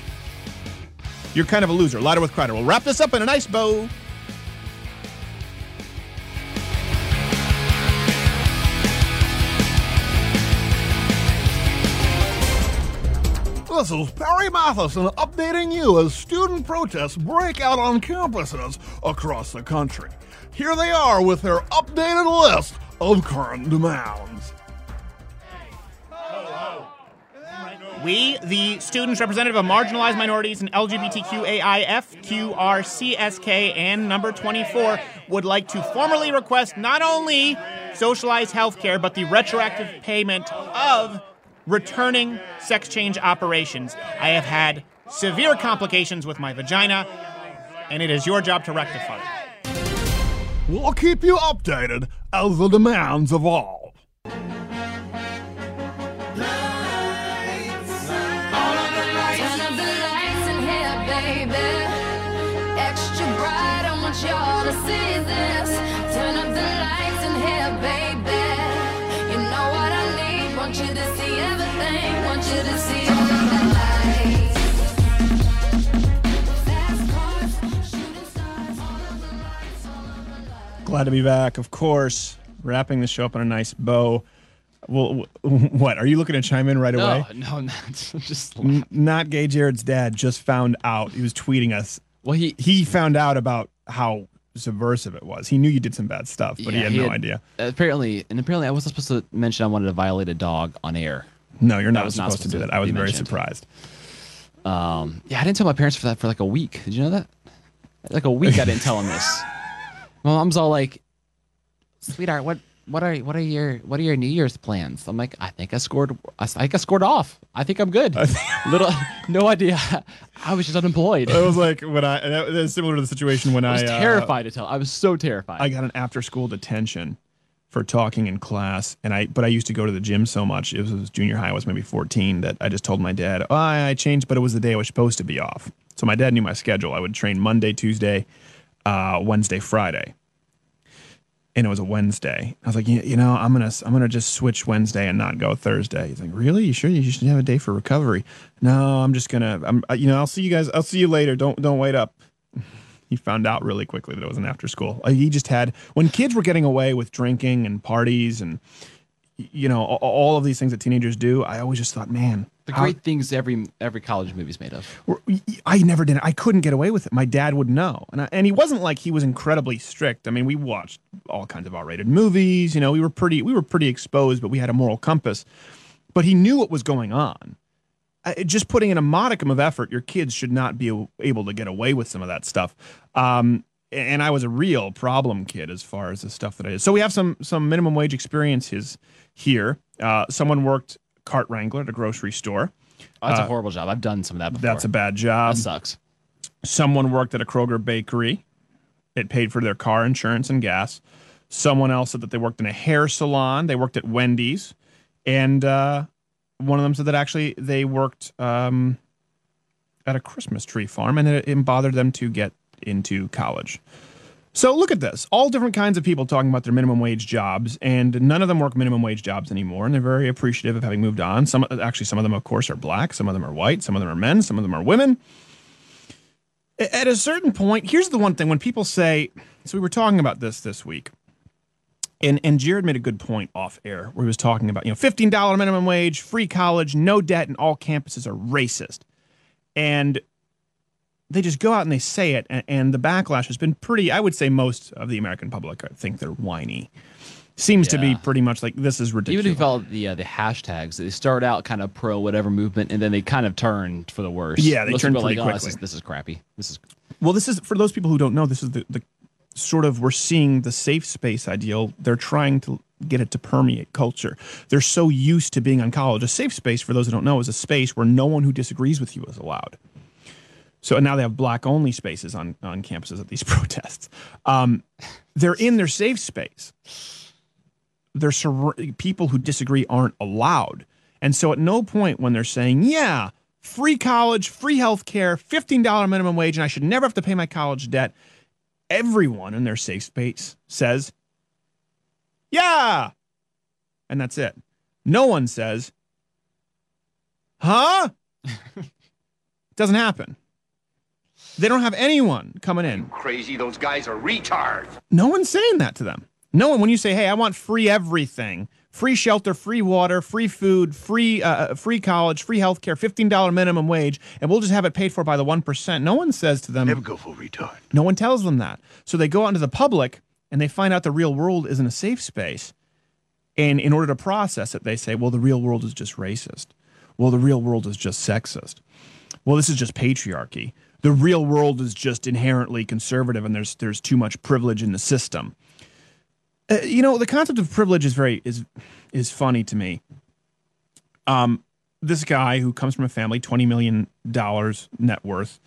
you're kind of a loser. Louder with Crowder. We'll wrap this up in a nice bow. This is Perry Matheson updating you as student protests break out on campuses across the country. Here they are with their updated list of current demands. We, the students representative of marginalized minorities and LGBTQAIFQRCSK and number 24, would like to formally request not only socialized health care, but the retroactive payment of returning sex change operations. I have had severe complications with my vagina, and it is your job to rectify. We'll keep you updated as the demands evolve. Glad to be back, of course. Wrapping the show up on a nice bow. Well, what are you looking to chime in right No, away? no, not just. N- not gay Jared's dad just found out. He was tweeting us. Well, he he found out about how subversive it was. He knew you did some bad stuff, but he Yeah, had no idea. Apparently, and apparently, I wasn't supposed to mention I wanted to violate a dog on air. No, you're That not supposed, to do that. I was very mentioned. surprised. Um, yeah, I didn't tell my parents for that for like a week. Did you know that? Like a week, I didn't tell them this. My mom's all like, "Sweetheart, what, what are, what are your, what are your New Year's plans?" I'm like, "I think I scored, I think I scored off. I think I'm good." Little, no idea. I was just unemployed. It was like when I. That was similar to the situation when I I was uh, terrified to tell. I was so terrified. I got an after school detention for talking in class, and I but I used to go to the gym so much. It was, it was junior high. I was maybe 14 that I just told my dad, "Oh, I I changed, but it was the day I was supposed to be off." So my dad knew my schedule. I would train Monday, Tuesday, uh, Wednesday, Friday, and it was a Wednesday. I was like, you, know, I'm gonna I'm gonna just switch Wednesday and not go Thursday. He's like, really? You sure? You should have a day for recovery. No, I'm just gonna. I'm you know, I'll see you guys. I'll see you later. Don't don't wait up he found out really quickly that it was an after school. Uh, He just had when kids were getting away with drinking and parties and you know all of these things that teenagers do. I always just thought, man, the how- great things every every college movie's made of. I never did. it. I couldn't get away with it. My dad would know, and I, and he wasn't like he was incredibly strict. I mean, we watched all kinds of R-rated movies. You know, we were pretty we were pretty exposed, but we had a moral compass. But he knew what was going on. Uh, just putting in a modicum of effort, your kids should not be able to get away with some of that stuff. Um, and I was a real problem kid as far as the stuff that I did. So we have some some minimum wage experiences here. Uh, someone worked cart wrangler at a grocery store. Oh, that's Uh, a horrible job. I've done some of that before. That's a bad job. That sucks. Someone worked at a Kroger bakery. It paid for their car insurance and gas. Someone else said that they worked in a hair salon. They worked at Wendy's. And uh, one of them said that actually they worked um, at a Christmas tree farm and it, it bothered them to get into college. So look at this. All different kinds of people talking about their minimum wage jobs, and none of them work minimum wage jobs anymore, and they're very appreciative of having moved on. Some actually some of them, of course, are black, some of them are white, some of them are men, some of them are women. At a certain point, here's the one thing when people say, so we were talking about this this week. And, and Jared made a good point off air where he was talking about, you know, $15 minimum wage, free college, no debt, and all campuses are racist. And they just go out and they say it, and, and the backlash has been pretty. I would say most of the American public I think they're whiny. Seems to be pretty much like this is ridiculous. Even if you follow the uh, the hashtags, they start out kind of pro whatever movement, and then they kind of turn for the worse. Yeah, they Most turn pretty like, oh, this quickly. is, this is crappy. This is Well, this is for those people who don't know. This is the, the sort of we're seeing the safe space ideal. They're trying to get it to permeate culture. They're so used to being on college. A safe space, for those who don't know, is a space where no one who disagrees with you is allowed. So now they have black only spaces on, on campuses at these protests. Um, they're in their safe space. They're sur- people who disagree aren't allowed. And so at no point when they're saying, yeah, free college, free health care, $15 minimum wage, and I should never have to pay my college debt, everyone in their safe space says, yeah. And that's it. No one says, huh? It Doesn't happen. They don't have anyone coming in. Crazy, those guys are retards. No one's saying that to them. No one, when you say, hey, I want free everything, free shelter, free water, free food, free uh, free college, free health care, $15 minimum wage, and we'll just have it paid for by the 1%. No one says to them, Never go full retard. no one tells them that. So they go out into the public and they find out the real world isn't a safe space. And in order to process it, they say, well, the real world is just racist. Well, the real world is just sexist. Well, this is just patriarchy. The real world is just inherently conservative and there's there's too much privilege in the system. Uh, you know, the concept of privilege is very is is funny to me. Um, this guy who comes from a family, twenty million dollars net worth,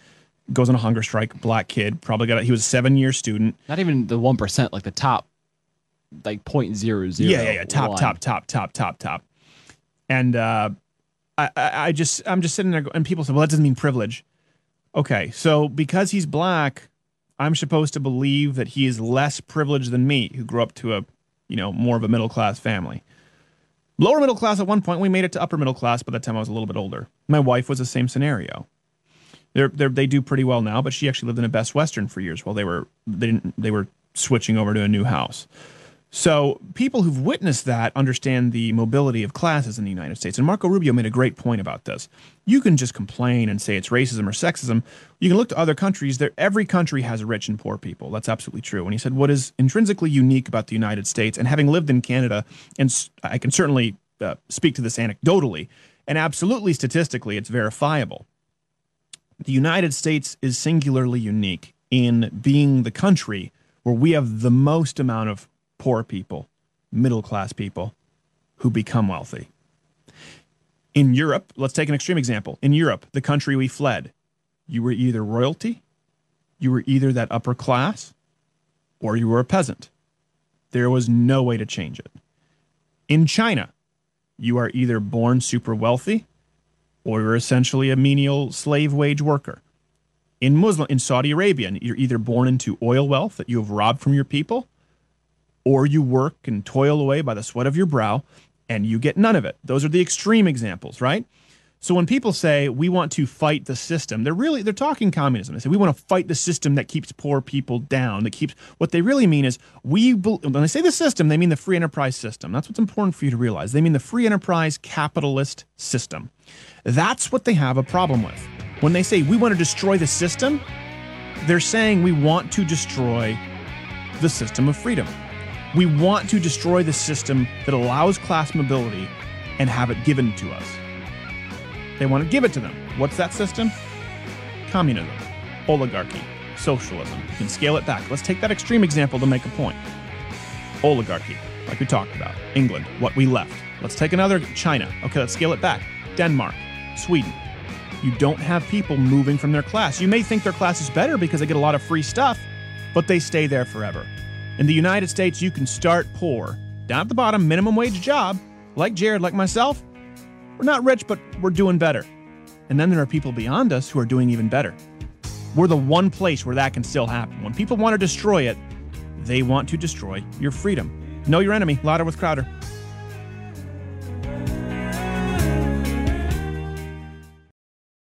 goes on a hunger strike. Black kid, probably got. A, he was a seven year student. Not even the one percent, like the top, like point zero zero. Yeah, yeah, yeah. Top, one. top, top, top, top, top. And uh, I, I, I just, I'm just sitting there, and people say, "Well, that doesn't mean privilege." Okay, so because he's black, I'm supposed to believe that he is less privileged than me, who grew up to a, you know, more of a middle class family. Lower middle class at one point, we made it to upper middle class. By the time I was a little bit older, my wife was the same scenario. They're, they're, they do pretty well now, but she actually lived in a Best Western for years while they were they they were switching over to a new house. So people who've witnessed that understand the mobility of classes in the United States. And Marco Rubio made a great point about this. You can just complain and say it's racism or sexism. You can look to other countries. There, every country has rich and poor people. That's absolutely true. And he said what is intrinsically unique about the United States, and having lived in Canada, and I can certainly uh, speak to this anecdotally, and absolutely statistically, it's verifiable the United States is singularly unique in being the country where we have the most amount of poor people, middle class people who become wealthy. In Europe, let's take an extreme example. In Europe, the country we fled, you were either royalty, you were either that upper class, or you were a peasant. There was no way to change it. In China, you are either born super wealthy or you're essentially a menial slave wage worker. In Muslim, in Saudi Arabia, you're either born into oil wealth that you have robbed from your people, or you work and toil away by the sweat of your brow, and you get none of it. Those are the extreme examples, right? So when people say we want to fight the system, they're really they're talking communism. They say we want to fight the system that keeps poor people down. That keeps what they really mean is we. When they say the system, they mean the free enterprise system. That's what's important for you to realize. They mean the free enterprise capitalist system. That's what they have a problem with. When they say we want to destroy the system, they're saying we want to destroy the system of freedom. We want to destroy the system that allows class mobility and have it given to us. They want to give it to them. What's that system? Communism, oligarchy, socialism. You can scale it back. Let's take that extreme example to make a point. Oligarchy, like we talked about. England, what we left. Let's take another China. Okay, let's scale it back. Denmark, Sweden. You don't have people moving from their class. You may think their class is better because they get a lot of free stuff, but they stay there forever. In the United States, you can start poor, down at the bottom, minimum wage job, like Jared, like myself. We're not rich, but we're doing better. And then there are people beyond us who are doing even better. We're the one place where that can still happen. When people want to destroy it, they want to destroy your freedom. Know your enemy. Louder with Crowder.